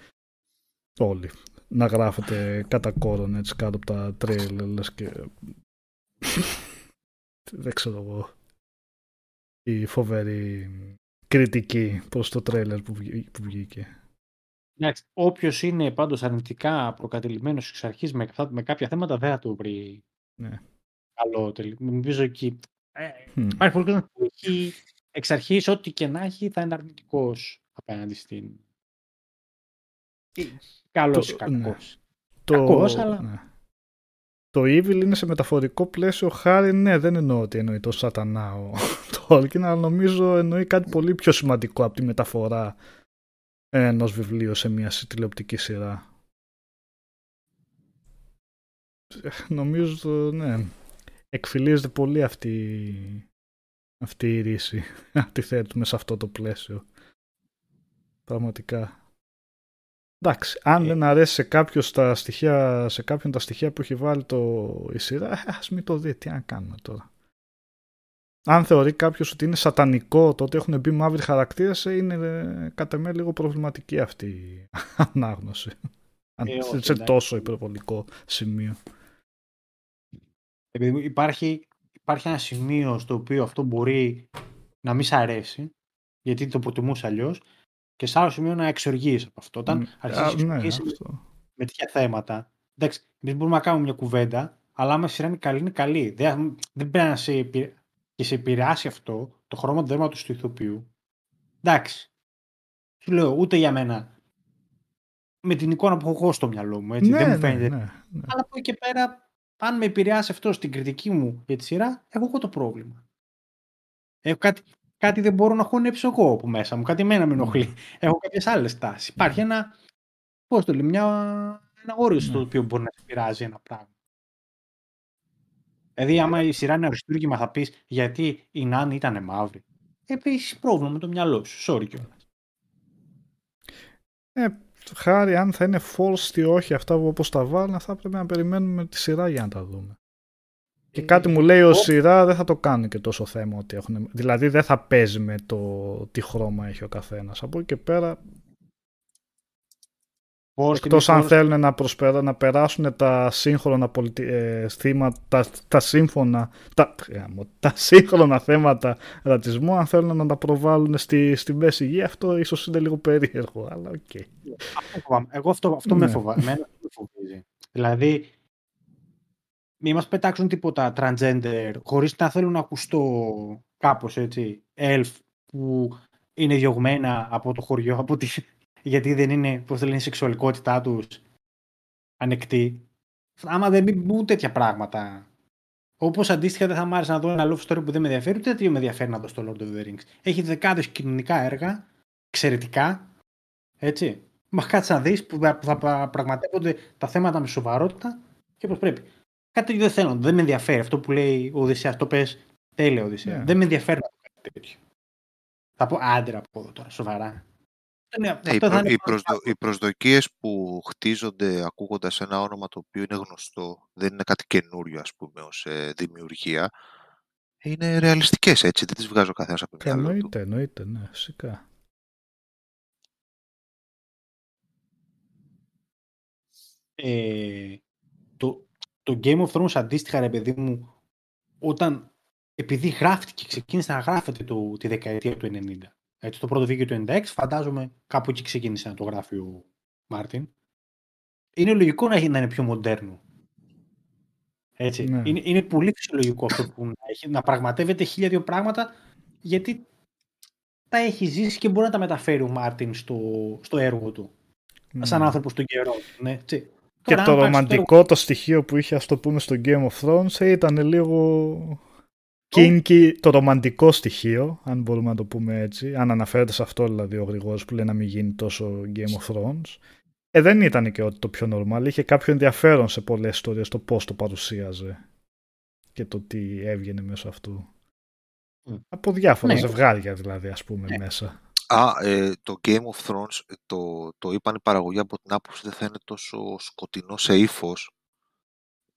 Όλοι. Να γράφετε κατά κόρον έτσι κάτω από τα τρέιλερ λες και... Δεν ξέρω εγώ. Η φοβερή κριτική προς το τρέιλερ που, βγή- που βγήκε. Εντάξει, όποιος είναι πάντως αρνητικά προκατελημένο εξ αρχής με, αυτά- με κάποια θέματα δεν θα το βρει Ναι. καλό τελικά. Νομίζω εκεί. Ε, Μμ. υπάρχει πολύ κόσμο που έχει εξ αρχής ό,τι και να έχει θα είναι αρνητικός απέναντι στην. Καλός ή Το- κακός. ναι. Το, Κακός, αλλά- ναι. Το evil είναι σε μεταφορικό πλαίσιο χάρη, ναι, δεν εννοώ ότι εννοεί το σατανά ο Tolkien, αλλά νομίζω εννοεί κάτι πολύ πιο σημαντικό από τη μεταφορά ενός βιβλίου σε μια σι- τηλεοπτική σειρά. Ε, Νομίζω, το- ναι, εκφυλίζεται πολύ αυτή, αυτή η ρίση, αν τη θέτουμε σε αυτό το πλαίσιο. Πραγματικά. Εντάξει, αν Ε. δεν αρέσει σε, κάποιο τα στοιχεία, σε κάποιον τα στοιχεία που έχει βάλει το, η σειρά, ε, ας μην το δει, τι να κάνουμε τώρα. Αν θεωρεί κάποιος ότι είναι σατανικό το ότι έχουν μπει μαύροι χαρακτήρες, ε, είναι ε, κατά με λίγο προβληματική αυτή η ανάγνωση. Αν- Ε, όχι, σε εντάξει. τόσο υπερβολικό σημείο. Επειδή υπάρχει, υπάρχει ένα σημείο στο οποίο αυτό μπορεί να μην σ' αρέσει, γιατί το προτιμούσε αλλιώς, και σε άλλο σημείο να εξοργείς από αυτό. Όταν Μ, αρχίσει α, να ναι, εξοργείς αυτό. με τέτοια θέματα. Εντάξει, εμείς μπορούμε να κάνουμε μια κουβέντα, αλλά άμα η σειρά είναι καλή, είναι καλή. Δεν, δεν πρέπει να σε, επηρε- και σε επηρεάσει αυτό το χρώμα του δέρματος του ηθοποιού. Εντάξει. Σου λέω, ούτε για μένα. Με την εικόνα που έχω εγώ στο μυαλό μου, έτσι. ναι, δεν μου ναι, φαίνεται. ναι, ναι. Αλλά από εκεί και πέρα, αν με επηρεάσει αυτό στην κριτική μου για τη σειρά, έχω εγώ το πρόβλημα. Έχω κάτι, κάτι δεν μπορώ να χωνέψω εγώ από μέσα μου. Κάτι εμένα με ενοχλεί. Έχω κάποιες άλλες τάσει. Υπάρχει ένα. Πώς το λέει, μια, ένα όριο στο Ναι. οποίο μπορεί να σε πειράζει ένα πράγμα. Δηλαδή, άμα η σειρά είναι αριστούργημα, θα πεις γιατί η Νάνη ήταν μαύρη. Ε, έχει πρόβλημα με το μυαλό σου. Sorry κιόλας. Ε, χάρη αν θα είναι forced ή όχι αυτά που όπως τα βάλουν θα πρέπει να περιμένουμε τη σειρά για να τα δούμε. Και Ε, κάτι μου λέει ο ο- σειρά δεν θα το κάνει και τόσο θέμα ότι έχουν. Δηλαδή δεν θα παίζει με το τι χρώμα έχει ο καθένας. Από εκεί και πέρα, Πώς εκτός και αν πώς- θέλουν να, προσπερα... να περάσουν τα σύγχρονα πολιτι... ε, θύματα, τα, τα σύμφωνα, τα... γάμο, τα σύγχρονα θέματα ρατσισμού, αν θέλουν να τα προβάλλουν στη, στη μέση γη, αυτό ίσως είναι λίγο περίεργο, αλλά οκ. Αυτό φοβάμαι. Εγώ αυτό, αυτό με Ναι. φοβάμαι. Εμένα αυτό με φοβίζει. Δηλαδή, μη μας πετάξουν τίποτα transgender χωρίς να θέλουν να ακουστώ κάπως έτσι, elf που είναι διωγμένα από το χωριό, από τη... γιατί δεν είναι, πώς το λένε, η σεξουαλικότητά τους ανεκτή. Άμα δεν μπουν τέτοια πράγματα. Όπως αντίστοιχα δεν θα μ' άρεσε να δω ένα love story που δεν με ενδιαφέρει, ούτε τι με ενδιαφέρει να δω στο Lord of the Rings. Έχει δεκάδες κοινωνικά έργα, εξαιρετικά, έτσι. Μα κάτσε να δεις που θα- που θα πρα- πραγματεύονται τα θέματα με σοβαρότητα και όπως πρέπει. Κάτι τέτοιο δεν θέλω, δεν με ενδιαφέρει. Αυτό που λέει ο Οδυσσέας, το πες τέλεια Οδυσσέα. Ναι. Δεν με ενδιαφέρει να δω κάτι τέτοιο. Θα πω άντρα από εδώ τώρα, σοβαρά. Αυτό είναι- Ναι, οι, αυτό θα προ, είναι οι, προσδο, οι προσδοκίες που χτίζονται ακούγοντας ένα όνομα το οποίο είναι γνωστό, δεν είναι κάτι καινούριο ας πούμε ως ε, δημιουργία, είναι ρεαλιστικές έτσι, δεν τις βγάζω καθένας από το μυαλό του. Εννοείται, εννοείται, ναι, φυσικά. ε, το, το Game of Thrones αντίστοιχα ρε παιδί μου όταν επειδή γράφτηκε και ξεκίνησε να γράφεται το, τη δεκαετία του 90 έτσι, το πρώτο βίντεο του 96 φαντάζομαι κάπου εκεί ξεκίνησε να το γράφει ο Μάρτιν είναι λογικό να, έχει- να είναι πιο μοντέρνο έτσι. Ναι. Είναι, είναι πολύ φυσιολογικό αυτό που να, έχει, να πραγματεύεται χίλια δύο πράγματα γιατί τα έχει ζήσει και μπορεί να τα μεταφέρει ο Μάρτιν στο, στο έργο του σαν Ναι. άνθρωπος των καιρών. Ναι, έτσι. Και Τώρα, το αν πάρεις το ρομαντικό το στοιχείο που είχε, ας το πούμε, στο Game of Thrones ε, ήταν λίγο kinky, το ρομαντικό στοιχείο, αν μπορούμε να το πούμε έτσι, αν αναφέρεται σε αυτό δηλαδή ο Γρηγόρης που λέει να μην γίνει τόσο Game of Thrones. Ε, δεν ήταν και ότι το πιο normal, είχε κάποιο ενδιαφέρον σε πολλές ιστορίες το πώς το παρουσίαζε και το τι έβγαινε μέσω αυτού. Μμ. Από διάφορα Ναι. ζευγάρια δηλαδή, ας πούμε, Ναι. μέσα. Α, ε, το Game of Thrones ε, το, το είπαν οι παραγωγοί από την άποψη δεν θα είναι τόσο σκοτεινό σε ύφος.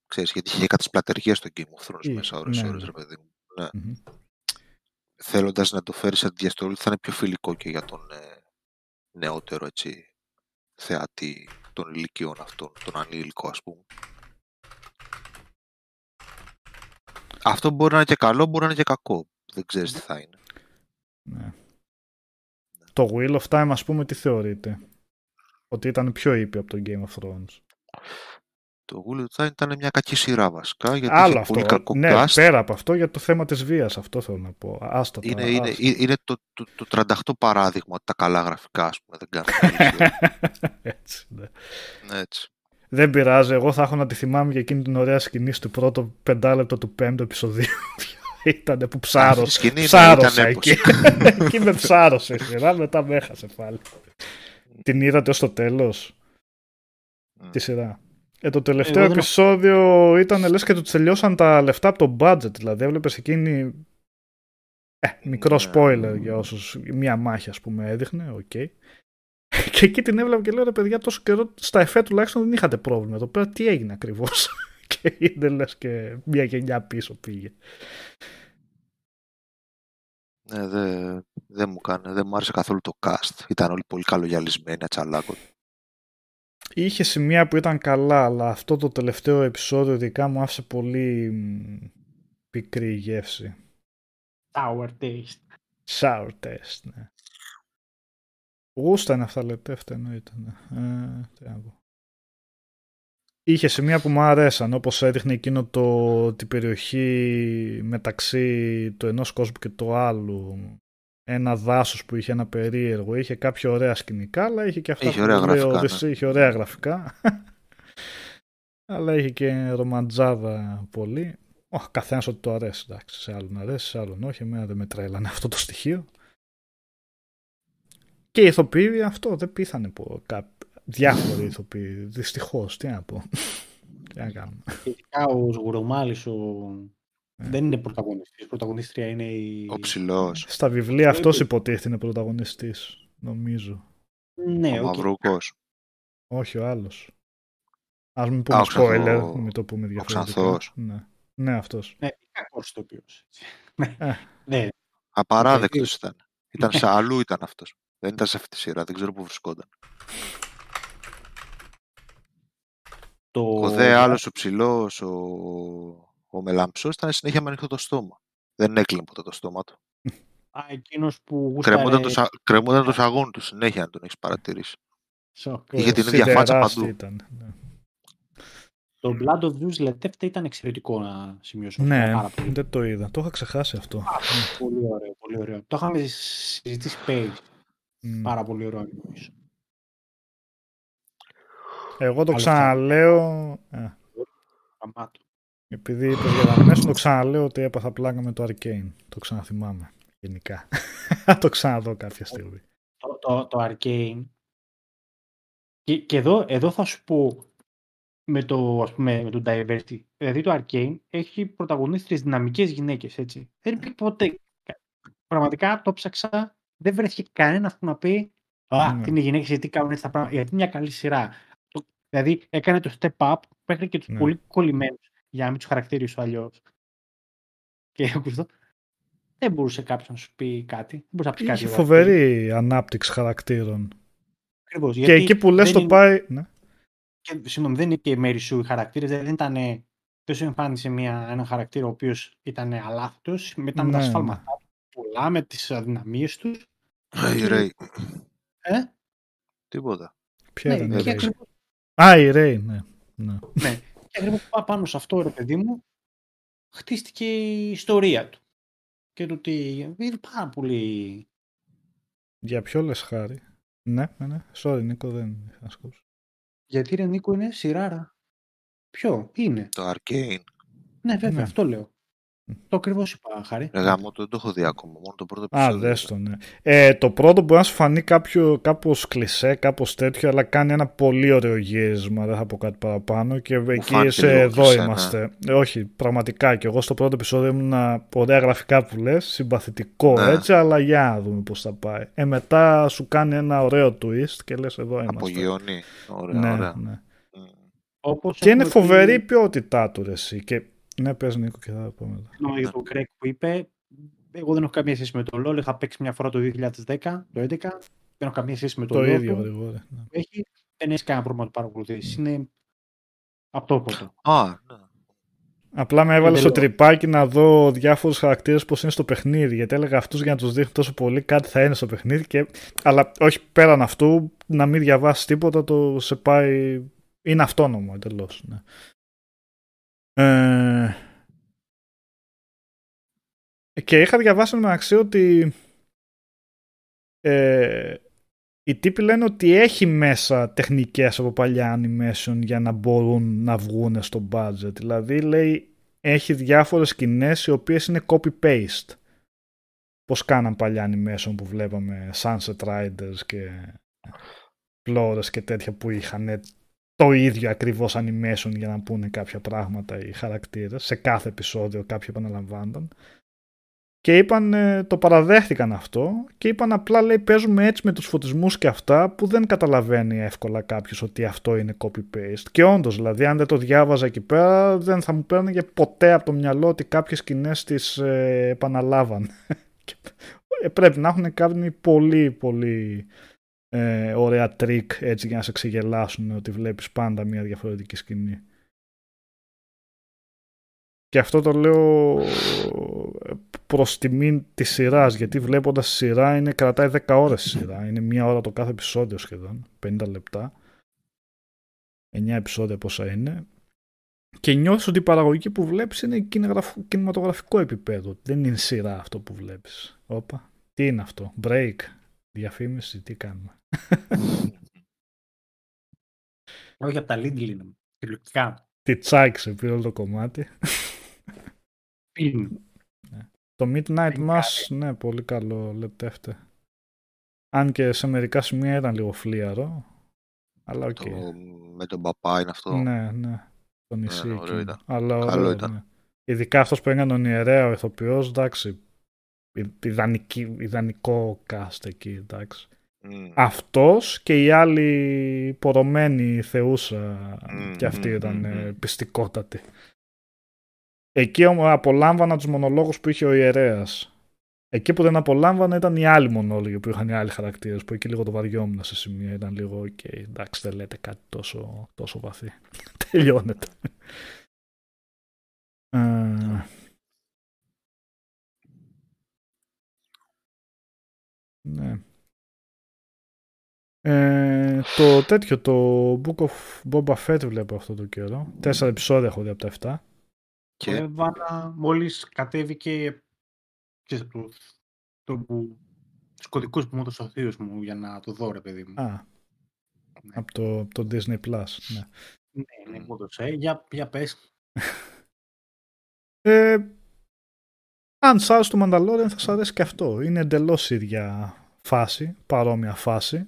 Ξέρεις, γιατί είχε κατασπλατεριές στο Game of Thrones Ή, μέσα ώρες, ναι, ώρες, ναι. ρε παιδί μου. Ναι. Μμμ. Θέλοντας να το φέρει σε διαστολή, θα είναι πιο φιλικό και για τον ε, νεότερο έτσι, θεατή των ηλικιών αυτών, τον ανήλικο ας πούμε. Αυτό μπορεί να είναι και καλό, μπορεί να είναι και κακό. Δεν ξέρεις τι θα είναι. Ναι. Το Wheel of Time, ας πούμε, τι θεωρείτε; Ότι ήταν πιο ήπιο από το Game of Thrones. Το Ghoul of Time ήταν μια κακή σειρά βασικά, γιατί Άλλο είχε αυτό. πολύ κακό ναι, cast. πέρα από αυτό, για το θέμα της βίας, αυτό θέλω να πω. Άστα Είναι, τώρα, είναι, άστα. είναι το, το, το 38 παράδειγμα ότι τα καλά γραφικά, ας πούμε, δεν κάνουν καλή σειρά. Έτσι, ναι. Ναι, έτσι. Δεν πειράζει, εγώ θα έχω να τη θυμάμαι για εκείνη την ωραία σκηνή στο πρώτο πεντάλεπτο του πέμπτου επεισοδίου. Ήταν που Αυτή η ψάρωσε. σκηνή, ναι, Ψάρωσα ήταν εκεί. εκεί με ψάρωσε η σειρά, μετά με έχασε πάλι. την είδατε ως το τέλος Μμ. τη σειρά. Ε, το τελευταίο Εγώ δεν- επεισόδιο ήταν λες και του τελειώσαν τα λεφτά από το budget. Δηλαδή έβλεπες εκείνη ε, μικρό Ναι. spoiler για όσους μία μάχη ας πούμε έδειχνε, οκ. και εκεί την έβλεπα και λέω ρε παιδιά τόσο καιρό στα εφέ τουλάχιστον δεν είχατε πρόβλημα εδώ πέρα τι έγινε ακριβώς; Και είναι λες και μία γενιά πίσω πήγε Ναι, δεν δεν μου κάνει, δεν μου άρεσε καθόλου το cast. Ήταν όλοι πολύ καλογυαλισμένοι, ατσαλάκο. είχε σημεία που ήταν καλά αλλά αυτό το τελευταίο επεισόδιο ειδικά μου άφησε πολύ μ, πικρή γεύση Sour taste. Sour test, ναι. Γούστα είναι αυτά λεπτεύτα εννοείται. Ναι. Ε, τι να πω. Είχε σημεία που μου άρεσαν, όπως έδειχνε εκείνο το, την περιοχή μεταξύ του ενός κόσμου και του άλλου. Ένα δάσος που είχε ένα περίεργο, είχε κάποια ωραία σκηνικά, αλλά είχε και αυτά Είχε που ωραία λέει ο γραφικά, Οδυσσή, είχε ωραία γραφικά. αλλά είχε και ρομαντζάδα πολύ. Ο καθένας ότι το αρέσει, εντάξει. Σε άλλον αρέσει, σε άλλον όχι. Εμένα δεν με τρέλανε αυτό το στοιχείο. Και οι ηθοποιοί αυτό δεν πείθανε από κά... διάφοροι ηθοποιοί. Δυστυχώς, τι να πω. τι να κάνουμε. Ειδικά ο Σγουρομάλης ο... Ναι. δεν είναι πρωταγωνιστής. Πρωταγωνίστρια είναι η... Ο ψηλός, Στα βιβλία αυτός υποτίθεται είναι πρωταγωνιστής, νομίζω. Ναι, ο οκ. Μαυρούκος, Όχι ο άλλος. Ας μην Α, πούμε ο Ξανθό- spoiler, μην το πούμε διαφορετικά. Ξανθός. Ναι. ναι, αυτός. Ναι, κακός ηθοποιός. Ναι. Ε. Ναι, απαράδεκτος ήταν. Ήταν σε αλλού ήταν αυτός. Δεν ήταν σε αυτή τη σειρά, δεν ξέρω πού βρισκόταν. Το... Ο δε άλλος ο ψηλός, ο, ο μελαμψός ήταν συνέχεια με ανοιχτό το στόμα. Δεν έκλεινε ποτέ το στόμα του. Α, εκείνος που γούσταρε... Κρεμόταν το, σα... κρεμόταν το σαγόνι του συνέχεια, αν τον έχεις παρατηρήσει. Σοκ. Είχε την ίδια φάτσα Σιδεράς παντού. Ήταν, ναι. Το Blood of Zeus Letefte ήταν εξαιρετικό να σημειώσω. αυτό, ναι, πάρα πολύ. δεν το είδα. Το είχα ξεχάσει αυτό. Πολύ ωραίο, πολύ ωραίο. Το είχαμε συζητήσει πέρυσι. Μμ. Πάρα πολύ ωραίο νομίζω. Εγώ το Άλλο ξαναλέω. ε, Γαμάτο. Επειδή είπε για Δανέσου, το ξαναλέω ότι έπαθα πλάκα με το Arcane. Το ξαναθυμάμαι. Γενικά. Θα το ξαναδώ κάποια στιγμή. Το, το, το Arcane. Και, και εδώ, εδώ θα σου πω με το, ας πούμε, με το diversity. Δηλαδή το Arcane έχει πρωταγωνίστριες δυναμικές γυναίκες, έτσι. Δεν υπήρχε ποτέ. Πραγματικά το ψάξα, δεν βρέθηκε κανένας που να πει Α, Ναι. τι είναι γυναίκες, γιατί κάνουν έτσι τα πράγματα. Γιατί είναι μια καλή σειρά. Το- δηλαδή έκανε το step up μέχρι και τους Ναι. πολύ κολλημένους για να μην τους χαρακτηρίσω αλλιώς. Και ακούς δεν μπορούσε κάποιος να σου πει κάτι. Δεν μπορούσε να πεις κάτι. Είχε για το φοβερή ανάπτυξη χαρακτήρων. Ακριβώς, Και γιατί εκεί που λες δεν το είναι- πάει. Ναι. Και, συγγνώμη, δεν είναι και μέρη σου οι χαρακτήρες. Δεν ήταν. Δεν σου εμφάνισε μια, έναν χαρακτήρα ο οποίος ήταν αλάθητος, μετά με τα Ναι, σφάλματά του, πολλά με τις αδυναμίες τους. Η Ρέι. Ε, Τίποτα. Ποια ναι, ήταν η και Ray. ακριβώς, Α, η Ray, ναι. ναι. ναι. Και ακριβώς πά- πάνω σε αυτό, ρε παιδί μου, χτίστηκε η ιστορία του. Και το ότι είναι πάρα πολύ. Για ποιο λες χάρη; Ναι, ναι, ναι. Sorry, Νίκο, δεν είχα να σκόψω. Γιατί ρε Νίκο είναι σειράρα. Ποιο είναι; Το Arcane. Ναι, βέβαια, Ναι. αυτό λέω. Το ακριβώς είπα, Χάρη. Ρε γάμο, το, δεν το έχω δει ακόμα. Μόνο το πρώτο Α, επεισόδιο. δες το, ναι. Ε, το πρώτο μπορεί να σου φανεί κάποιο, κάπως κλισέ, κάπως τέτοιο, αλλά κάνει ένα πολύ ωραίο γύρισμα, δεν θα πω κάτι παραπάνω και εκεί φάνηκε σε λίγο εδώ κλισέ, ναι. είμαστε. Ε, όχι, πραγματικά και εγώ στο πρώτο επεισόδιο ήμουν ωραία γραφικά που λες, συμπαθητικό Ναι. έτσι, αλλά για να δούμε πώς θα πάει. Ε, μετά σου κάνει ένα ωραίο twist και λες εδώ είμαστε. Απογειώνει. Ωραία, ναι, ωραία. ναι. Μμ. Όπως Και είναι έχουμε πει- φοβερή η ποιότητά του ρε εσύ. Και... Ναι, πες Νίκο και θα πω μετά. Συγγνώμη για τον Greg που είπε. Εγώ δεν έχω καμία σχέση με το LoL. Είχα παίξει μια φορά το 2010, το 2011. Δεν έχω καμία σχέση με το, Το LoL ίδιο του. γρήγορα. ναι. που έχει. Δεν έχει κανένα πρόβλημα να το παρακολουθήσεις. Είναι αυτόποτο. Α, ναι. Απλά με έβαλες στο Εντελώς. τρυπάκι να δω διάφορους χαρακτήρες πώς είναι στο παιχνίδι. Γιατί έλεγα αυτούς για να τους δείχνει τόσο πολύ κάτι θα είναι στο παιχνίδι. Και... Αλλά όχι πέραν αυτού, να μην διαβάσεις τίποτα, το σε πάει. Είναι αυτόνομο εντελώς. Ναι. Ε... Και είχα διαβάσει μεταξύ ότι ε, οι τύποι λένε ότι έχει μέσα τεχνικές από παλιά animation για να μπορούν να βγουν στο budget. Δηλαδή λέει έχει διάφορες σκηνές οι οποίες είναι copy-paste. Πώς κάναν παλιά animation που βλέπαμε Sunset Riders και Flores και τέτοια που είχαν το ίδιο ακριβώς animation για να πούνε κάποια πράγματα οι χαρακτήρες. Σε κάθε επεισόδιο κάποιοι επαναλαμβάνονταν. Και είπαν, ε, το παραδέχτηκαν αυτό και είπαν απλά λέει παίζουμε έτσι με τους φωτισμούς και αυτά που δεν καταλαβαίνει εύκολα κάποιος ότι αυτό είναι copy-paste. Και όντως δηλαδή αν δεν το διάβαζα εκεί πέρα δεν θα μου παίρνει ποτέ από το μυαλό ότι κάποιες σκηνές τις ε, επαναλάβαν. Και, ε, πρέπει να έχουν κάνει πολύ πολύ ε, ωραία τρικ έτσι για να σε ξεγελάσουν ότι βλέπεις πάντα μια διαφορετική σκηνή. Και αυτό το λέω προς τιμή της σειράς, γιατί βλέποντας τη σειρά είναι, κρατάει 10 ώρες η σειρά. Είναι μία ώρα το κάθε επεισόδιο σχεδόν, 50 λεπτά. 9 επεισόδια πόσα είναι. Και νιώθεις ότι η παραγωγή που βλέπεις είναι κινηματογραφ- κινηματογραφικό επίπεδο. Δεν είναι σειρά αυτό που βλέπεις. Όπα, τι είναι αυτό, break, διαφήμιση, τι κάνουμε. Όχι από τα Lidl είναι. Τηλεοπτικά. Τι τσάκισε πήρε όλο το κομμάτι. Film. Το Midnight Είναι Mass, ναι, πολύ καλό λεπτεύτε. Αν και σε μερικά σημεία ήταν λίγο φλύαρο. Αλλά οκ. Το, με τον παπά είναι αυτό. Ναι, ναι. Το νησί Ναι, ωραίο εκείνο. ήταν. Αλλά Καλό ωραίο, ήταν. ναι. Ειδικά αυτός που έκανε τον ιερέα ο ηθοποιός, εντάξει. Ι- ιδανική- ιδανικό cast εκεί, εντάξει. Μμ. Αυτός και η άλλη πορωμένη θεούσα Μμμ, και αυτή μμμ, ήταν μμμ, ε, μμ. πιστικότατη. Εκεί όμως απολάμβανα τους μονολόγους που είχε ο ιερέας. Εκεί που δεν απολάμβανα ήταν οι άλλοι μονόλογοι που είχαν οι άλλοι χαρακτήρες που εκεί λίγο το βαριόμουν σε σημεία. Ήταν λίγο, οκ, εντάξει δεν λέτε κάτι τόσο, τόσο βαθύ. Τελειώνετε. Ε, ναι. Ε, το τέτοιο, το Book of Boba Fett βλέπω αυτό το καιρό. Τέσσερα επεισόδια έχω δει από τα 7. Το Και έβαλα μόλις κατέβηκε ξέρεις, το, το που, τους κωδικούς που μου έδωσε ο θείος μου για να το δω ρε παιδί μου. Α, Ναι. από το, το Disney Plus. Ναι. Ναι, ναι, μου έδωσε. Για, για πες. Ε, αν σ' άρεσε το Mandalorian θα σ' αρέσει και αυτό. Είναι εντελώς ίδια φάση, παρόμοια φάση.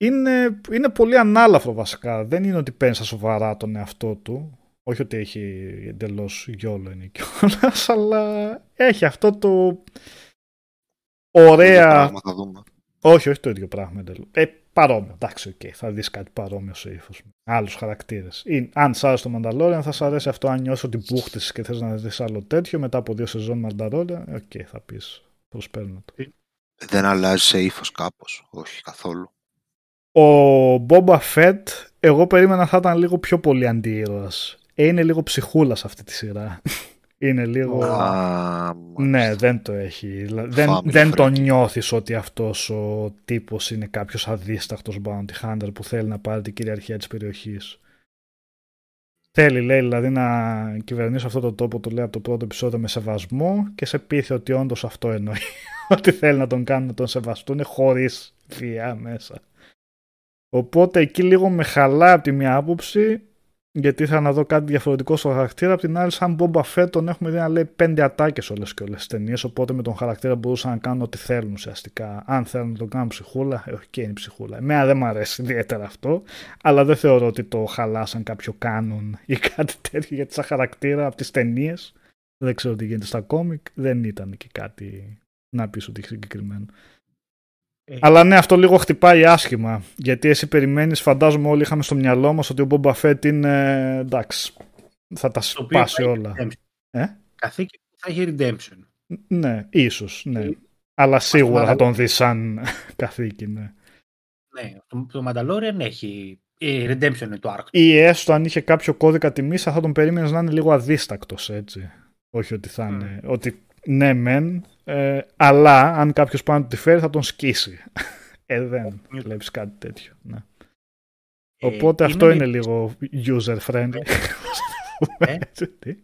Είναι, είναι πολύ ανάλαφρο βασικά. Δεν είναι ότι παίρνει στα σοβαρά τον εαυτό του. Όχι ότι έχει εντελώς γιόλο είναι κιόλας, αλλά έχει αυτό το ίδιο ωραία. πράγμα θα δούμε. Όχι, όχι το ίδιο πράγμα εντελώς. Ε, παρόμοιο. Εντάξει, οκ, θα δεις κάτι παρόμοιο σε ύφος. Άλλους χαρακτήρες. Αν σ' άρεσε το Mandalorian, θα σ' αρέσει αυτό. Αν νιώσει ότι μπούχτησε και θες να δεις άλλο τέτοιο μετά από δύο σεζόν Mandalorian, OK, θα πεις. Προσπερνώ το. Δεν αλλάζει σε ύφος κάπως. Όχι καθόλου. Ο Boba Fett, εγώ περίμενα θα ήταν λίγο πιο πολύ αντιήρωας. Ε, είναι λίγο ψυχούλας σε αυτή τη σειρά. είναι λίγο... Α, Ναι, δεν το έχει. Δηλα- Δεν, Family δεν τον friendly. νιώθεις ότι αυτός ο τύπος είναι κάποιος αδίστακτος bounty hunter που θέλει να πάρει την κυριαρχία της περιοχής. Θέλει, λέει, δηλαδή να κυβερνήσει αυτό το τόπο, το λέει από το πρώτο επεισόδιο με σεβασμό και σε πείθει ότι όντως αυτό εννοεί. ότι θέλει να τον κάνουν να τον σεβαστούν χωρίς βία μέσα. Οπότε εκεί λίγο με χαλά από τη μία άποψη, γιατί ήθελα να δω κάτι διαφορετικό στο χαρακτήρα. Απ' την άλλη, σαν Boba Fett τον έχουμε δει να λέει πέντε ατάκες όλες και όλες τι ταινίες. Οπότε με τον χαρακτήρα μπορούσαν να κάνουν ό,τι θέλουν ουσιαστικά. Αν θέλουν να τον κάνουν ψυχούλα, ε, όχι και είναι ψυχούλα. Εμένα δεν μου αρέσει ιδιαίτερα αυτό, αλλά δεν θεωρώ ότι το χαλάσαν κάποιο κάνον ή κάτι τέτοιο γιατί σαν χαρακτήρα από τις ταινίες. Δεν ξέρω τι γίνεται στα κόμικ, δεν ήταν και κάτι να πεις ότι έχει συγκεκριμένο. Ε, Αλλά ναι, αυτό λίγο χτυπάει άσχημα. Γιατί εσύ περιμένεις, φαντάζομαι όλοι είχαμε στο μυαλό μας ότι ο Boba Fett είναι εντάξει. Θα τα το οποίο σπάσει θα έχει όλα. redemption. Ε; Καθήκη που θα έχει redemption. Ναι, ίσως, ναι. Ε, Αλλά σίγουρα θα Mandalorian- τον δεις σαν καθήκη, ναι. Ναι, το, το Mandalorian έχει ε, redemption είναι το arc. του. Ή έστω αν είχε κάποιο κώδικα τιμής, θα τον περίμενες να είναι λίγο αδίστακτος, έτσι. Όχι ότι θα είναι. Ότι ναι, μεν, ε, αλλά αν κάποιος πάνω του τη φέρει, θα τον σκίσει. Ε, δεν βλέπεις κάτι τέτοιο. Ναι. Ε, Οπότε είναι αυτό με- είναι λίγο user friendly. Ε. Τι;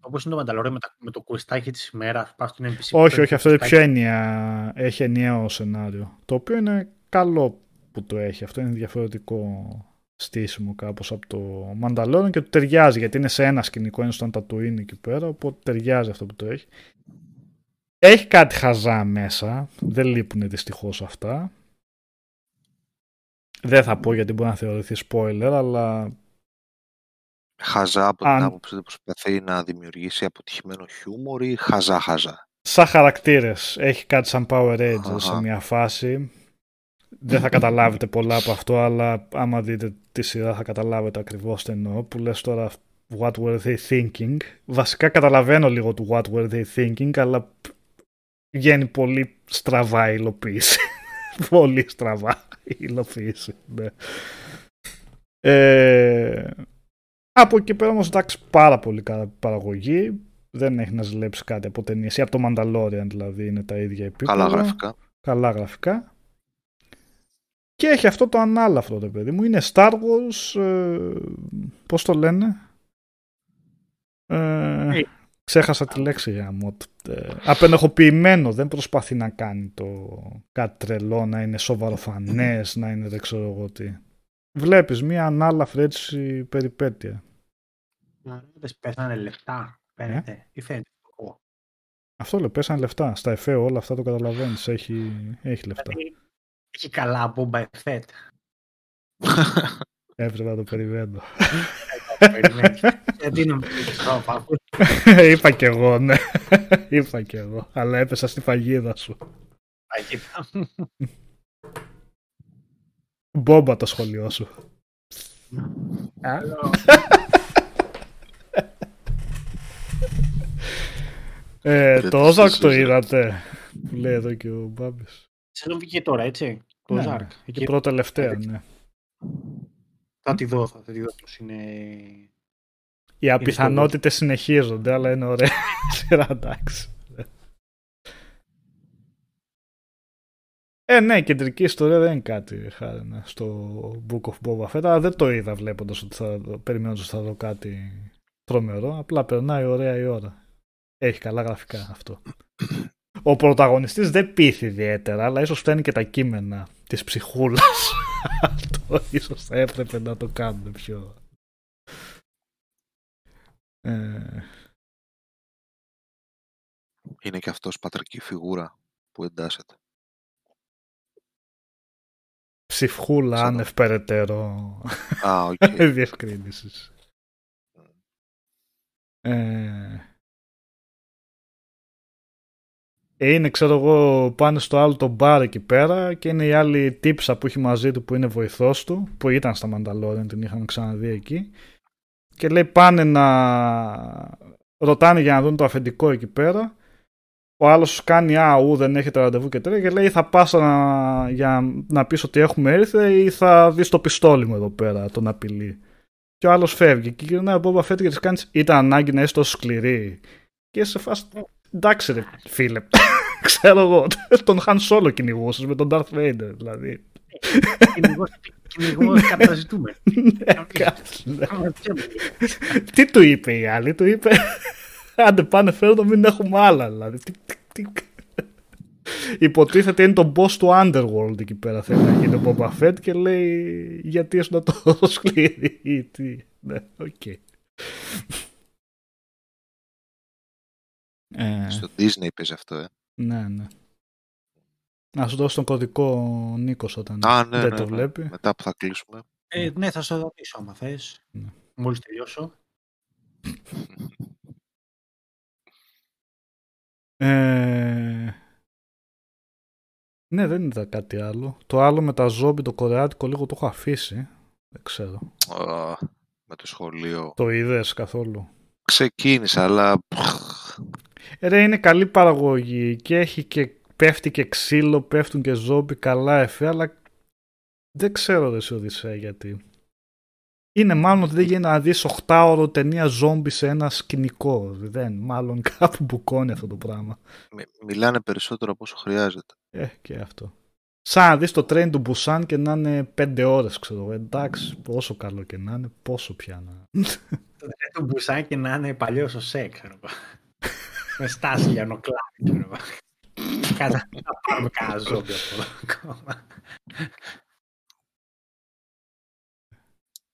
Όπως είναι το Mandalorian με, τα, με το κουεστάκι της ημέρας, πας στην NPC. που όχι, παίρνει όχι, το αυτό είναι κουεστάκι. πιο ενιαία. Έχει ενιαίο σενάριο. Το οποίο είναι καλό που το έχει. Αυτό είναι διαφορετικό στήσιμο κάπως από το Mandalorian και του ταιριάζει γιατί είναι σε ένα σκηνικό, είναι στον Tatooine εκεί πέρα, οπότε ταιριάζει αυτό που το έχει. Έχει κάτι χαζά μέσα, δεν λείπουν δυστυχώς αυτά. Δεν θα πω γιατί μπορεί να θεωρηθεί spoiler, αλλά Χαζά από Αν- την άποψη ότι προσπαθεί να δημιουργήσει αποτυχημένο χιούμορ ή χαζά χαζά. σαν χαρακτήρες έχει κάτι σαν Power Rangers σε Αχα. μια φάση. Δεν θα καταλάβετε πολλά από αυτό, αλλά άμα δείτε τη σειρά θα καταλάβετε ακριβώς τι εννοώ. Που λες τώρα what were they thinking. Βασικά καταλαβαίνω λίγο του what were they thinking, αλλά βγαίνει πολύ στραβά η υλοποίηση. πολύ στραβά η υλοποίηση. Ναι. Ε, από εκεί πέρα όμως εντάξει πάρα πολύ καλά παραγωγή. Δεν έχει να ζηλέψει κάτι από ταινίες ή από το Mandalorian δηλαδή είναι τα ίδια επίπεδα. Καλά γραφικά. Καλά γραφικά. Και έχει αυτό το ανάλαφρο το παιδί μου. Είναι Star Wars. Ε, πώς το λένε; Ε, Ε. ξέχασα τη λέξη για μου. Ε, απενεχοποιημένο. Δεν προσπαθεί να κάνει το κάτι τρελό, να είναι σοβαροφανές, να είναι δεν ξέρω εγώ τι. Βλέπεις μία ανάλαφρη έτσι περιπέτεια. Δεν πέσανε λεφτά. Φαίνεται. Ή φαίνεται. Εγώ. Αυτό λέω, πέσανε λεφτά. Στα εφέ όλα αυτά το καταλαβαίνεις. Έχει, έχει λεφτά. Δηλαδή, Έχει καλά Boba Fett. Έπρεπε να το περιμένω. Περιμένεις. Γιατί να μην πεις τρόπο, αφού Είπα κι εγώ, ναι. Είπα κι εγώ. Αλλά έπεσα στη φαγίδα σου. παγίδα. Μπόμπα το σχολείο σου. Άλλο. Ε, Δεν το το Ozark το συζητώ. είδατε. Που λέει εδώ και ο Μπάμπης. Σεζόν βγήκε τώρα, έτσι; Το Ναι, Ozark. Και Εκεί πρώτα τελευταία, ναι. Θα τη δω, θα τη δω πώς είναι... Οι απιθανότητες συνεχίζονται, αλλά είναι ωραία σειρά, εντάξει. Ε, ναι, η κεντρική ιστορία δεν είναι κάτι χάρη ναι, στο Book of Boba Fett, αλλά δεν το είδα βλέποντας ότι θα, περιμένοντας ότι θα δω κάτι τρομερό. Απλά περνάει ωραία η ώρα. Έχει καλά γραφικά αυτό. Ο πρωταγωνιστής δεν πείθει ιδιαίτερα, αλλά ίσως φταίνει και τα κείμενα της ψυχούλας. αυτό ίσως θα έπρεπε να το κάνουν πιο... Ε, Είναι και αυτός πατρική φιγούρα που εντάσσεται. ψυχούλα Ξέρω. άνευ περαιτέρω Α, οκ. διευκρίνισης. Ε, είναι, ξέρω εγώ, πάνε στο άλλο το μπαρ εκεί πέρα και είναι η άλλη τύπισσα που έχει μαζί του που είναι βοηθός του, που ήταν στα Mandalorian, την είχαμε ξαναδεί εκεί. Και λέει πάνε να ρωτάνε για να δουν το αφεντικό εκεί πέρα. Ο άλλος κάνει «Α, ου, δεν έχετε ραντεβού» και τέτοια και λέει «Θα πας να, για να πεις ότι έχουμε έρθει ή θα δεις το πιστόλι μου εδώ πέρα, τον απειλεί». Και ο άλλος φεύγει και γυρνάει ο Boba Fett και της κάνεις «Ήταν ανάγκη να είσαι τόσο σκληρή». Και σε φάση «Εντάξει ρε φίλε, ξέρω εγώ, τον Han Solo κυνηγούσες με τον Darth Vader δηλαδή». Κυνηγός καταζητουμένων. Ναι, κάτι, ναι. Τι του είπε η άλλη, του είπε άντε πάνε φέρω το μην έχουμε άλλα δηλαδή. Τι, τι, τι. Υποτίθεται είναι το boss του Underworld εκεί πέρα θέλει να γίνει ο Boba Fett και λέει γιατί ήσουν τόσο σκληρή. Τι. Ναι, οκ. Ε, Στο Disney παίζει αυτό, ε. ναι, ναι. Να σου δώσω τον κωδικό ο Νίκος όταν Α, ναι, δεν ναι, το ναι. βλέπει. Μετά που θα κλείσουμε. Ε, ναι, θα σε ρωτήσω άμα θες. Ναι. Μόλις τελειώσω. Ε, Ναι, δεν είδα κάτι άλλο. Το άλλο με τα ζόμπι, το κορεάτικο, λίγο το έχω αφήσει. Δεν ξέρω. Α, με το σχολείο. Το είδες καθόλου; Ξεκίνησα, αλλά... Ε, Ρε, είναι καλή παραγωγή και έχει και πέφτει και ξύλο, πέφτουν και ζόμπι καλά εφέ, αλλά δεν ξέρω ρε σε Οδυσσέα γιατί. Είναι μάλλον ότι δεν γίνεται να δεις 8 ώρο ταινία ζόμπι σε ένα σκηνικό. Δεν, μάλλον κάπου μπουκώνει αυτό το πράγμα. Μι- Μιλάνε περισσότερο από όσο χρειάζεται. Ε, και αυτό. Σαν να δεις το train του Μπουσάν και να είναι 5 ώρες, ξέρω εγώ. Εντάξει, πόσο καλό και να είναι, πόσο πια να... Το μπουσάκι να είναι παλιός ο σεξ, ξέρω εγώ. Με στάση για νοκλάδι, ξέρω εγώ. Κάτα να πάρουμε κανένα ζόμπι από εδώ ακόμα.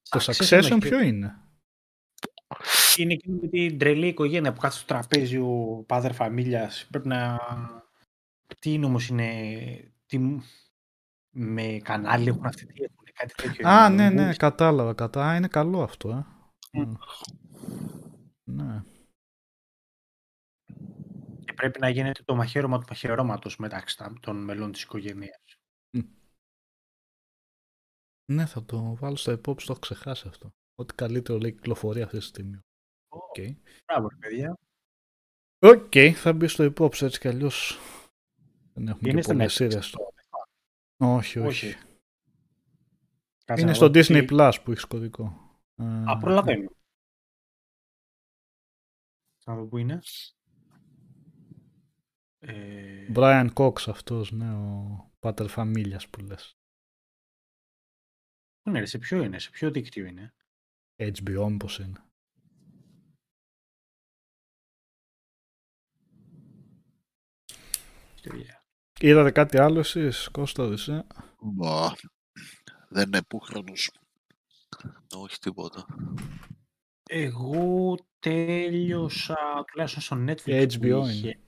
Το Succession Succession έχει- ποιο είναι; Είναι εκείνη με την τρελή οικογένεια που κάθεται στο τραπέζι ο Πάδερ Φαμίλιας. Πρέπει να... Τι είναι όμως είναι... Τι... Με κανάλι έχουν αυτή, τι έχουν, κάτι τέτοιο. Α, είναι. ναι, ναι, κατάλαβα. Κατά... Α, είναι καλό αυτό, ε. Μμ. Ναι. Και πρέπει να γίνεται το μαχαίρωμα του μαχαιρώματος μεταξύ τα- των μελών της οικογένειας. Ναι, θα το βάλω στα υπόψη, το έχω ξεχάσει αυτό. Ό,τι καλύτερο λέει κυκλοφορεί αυτή τη στιγμή. Οκ. Μπράβο, ρε παιδιά. Οκ, θα μπει στο υπόψη έτσι κι αλλιώς. Δεν έχουμε Είναι και στο πολλές Netflix σειρές. αυτό. Όχι, όχι. Όχι. Κάτσε Είναι να στο δω Disney τι- Plus που έχεις κωδικό. Ε, Α, προλαβαίνω. Να δω πού είναι. Ε, Brian Cox αυτός, ναι, ο Πάτερ Φαμίλιας που λες. πού είναι, ρε, σε ποιο είναι, σε ποιο δίκτυο είναι; HBO μήπως είναι. Παιδιά. Είδατε κάτι άλλο εσείς, Κώστας, Οδυσσέα; Μπα. Δεν είναι επούχρονος. Όχι τίποτα. Εγώ τέλειωσα τουλάχιστον στο Netflix Και που HBO είχε. είναι.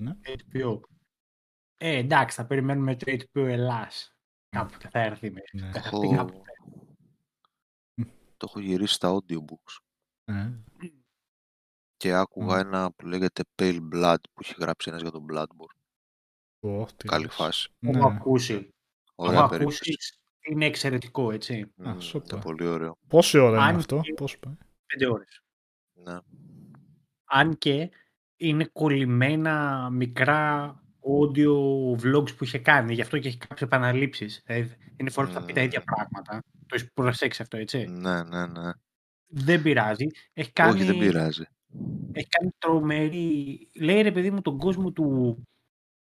Ναι. HBO. Ε, εντάξει, θα περιμένουμε το HBO Ελλάς. Κάπου και θα έρθει μέσα. Ναι. Θα Έχω... έρθει κάπου. Το έχω γυρίσει στα audiobooks. Ε, Και άκουγα Μμ. ένα που λέγεται Pale Blood που έχει γράψει ένας για τον Bloodborne. ω, τι Καλή λες. φάση. Ναι. Έχω ακούσει. Ωραία Έχω περίπτωση. ακούσει. Είναι εξαιρετικό, έτσι. Α, Μμ, σούπερ. είναι πολύ ωραίο. Πόση ώρα είναι Αν αυτό, και- πώς πάει; Πέντε ώρες. Ναι. Αν και είναι κολλημένα μικρά audio vlogs που είχε κάνει. Γι' αυτό και έχει κάποιες επαναλήψεις. Δηλαδή, είναι φορές που θα πει τα ίδια Μμμ. πράγματα. Το έχεις προσέξει αυτό, έτσι; ναι, ναι, ναι. Δεν πειράζει. Έχει κάνει, Όχι, δεν πειράζει. έχει κάνει τρομερή... Λέει ρε παιδί μου τον κόσμο του,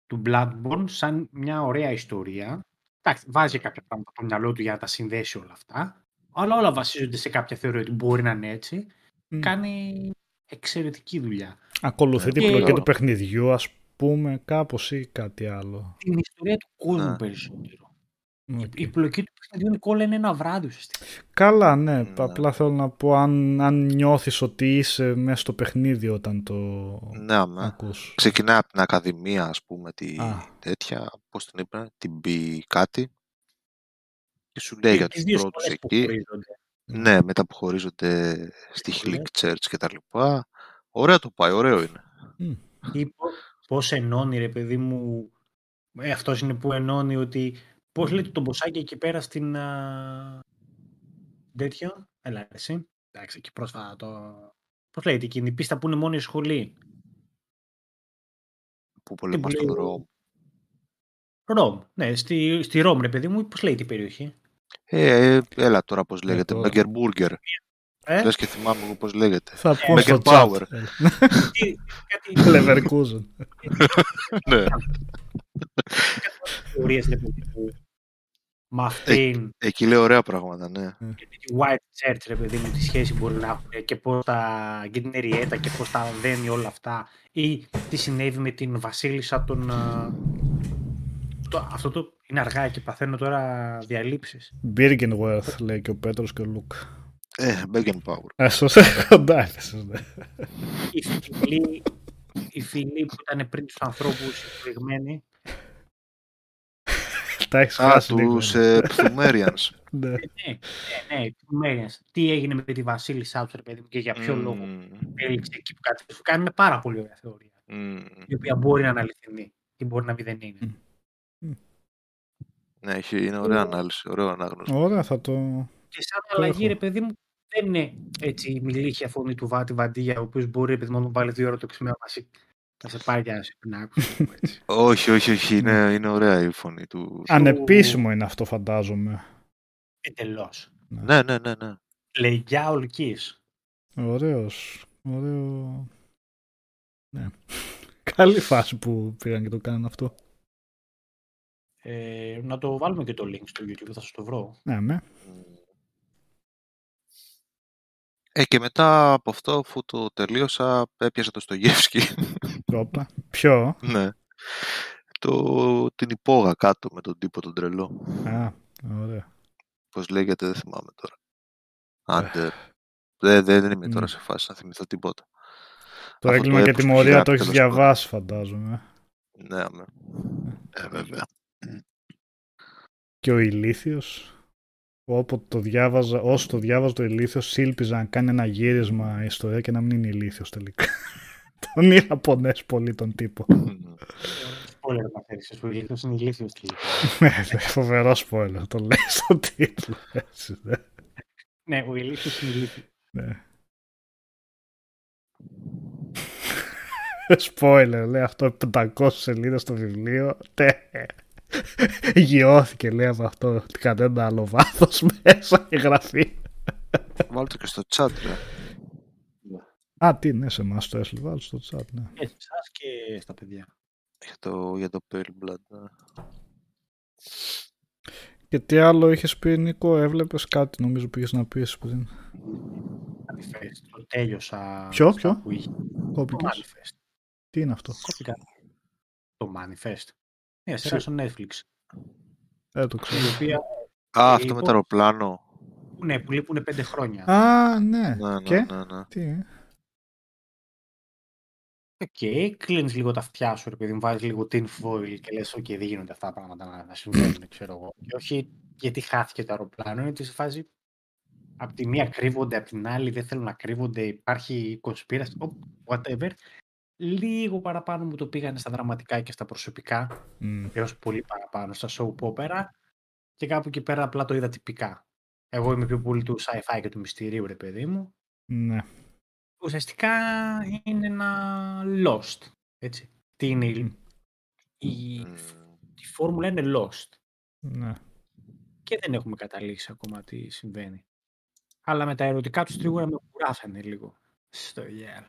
του Bloodborne σαν μια ωραία ιστορία. Εντάξει, βάζει κάποια πράγματα από το μυαλό του για να τα συνδέσει όλα αυτά. Αλλά όλα βασίζονται σε κάποια θεωρία ότι μπορεί να είναι έτσι. Μμ. Κάνει εξαιρετική δουλειά. Ακολουθεί την Και- πλοκή του παιχνιδιού, ας πούμε, κάπως ή κάτι άλλο. Την ιστορία του κόσμου Ναι. περισσότερο. Οκ. Η πλοκή του παιχνιδιού Νικόλα είναι ένα βράδυ ουσιαστικά. Καλά, ναι. Ναι. Απλά θέλω να πω αν, αν νιώθεις ότι είσαι μέσα στο παιχνίδι όταν το Ναι, αμέ. ακούς. Ξεκινάει από την Ακαδημία, ας πούμε, τη Α. τέτοια, πώς την είπε, την B κάτι. Και σου λέει για τις τους δύο πρώτους σχολές που εκεί. Χωρίζονται. Ναι, μετά που χωρίζονται στη σχολές. Hlick Church και τα λοιπά. Ωραίο το πάει, ωραίο είναι. Μμ. Ή πώ πώς ενώνει ρε παιδί μου, ε, αυτός είναι που ενώνει ότι πώς λέτε το μποσάκι εκεί πέρα στην α, τέτοιο, έλα ρε εσύ, εντάξει εκεί πρόσφατα το, πώς λέγεται εκείνη η πίστα που είναι μόνο η σχολή, Που πολεμά που στον λέει ο- Ρώμ. Ρώμ, ναι, στη, στη Ρώμ ρε παιδί μου, πώς λέγεται η περιοχή, Ε, ε, έλα τώρα πώς λέγεται. τώρα. Burger Burger. ε, Λες και θυμάμαι εγώ πώς λέγεται. Θα πω στο Beckenbauer. chat. τι, κάτι Leverkusen. ναι. θεωρίες ρε παιδί μου, με αυτήν Εκεί λέει ωραία πράγματα, ναι. και τη White Church, ρε παιδί μου, τι σχέση μπορεί να έχουν και πώς τα και την Εριέτα και πώς τα δένει όλα αυτά ή τι συνέβη με την βασίλισσα των... α, Το, αυτό το είναι αργά και παθαίνω τώρα διαλύσεις. Birkenworth λέει και ο Πέτρος και ο Λουκ. Ε, Beckenbauer. Α, σωστά, κοντά έφεσες, ναι. Οι φιλοί, οι φιλοί που ήταν πριν τους ανθρώπους οι Τα έχεις Α, χάσει λίγο. τους ε, Pthumerians. Ναι. Ναι, ναι, ναι, Pygmalions. Τι έγινε με τη βασίλισσά του, ρε παιδί μου, και για ποιο λόγο Μμμ, έληξε εκεί που κάτι. Σου κάνει μια πάρα πολύ ωραία θεωρία. μμμ. Η οποία μπορεί να είναι αληθινή ή μπορεί να μην δεν είναι. Μμ. Ναι, έχει, είναι ωραία ανάλυση, ωραίο ανάγνωσμα. Ωραία, θα το... Και σαν Το αλλαγή, έχω. ρε παιδί μου, δεν είναι έτσι η μιλήχια φωνή του Βάτη Βαντία, ο οποίος μπορεί επειδή μόνο βάλει δύο ώρα το ξημέρο να σε, να σε πάρει για να σε πινάξει. όχι, όχι, όχι, είναι, είναι ωραία η φωνή του. Ανεπίσημο είναι αυτό φαντάζομαι. Εντελώς. Ναι, ναι, ναι, ναι. Λεγιά ολική. Ωραίος. Ωραίο... Ναι. Καλή φάση που πήγαν και το κάνουν αυτό. Ε, να το βάλουμε και το link στο YouTube, θα σας το βρω. Ναι, με. Ε, και μετά από αυτό, αφού το τελείωσα, έπιασα το στο Γεύσκι. Όπα. Ποιο; ναι. Το, την υπόγα κάτω με τον τύπο τον τρελό. Α, ωραία. Πώς λέγεται, δεν θυμάμαι τώρα. Άντε. Δεν, δεν, δεν είμαι τώρα Μμ. σε φάση να θυμηθώ τίποτα. Το Αυτό έγκλημα το και έπος που τιμωρία έχει το έχεις γράψει, τέλος διαβάσει φαντάζομαι. Ναι, αμέ. Ε, βέβαια. Και ο Ηλίθιος. Όποτε το διάβαζα, όσο το διάβαζα το Ηλίθιος, σύλπιζα να κάνει ένα γύρισμα η ιστορία και να μην είναι Ηλίθιος τελικά. τον είχα πονέσει πολύ τον τύπο. Spoiler να φέρεις, ο ηλίθιος είναι ηλίθιος τελικά. Ναι, ναι, Φοβερό spoiler, το λέει στο τίτλο. έτσι, ναι. ναι, ο ηλίθιος είναι ηλίθιος. Ναι. Spoiler, λέει αυτό 500 σελίδες στο βιβλίο. Ναι. Γιώθηκε, λέει από αυτό. Κανένα άλλο βάθος μέσα η γραφή. Βάλτε και στο chat, ρε. Α, τι ναι, σε εμάς το έστειλε, βάλτε στο chat, ναι. Και σε εσάς και στα παιδιά. Για το, για το Pale Blood. ναι. Και τι άλλο είχες πει, Νίκο, έβλεπες κάτι, νομίζω πήγες να πεις πριν. Manifest. Το τέλειωσα. Ποιο, αυτά ποιο; Που είχε. Το Κόπηκες. Manifest. Τι είναι αυτό; Κόπηκα. Το Manifest. Μια σειρά στο Netflix. Ε, το Η ξέρω. οποία, Α, Ε, αυτό με λοιπόν- το αεροπλάνο. ναι, που λείπουν πέντε χρόνια. Α, ναι. Ναι, ναι, Και, ναι, ναι. τι, ε; Οκ, κλείνεις λίγο τα αυτιά σου, επειδή μου βάζεις λίγο tin foil και λες: OK, δεν γίνονται αυτά τα πράγματα να, να συμβαίνουν, ξέρω εγώ. Και όχι γιατί χάθηκε το αεροπλάνο, είναι ότι σε φάση. Απ' τη μία κρύβονται, απ' την άλλη δεν θέλουν να κρύβονται, υπάρχει κονσπίραση, ο- whatever. Λίγο παραπάνω μου το πήγανε στα δραματικά και στα προσωπικά, Μμ. έως πολύ παραπάνω στα soap opera και κάπου εκεί πέρα απλά το είδα τυπικά. Εγώ είμαι πιο πολύ του sci-fi και του μυστηρίου, ρε παιδί μου. Ναι. Ουσιαστικά είναι ένα lost, έτσι. Τι είναι η, η, Μμ. η φόρμουλα είναι lost Ναι. και δεν έχουμε καταλήξει ακόμα τι συμβαίνει. Αλλά με τα ερωτικά τους τρίγωνα με κουράσανε λίγο. Στο γέλ.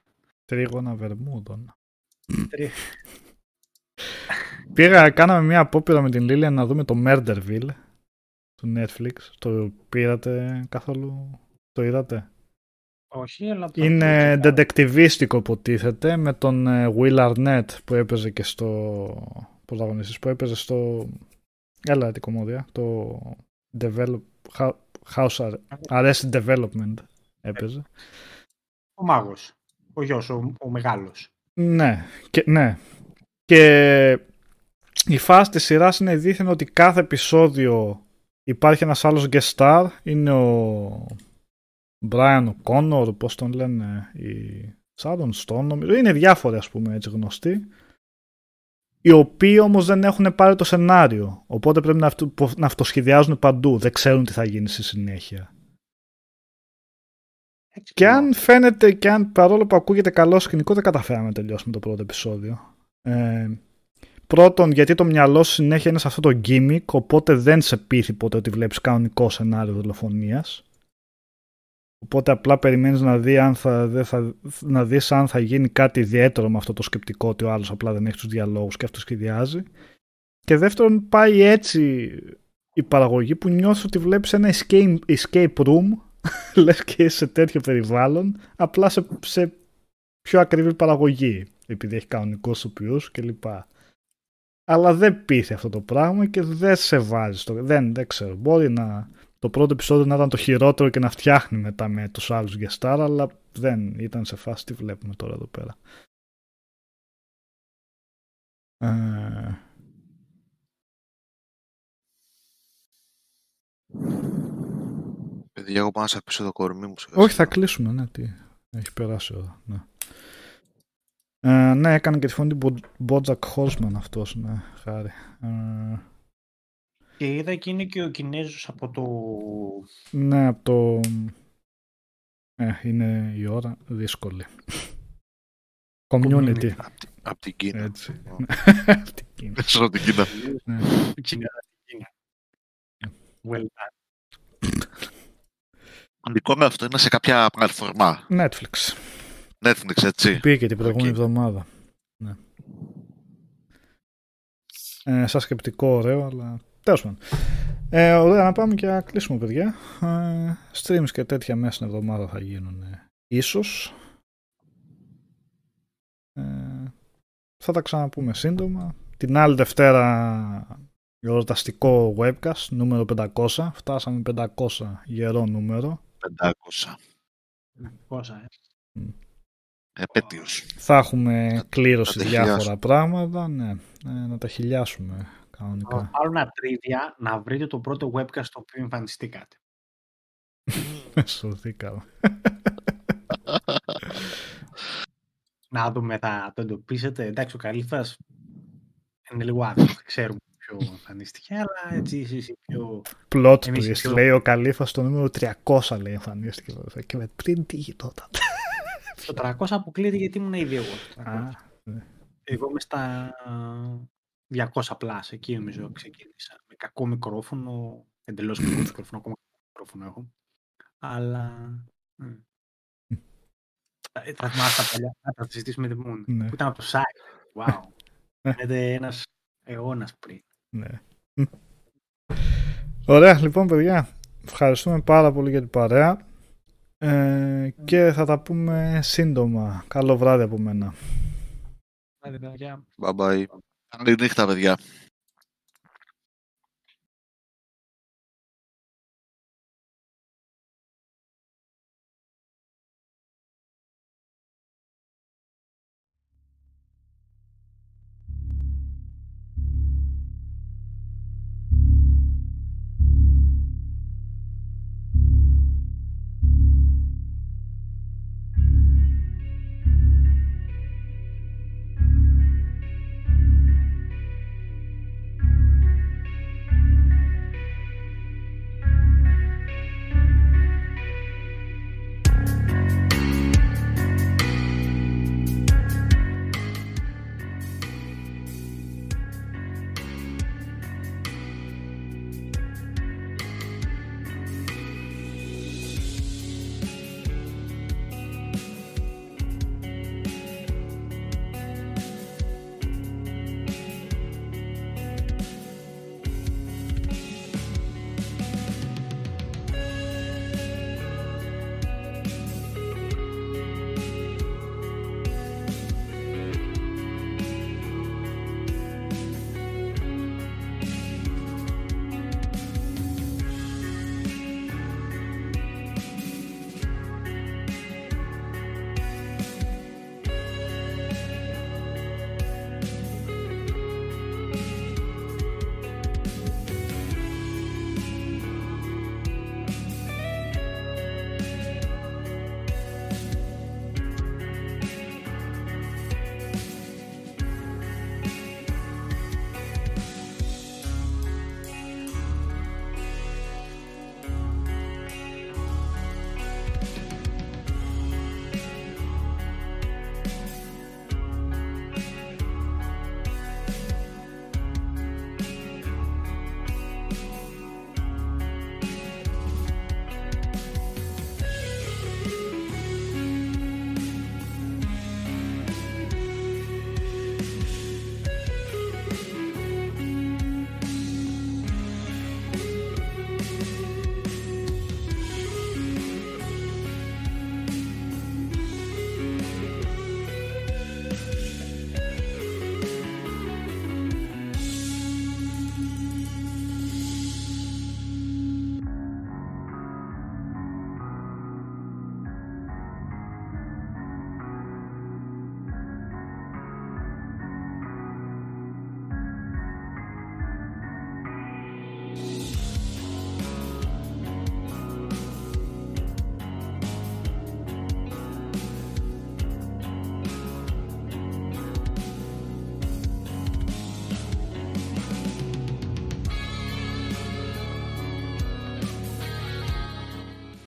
Τρίγωνα Βερμούδων. Τρι- Πήγα, κάναμε μια απόπειρα με την Λίλια να δούμε το Murderville του Netflix. Το πήρατε καθόλου, το είδατε; Όχι, αλλά... θα Είναι το τσεκάρω. detectivίστικο υποτίθεται με τον ε, Will Arnett που έπαιζε και στο πρωταγωνιστής που έπαιζε στο έλα την κομμόδια το develop, Hou- House Ar- Arrested Development έπαιζε Ο μάγος. Ο γιος, ο, ο μεγάλος. ναι και, ναι. Και η φάση της σειράς είναι δίθεν ότι κάθε επεισόδιο υπάρχει ένας άλλος guest star. Είναι ο Brian O'Connor πώς τον λένε η Sharon Stone νομίζω. Είναι διάφοροι ας πούμε έτσι γνωστοί οι οποίοι όμως δεν έχουν πάρει το σενάριο. Οπότε πρέπει να, αυτο, να αυτοσχεδιάζουν παντού. Δεν ξέρουν τι θα γίνει στη συνέχεια. Έτσι και λέω. αν φαίνεται και αν παρόλο που ακούγεται καλό σκηνικό δεν καταφέραμε να τελειώσουμε το πρώτο επεισόδιο. Ε, πρώτον γιατί το μυαλό σου συνέχεια είναι σε αυτό το gimmick οπότε δεν σε πείθει ποτέ ότι βλέπεις κανονικό σενάριο δολοφονίας. Οπότε απλά περιμένεις να, δει αν θα, δεν θα, να δεις αν θα γίνει κάτι ιδιαίτερο με αυτό το σκεπτικό ότι ο άλλος απλά δεν έχει τους διαλόγους και αυτό σχεδιάζει. Και δεύτερον πάει έτσι η παραγωγή που νιώθεις ότι βλέπεις ένα escape, escape room λες και είσαι σε τέτοιο περιβάλλον απλά σε, σε πιο ακριβή παραγωγή επειδή έχει κανονικούς ηθοποιούς κλπ. Αλλά δεν πείθει αυτό το πράγμα και δεν σε βάζει στο... Δεν, δεν ξέρω. Μπορεί να το πρώτο επεισόδιο να ήταν το χειρότερο και να φτιάχνει μετά με τους άλλους γεστάρα αλλά δεν ήταν σε φάση τι βλέπουμε τώρα εδώ πέρα. Ε, Παιδιά, εγώ πάω να σε αφήσω το κορμί μου. σιγά όχι θα σιγά. κλείσουμε ναι τι. Έχει περάσει η ώρα. Ναι. Ε, ναι, έκανε και τη φωνή του Μπότζακ Χόσμαν αυτός, ναι, χάρη. Ε, Και είδα και είναι και ο Κινέζος από το... Ναι, από το... Ε, είναι η ώρα δύσκολη. Community. Απ' τη- Απ' την Κίνα. Έτσι. Ω. Απ' την Κίνα. Μέσα από την Κίνα. Ναι. Κίνα. Κίνα. Well done. Δικό μου αυτό είναι σε κάποια πλατφόρμα. Netflix. Netflix, έτσι. Πήγε την προηγούμενη Οκ. εβδομάδα. Ναι. Ε, σαν σκεπτικό ωραίο, αλλά τέλος πάντων. Ε, ωραία, να πάμε και να κλείσουμε, παιδιά. Ε, streams και τέτοια μέσα στην εβδομάδα θα γίνουν ε, ίσως. Ε, θα τα ξαναπούμε σύντομα. Την άλλη Δευτέρα γιορταστικό webcast, νούμερο 500. Φτάσαμε 500 γερό νούμερο. 500. Πόσα, ε. Επέτειος. Θα έχουμε κλήρωση τα διάφορα χιλιάσουμε. πράγματα, ναι. Ε, να τα χιλιάσουμε Θα κανονικά. πάρω ένα τρίδια να βρείτε το πρώτο webcast στο οποίο εμφανιστήκατε. Σωθήκαμε. Να δούμε, θα το εντοπίσετε. Εντάξει, ο Καλύφας είναι λίγο άδικος, δεν ξέρουμε ποιο εμφανίστηκε, αλλά έτσι εσείς οι πιο... Plot Εμείς οι twist, πιο- λέει ο Καλύφας στο νούμερο 300 λέει εμφανίστηκε. βέβαια. Και με πριν τι γινόταν. Το 300 αποκλείεται γιατί ήμουν ήδη εγώ. στο 300. Α, Εγώ είμαι στα 200 πλάς, εκεί νομίζω ξεκίνησα. Με κακό μικρόφωνο, εντελώς κακό μικρόφωνο, ακόμα κακό μικρόφωνο έχω. Αλλά... μ. Θα θα θυμάσαι τα παλιά, θα τα συζητήσουμε την Moon. Ναι. Που ήταν από το site. Wow. Φαίνεται ένας αιώνας πριν. Ναι. Ωραία, λοιπόν παιδιά, ευχαριστούμε πάρα πολύ για την παρέα ε, και θα τα πούμε σύντομα. Καλό βράδυ από μένα. Άντε, παιδιά. Bye bye. Καλή νύχτα, παιδιά.